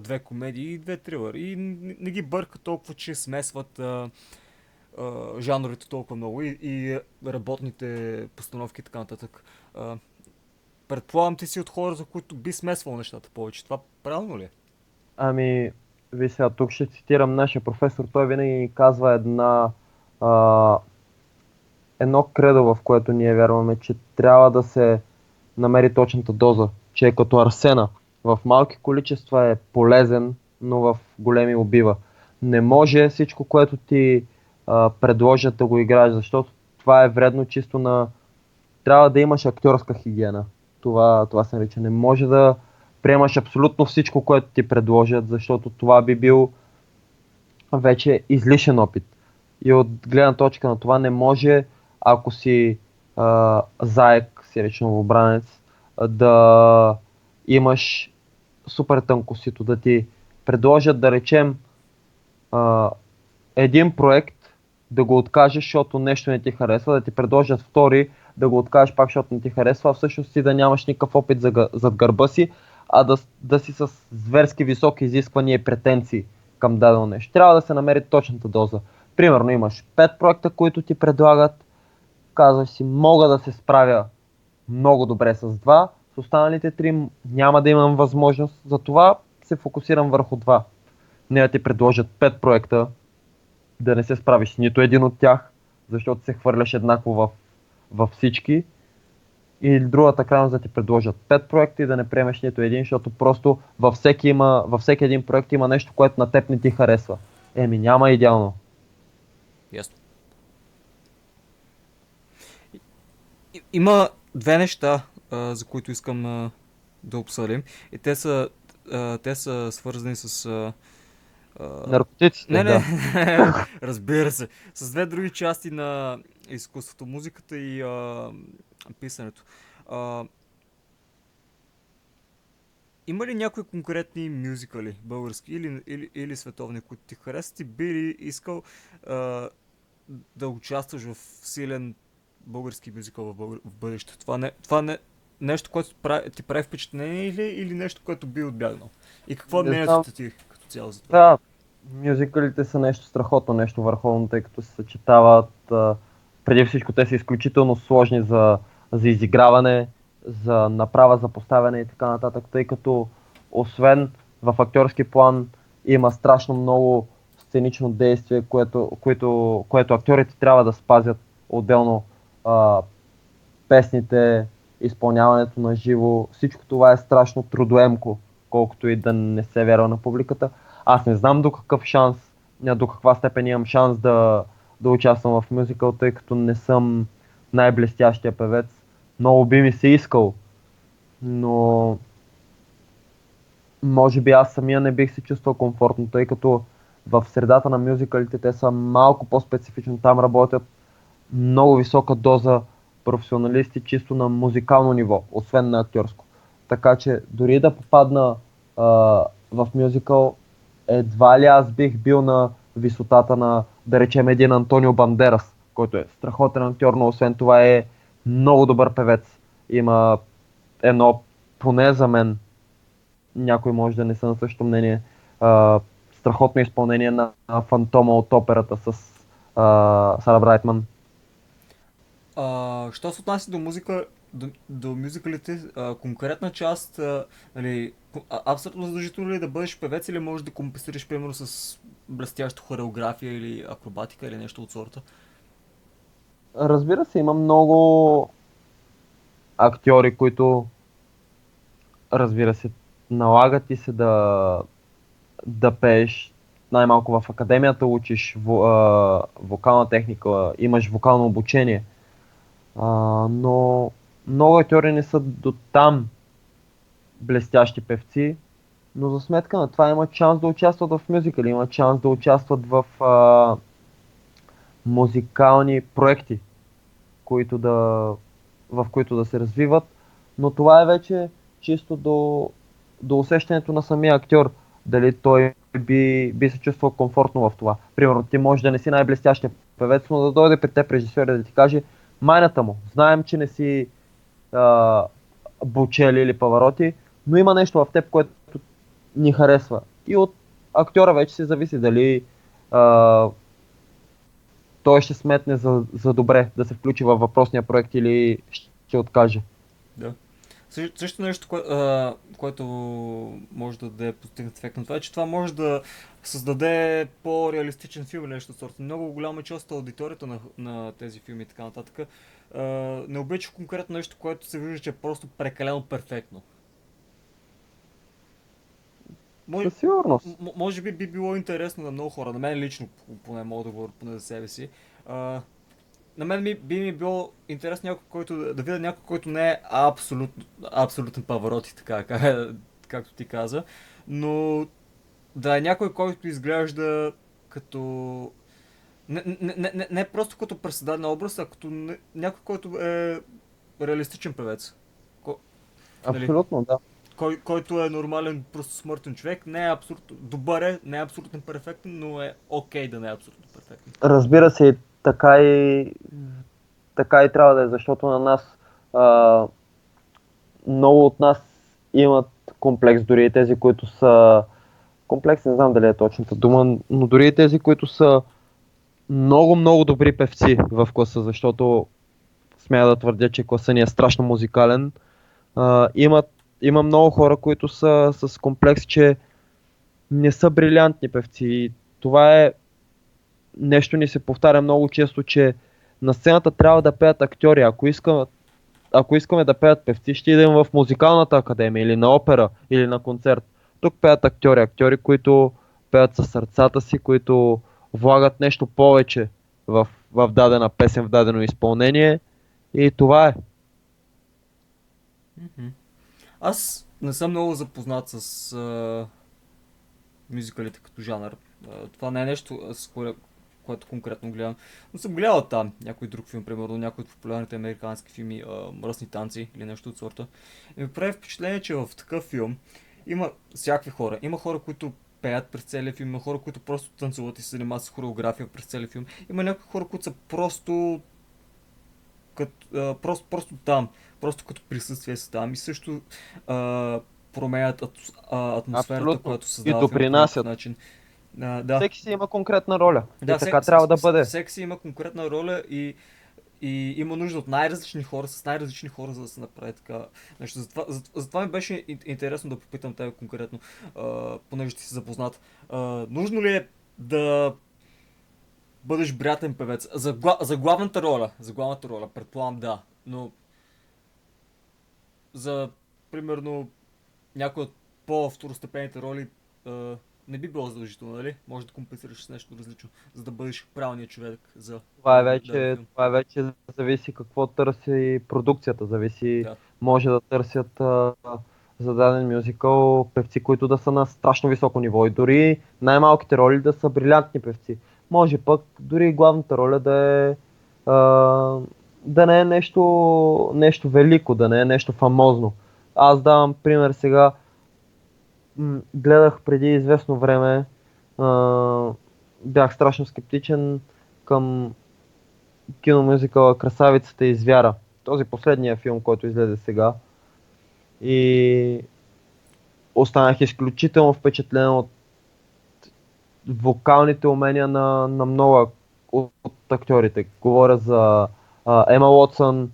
две комедии и две трилър. И не, ги бъркат толкова, че смесват а, а, жанрите толкова много и, и работните постановки и така нататък. А, предполагам ти си от хора, за които би смесвал нещата повече. Това правилно ли е? Ами, ви сега тук ще цитирам нашия професор. Той винаги казва една а, едно кредо, в което ние вярваме, че трябва да се намери точната доза, че е като арсена. В малки количества е полезен, но в големи убива. Не може всичко, което ти предложат да го играеш, защото това е вредно чисто на... Трябва да имаш актьорска хигиена. Това, това се нарича. Не може да приемаш абсолютно всичко, което ти предложат, защото това би бил вече излишен опит. И от гледна точка на това не може, ако си а, заек, си речен обранец, да имаш супер тънкосито, да ти предложат да речем а, един проект, да го откажеш, защото нещо не ти харесва, да ти предложат втори, да го откажеш пак, защото не ти харесва, а всъщност ти да нямаш никакъв опит за, зад гърба си, а да, да си с зверски високи изисквания и претенции към дадено нещо. Трябва да се намери точната доза. Примерно имаш 5 проекта, които ти предлагат, казваш си, мога да се справя много добре с два, с останалите три няма да имам възможност, затова се фокусирам върху два. Не да ти предложат 5 проекта, да не се справиш с нито един от тях, защото се хвърляш еднакво във всички. Или другата крайност да ти предложат 5 проекта и да не приемеш нито един, защото просто във всеки, има, във всеки един проект има нещо, което на теб не ти харесва. Еми няма идеално. Ясно. Има две неща, а, за които искам а, да обсъдим. И те са, а, те са свързани с. Наркотиците. Не, не, да. <laughs> разбира се. С две други части на изкуството, музиката и а, писането. А, има ли някои конкретни мюзикали, български или, или, или световни, които ти харесват и би ли искал а, да участваш в силен български мюзикъл в, бъл... в бъдеще? Това, не, това не, нещо, което прави, ти прави впечатление или, или нещо, което би отбягнал? И какво е мнението ти като цяло за това? Да, мюзикалите са нещо страхотно, нещо върховно, тъй като се съчетават. Преди всичко те са изключително сложни за, за изиграване, за направа, за поставяне и така нататък, тъй като освен в актьорски план има страшно много сценично действие, което, което, което актьорите трябва да спазят отделно а, песните, изпълняването на живо. Всичко това е страшно трудоемко, колкото и да не се вярва на публиката. Аз не знам до какъв шанс, до каква степен имам шанс да, да участвам в мюзикъл, тъй като не съм най-блестящия певец. Много би ми се искал, но може би аз самия не бих се чувствал комфортно, тъй като в средата на мюзикалите те са малко по-специфично. Там работят много висока доза професионалисти чисто на музикално ниво, освен на актьорско. Така че дори да попадна а, в мюзикъл, едва ли аз бих бил на висотата на, да речем, един Антонио Бандерас, който е страхотен актьор, но освен това е много добър певец. Има едно, поне за мен, някой може да не са на същото мнение, а, страхотно изпълнение на Фантома от операта с а, Сара Брайтман. А, що се отнася до музика, до, до мюзикалите, а, конкретна част, а, нали, абсолютно задължително ли е да бъдеш певец или можеш да компенсираш, примерно, с блестяща хореография или акробатика или нещо от сорта? Разбира се, има много актьори, които разбира се, налагат ти се да, да пееш. Най-малко в академията учиш во, а, вокална техника, имаш вокално обучение. А, но много актьори не са до там блестящи певци, но за сметка на това имат шанс да участват в мюзикали, имат шанс да участват в а, музикални проекти, които да, в които да се развиват, но това е вече чисто до, до усещането на самия актьор, дали той би, би се чувствал комфортно в това. Примерно, ти може да не си най-блестящия певец, но да дойде при теб режисьор да ти каже майната му. Знаем, че не си а, Бучели или Павароти, но има нещо в теб, което ни харесва. И от актьора вече се зависи дали а, той ще сметне за, за добре да се включи във въпросния проект или ще откаже. Да. Също, нещо, кое, което може да даде постигнат ефект на това е, че това може да създаде по-реалистичен филм или нещо сорта. Много голяма част от аудиторията на, на тези филми и така нататък а, не обича конкретно нещо, което се вижда, че е просто прекалено перфектно. Със сигурност. М- може би би било интересно на много хора, на мен лично, поне мога да говоря поне за себе си. А, на мен ми, би ми било интересно някой, който, да видя някой, който не е абсолютно, абсолютен паворот и така, как, както ти каза, но да е някой, който изглежда като... Не, не, не, не, просто като преседаден образ, а като не, някой, който е реалистичен певец. Ко, нали? Абсолютно, да. Кой, който е нормален, просто смъртен човек, не е абсолютно добър, е, не е абсолютно перфектен, но е окей okay да не е абсолютно перфектен. Разбира се, така и, така и трябва да е, защото на нас а, много от нас имат комплекс, дори и тези, които са комплекс, не знам дали е точната дума, но дори и тези, които са много, много добри певци в класа, защото смея да твърдя, че класа ни е страшно музикален. А, имат, има много хора, които са с комплекс, че не са брилянтни певци. Това е нещо ни се повтаря много често, че на сцената трябва да пеят актьори. Ако искаме, ако искаме да пеят певци, ще идем в музикалната академия или на опера или на концерт. Тук пеят актьори, актьори, които пеят със сърцата си, които влагат нещо повече в, в дадена песен, в дадено изпълнение. И това е. Аз не съм много запознат с а, мюзикалите като жанр. А, това не е нещо, с кое, което конкретно гледам. Но съм гледал там някой друг филм, примерно някой от популярните американски филми, а, Мръсни танци или нещо от сорта. И ми прави впечатление, че в такъв филм има всякакви хора. Има хора, които пеят през целия филм, има хора, които просто танцуват и се занимават с хореография през целия филм. Има някои хора, които са просто като, а, просто, просто там, просто като присъствие са там и също а, променят ат, а, атмосферата, Абсолютно. която създава и допринасят. начин. А, да. Всеки си има конкретна роля. Да, и така всеки, трябва да бъде. Всеки си има конкретна роля и и има нужда от най-различни хора, с най-различни хора, за да се направи така нещо. Затова, затова, затова ми беше интересно да попитам тебе конкретно, а, понеже ти си запознат. А, нужно ли е да бъдеш брятен певец? За, за главната роля, за главната роля, предполагам да, но за, примерно, някои от по-второстепените роли а, не би било задължително, нали? Може да компенсираш с нещо различно, за да бъдеш правилният човек за... Това е вече, да, това е вече зависи какво търси продукцията, зависи, да. може да търсят а, за даден мюзикъл певци, които да са на страшно високо ниво и дори най-малките роли да са брилянтни певци. Може пък дори главната роля да е а, да не е нещо, нещо велико, да не е нещо фамозно. Аз давам пример сега, гледах преди известно време, а, бях страшно скептичен към киномюзикъла Красавицата и звяра. Този последния филм, който излезе сега. И останах изключително впечатлен от вокалните умения на, на много от, актьорите. Говоря за а, Ема Уотсън,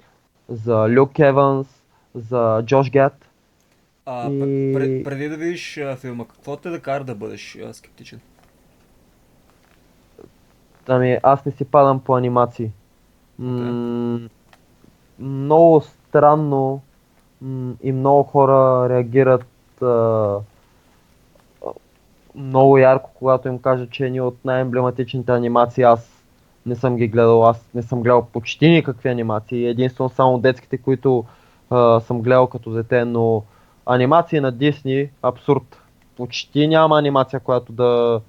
за Люк Еванс, за Джош Гет. А, и... пред, преди да видиш а, филма, какво те да кара да бъдеш а, скептичен? Ами, аз не си падам по анимации. Okay. М- много странно м- и много хора реагират а, много ярко, когато им кажа, че е от най-емблематичните анимации аз не съм ги гледал. Аз не съм гледал почти никакви анимации. Единствено само детските, които а, съм гледал като дете, но анимации на Дисни, абсурд. Почти няма анимация, която да,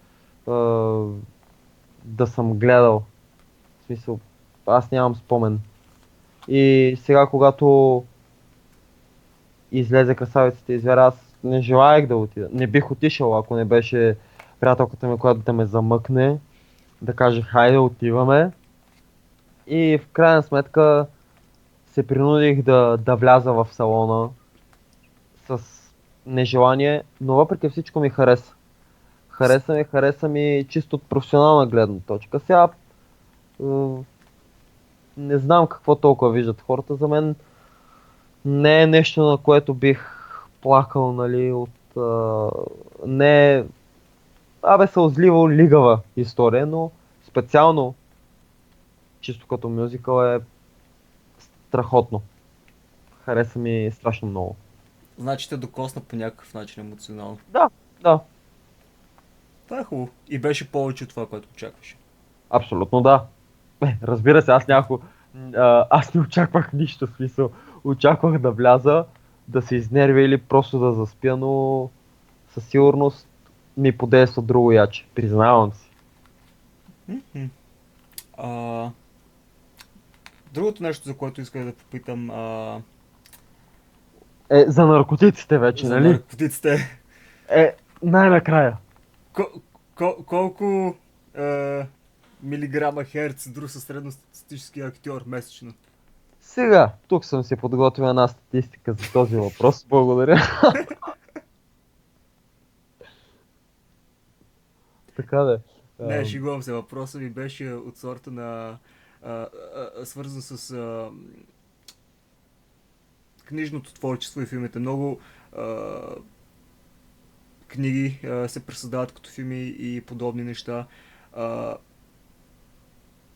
да съм гледал. В смисъл, аз нямам спомен. И сега, когато излезе красавицата и звера, аз не желаях да отида. Не бих отишъл, ако не беше приятелката ми, която да ме замъкне, да каже хайде отиваме. И в крайна сметка се принудих да, да вляза в салона с нежелание, но въпреки всичко ми хареса. Хареса ми, хареса ми чисто от професионална гледна точка. Сега не знам какво толкова виждат хората. За мен не е нещо, на което бих плакал, нали, от... Не е... Абе, сълзливо лигава история, но специално, чисто като мюзикъл е страхотно. Хареса ми страшно много. Значи те докосна по някакъв начин емоционално. Да, да, Това е хубаво. И беше повече от това, което очакваше. абсолютно да. Е, разбира се, аз няко... а, Аз не очаквах нищо в смисъл. Очаквах да вляза, да се изнервя или просто да заспя, но със сигурност ми подейства друго яче. Признавам си. А, другото нещо, за което исках да попитам, а, Е, за наркотиците вече, за нали? наркотиците. Е, най-накрая. Ко- ко- колко а, милиграма херц друса средностатистически актьор месечно? Сега, тук съм си подготвил една статистика за този въпрос. Благодаря. <laughs> така да. Не, Ам, шегувам се. Въпросът ми беше от сорта на... А, а, свързан с а, книжното творчество и филмите. Много а, книги а, се пресъздават като филми и подобни неща. А,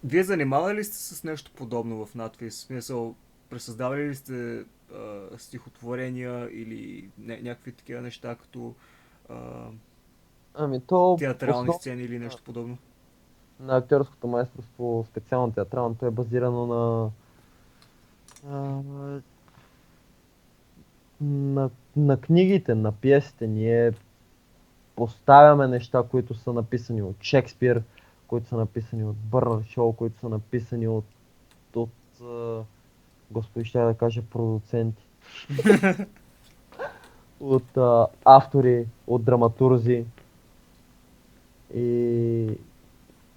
вие занимавали ли сте с нещо подобно в надпис? В смисъл, пресъздавали ли сте а, стихотворения или не, някакви такива неща, като а, Ами то театрални основ- сцени или нещо подобно? на актьорското майсторство, специално театралното, е базирано на, а, на, на книгите, на пиесите. Ние поставяме неща, които са написани от Шекспир, които са написани от Бърнард Шоу, които са написани от, от господи, ще да кажа продуценти. <laughs> от а, автори, от драматурзи. И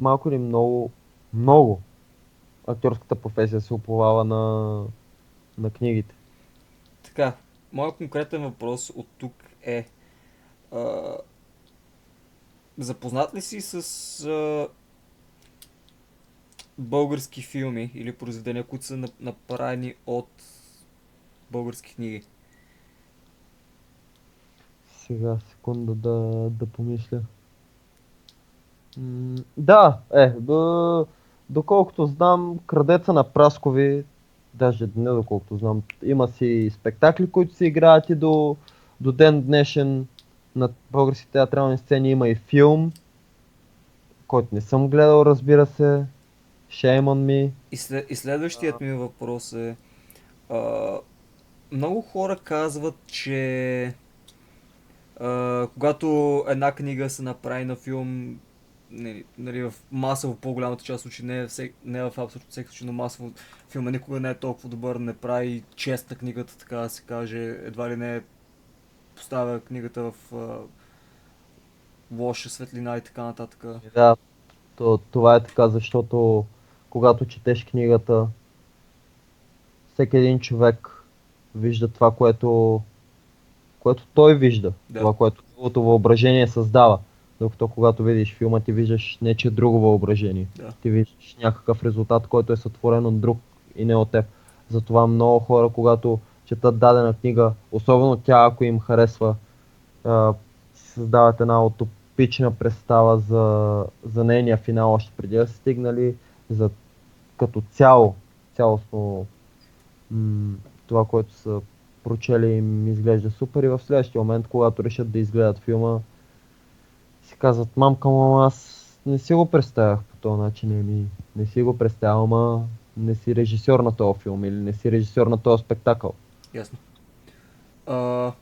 малко или много, много актьорската професия се оповава на, на книгите. Така, моят конкретен въпрос от тук е а, запознат ли си с а, български филми или произведения, които са нап- направени от български книги? Сега, секунда да, да помисля. М, да, е, да, доколкото знам, Крадеца на Праскови, даже не доколкото знам, има си спектакли, които се играят и до, до ден днешен на български театрални сцени, има и филм, който не съм гледал, разбира се. Shame on me. И, след, и следващият ми въпрос е а, много хора казват, че а, когато една книга се направи на филм, нали, нали, в масово по-голямата част случаи, не, е всек, не е в абсолютно всеки случай, но масово филма никога не е толкова добър, не прави чест на книгата, така да се каже, едва ли не поставя книгата в а, лоша светлина и така нататък. Да, то, това е така, защото когато четеш книгата, всеки един човек вижда това, което, което той вижда, Да. това, което неговото въображение създава. Докато когато видиш филма, ти виждаш нече друго въображение. Да. Ти виждаш някакъв резултат, който е сътворен от друг и не от теб. Затова много хора, когато четат дадена книга, особено тя, ако им харесва, си създават една утопична представа за, за нейния финал, още преди да са стигнали, за като цяло, цялостно м- това, което са прочели им изглежда супер и в следващия момент, когато решат да изгледат филма, си казват, мамка, мама, аз не си го представях по този начин, еми, не си го представям, ама не си режисьор на този филм или не си режисьор на този спектакъл. Ясно. А,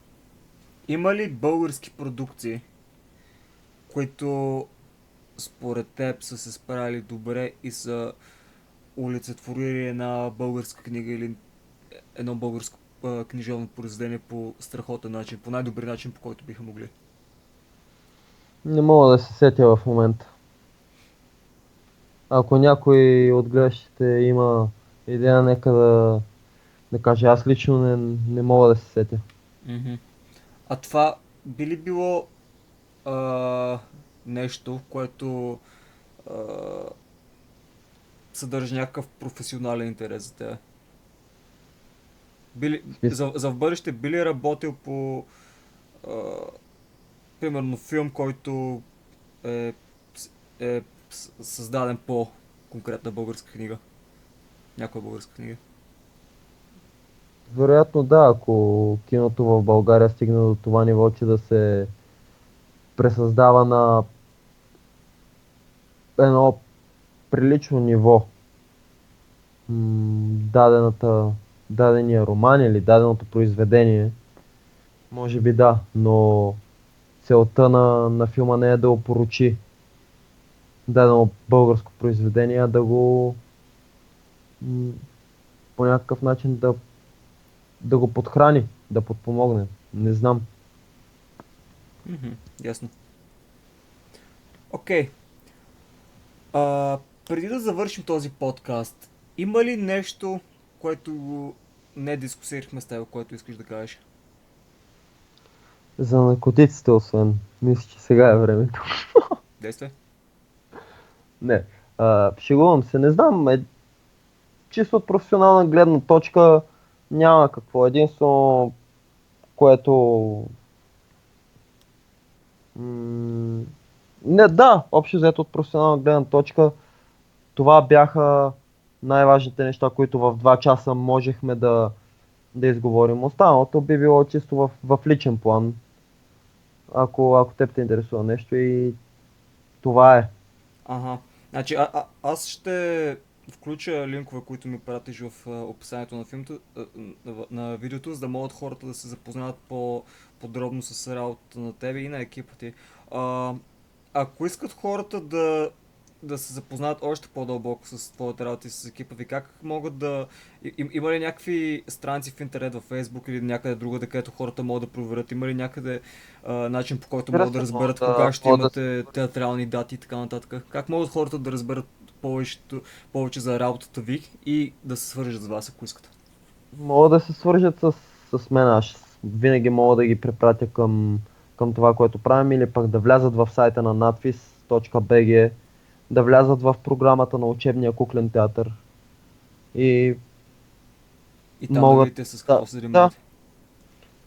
има ли български продукции, които според теб са се справили добре и са олицетворили една българска книга или едно българско а, книжовно произведение по страхотен начин, по най-добри начин, по който биха могли? Не мога да се сетя в момента. Ако някой от гледащите има идея, нека да, да каже. Аз лично не, не мога да се сетя. А това би ли било а, нещо, което а, съдържа някакъв професионален интерес за теб? Били, за, за в бъдеще би ли работил по а, примерно филм, който е, е създаден по конкретна българска книга? Някоя българска книга? Вероятно да, ако киното в България стигне до това ниво, че да се пресъздава на едно прилично ниво дадената, дадения роман или даденото произведение, може би да, но целта на, на филма не е да опоручи дадено българско произведение, а да го по някакъв начин да, да го подхрани, да подпомогне. Не знам. Mm-hmm, ясно. Окей. Okay. Преди да завършим този подкаст, има ли нещо, което не дискусирахме с теб, което искаш да кажеш? За наркотиците, освен. Мисля, че сега е времето. <laughs> Действай. Не. А, шегувам се. Не знам. Е, чисто от професионална гледна точка няма какво. Единствено, което... М- не, да, общо взето от професионална гледна точка, това бяха най-важните неща, които в 2 часа можехме да, да изговорим. Останалото би било чисто в, в личен план, ако, ако теб те интересува нещо и това е. Ага. Значи, а, а, аз ще включа линкове, които ми пратиш в описанието на филмта, на, на видеото, за да могат хората да се запознаят по-подробно с работата на тебе и на екипа ти. А, ако искат хората да да се запознаят още по-дълбоко с твоята работа и с екипа ви, как могат да... И, има ли някакви страници в интернет, в Facebook или някъде другаде, където хората могат да проверят? Има ли някъде а, начин по който могат да разберат да, кога ще имате да... театрални дати и така нататък? Как могат хората да разберат повечето, повече за работата ви и да се свържат с вас, ако искат? Могат да се свържат с, с мен. Аз винаги мога да ги препратя към, към това, което правим или пък да влязат в сайта на надфис.bg да влязат в програмата на учебния куклен театър. И, и там могат... да с какво да. Да.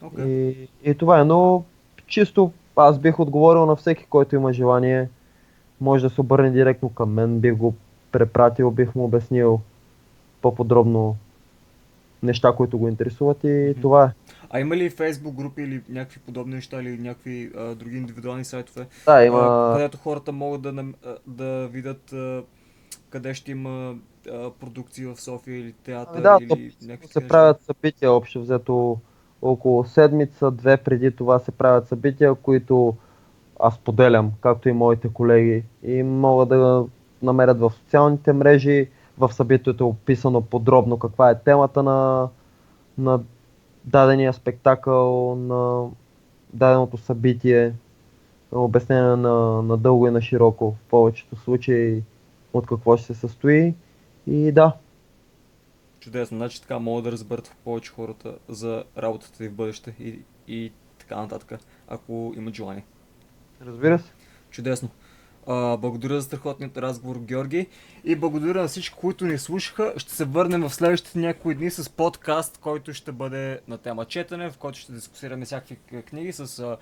Okay. И, и това е, но чисто аз бих отговорил на всеки, който има желание. Може да се обърне директно към мен, бих го препратил, бих му обяснил по-подробно неща, които го интересуват и mm-hmm. това е. А има ли Facebook групи или някакви подобни неща или някакви а, други индивидуални сайтове? Да, има. А, където хората могат да, да видят а, къде ще има а, продукции в София или театър да, или някакви се неща? правят събития общо взето около седмица, две преди това се правят събития, които аз поделям, както и моите колеги и могат да намерят в социалните мрежи. В събитието е описано подробно каква е темата на, на дадения спектакъл, на даденото събитие, обяснение на, на дълго и на широко в повечето случаи от какво ще се състои. И да. Чудесно, значи така могат да разберат повече хората за работата ви в бъдеще и, и така нататък, ако имат желание. Разбира се. Чудесно. А, благодаря за страхотният разговор, Георги. И благодаря на всички, които ни слушаха. Ще се върнем в следващите някои дни с подкаст, който ще бъде на тема четене, в който ще дискусираме всякакви книги с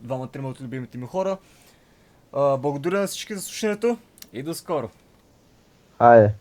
двама-трима от любимите ми хора. А, благодаря на всички за слушането и до скоро. Айде.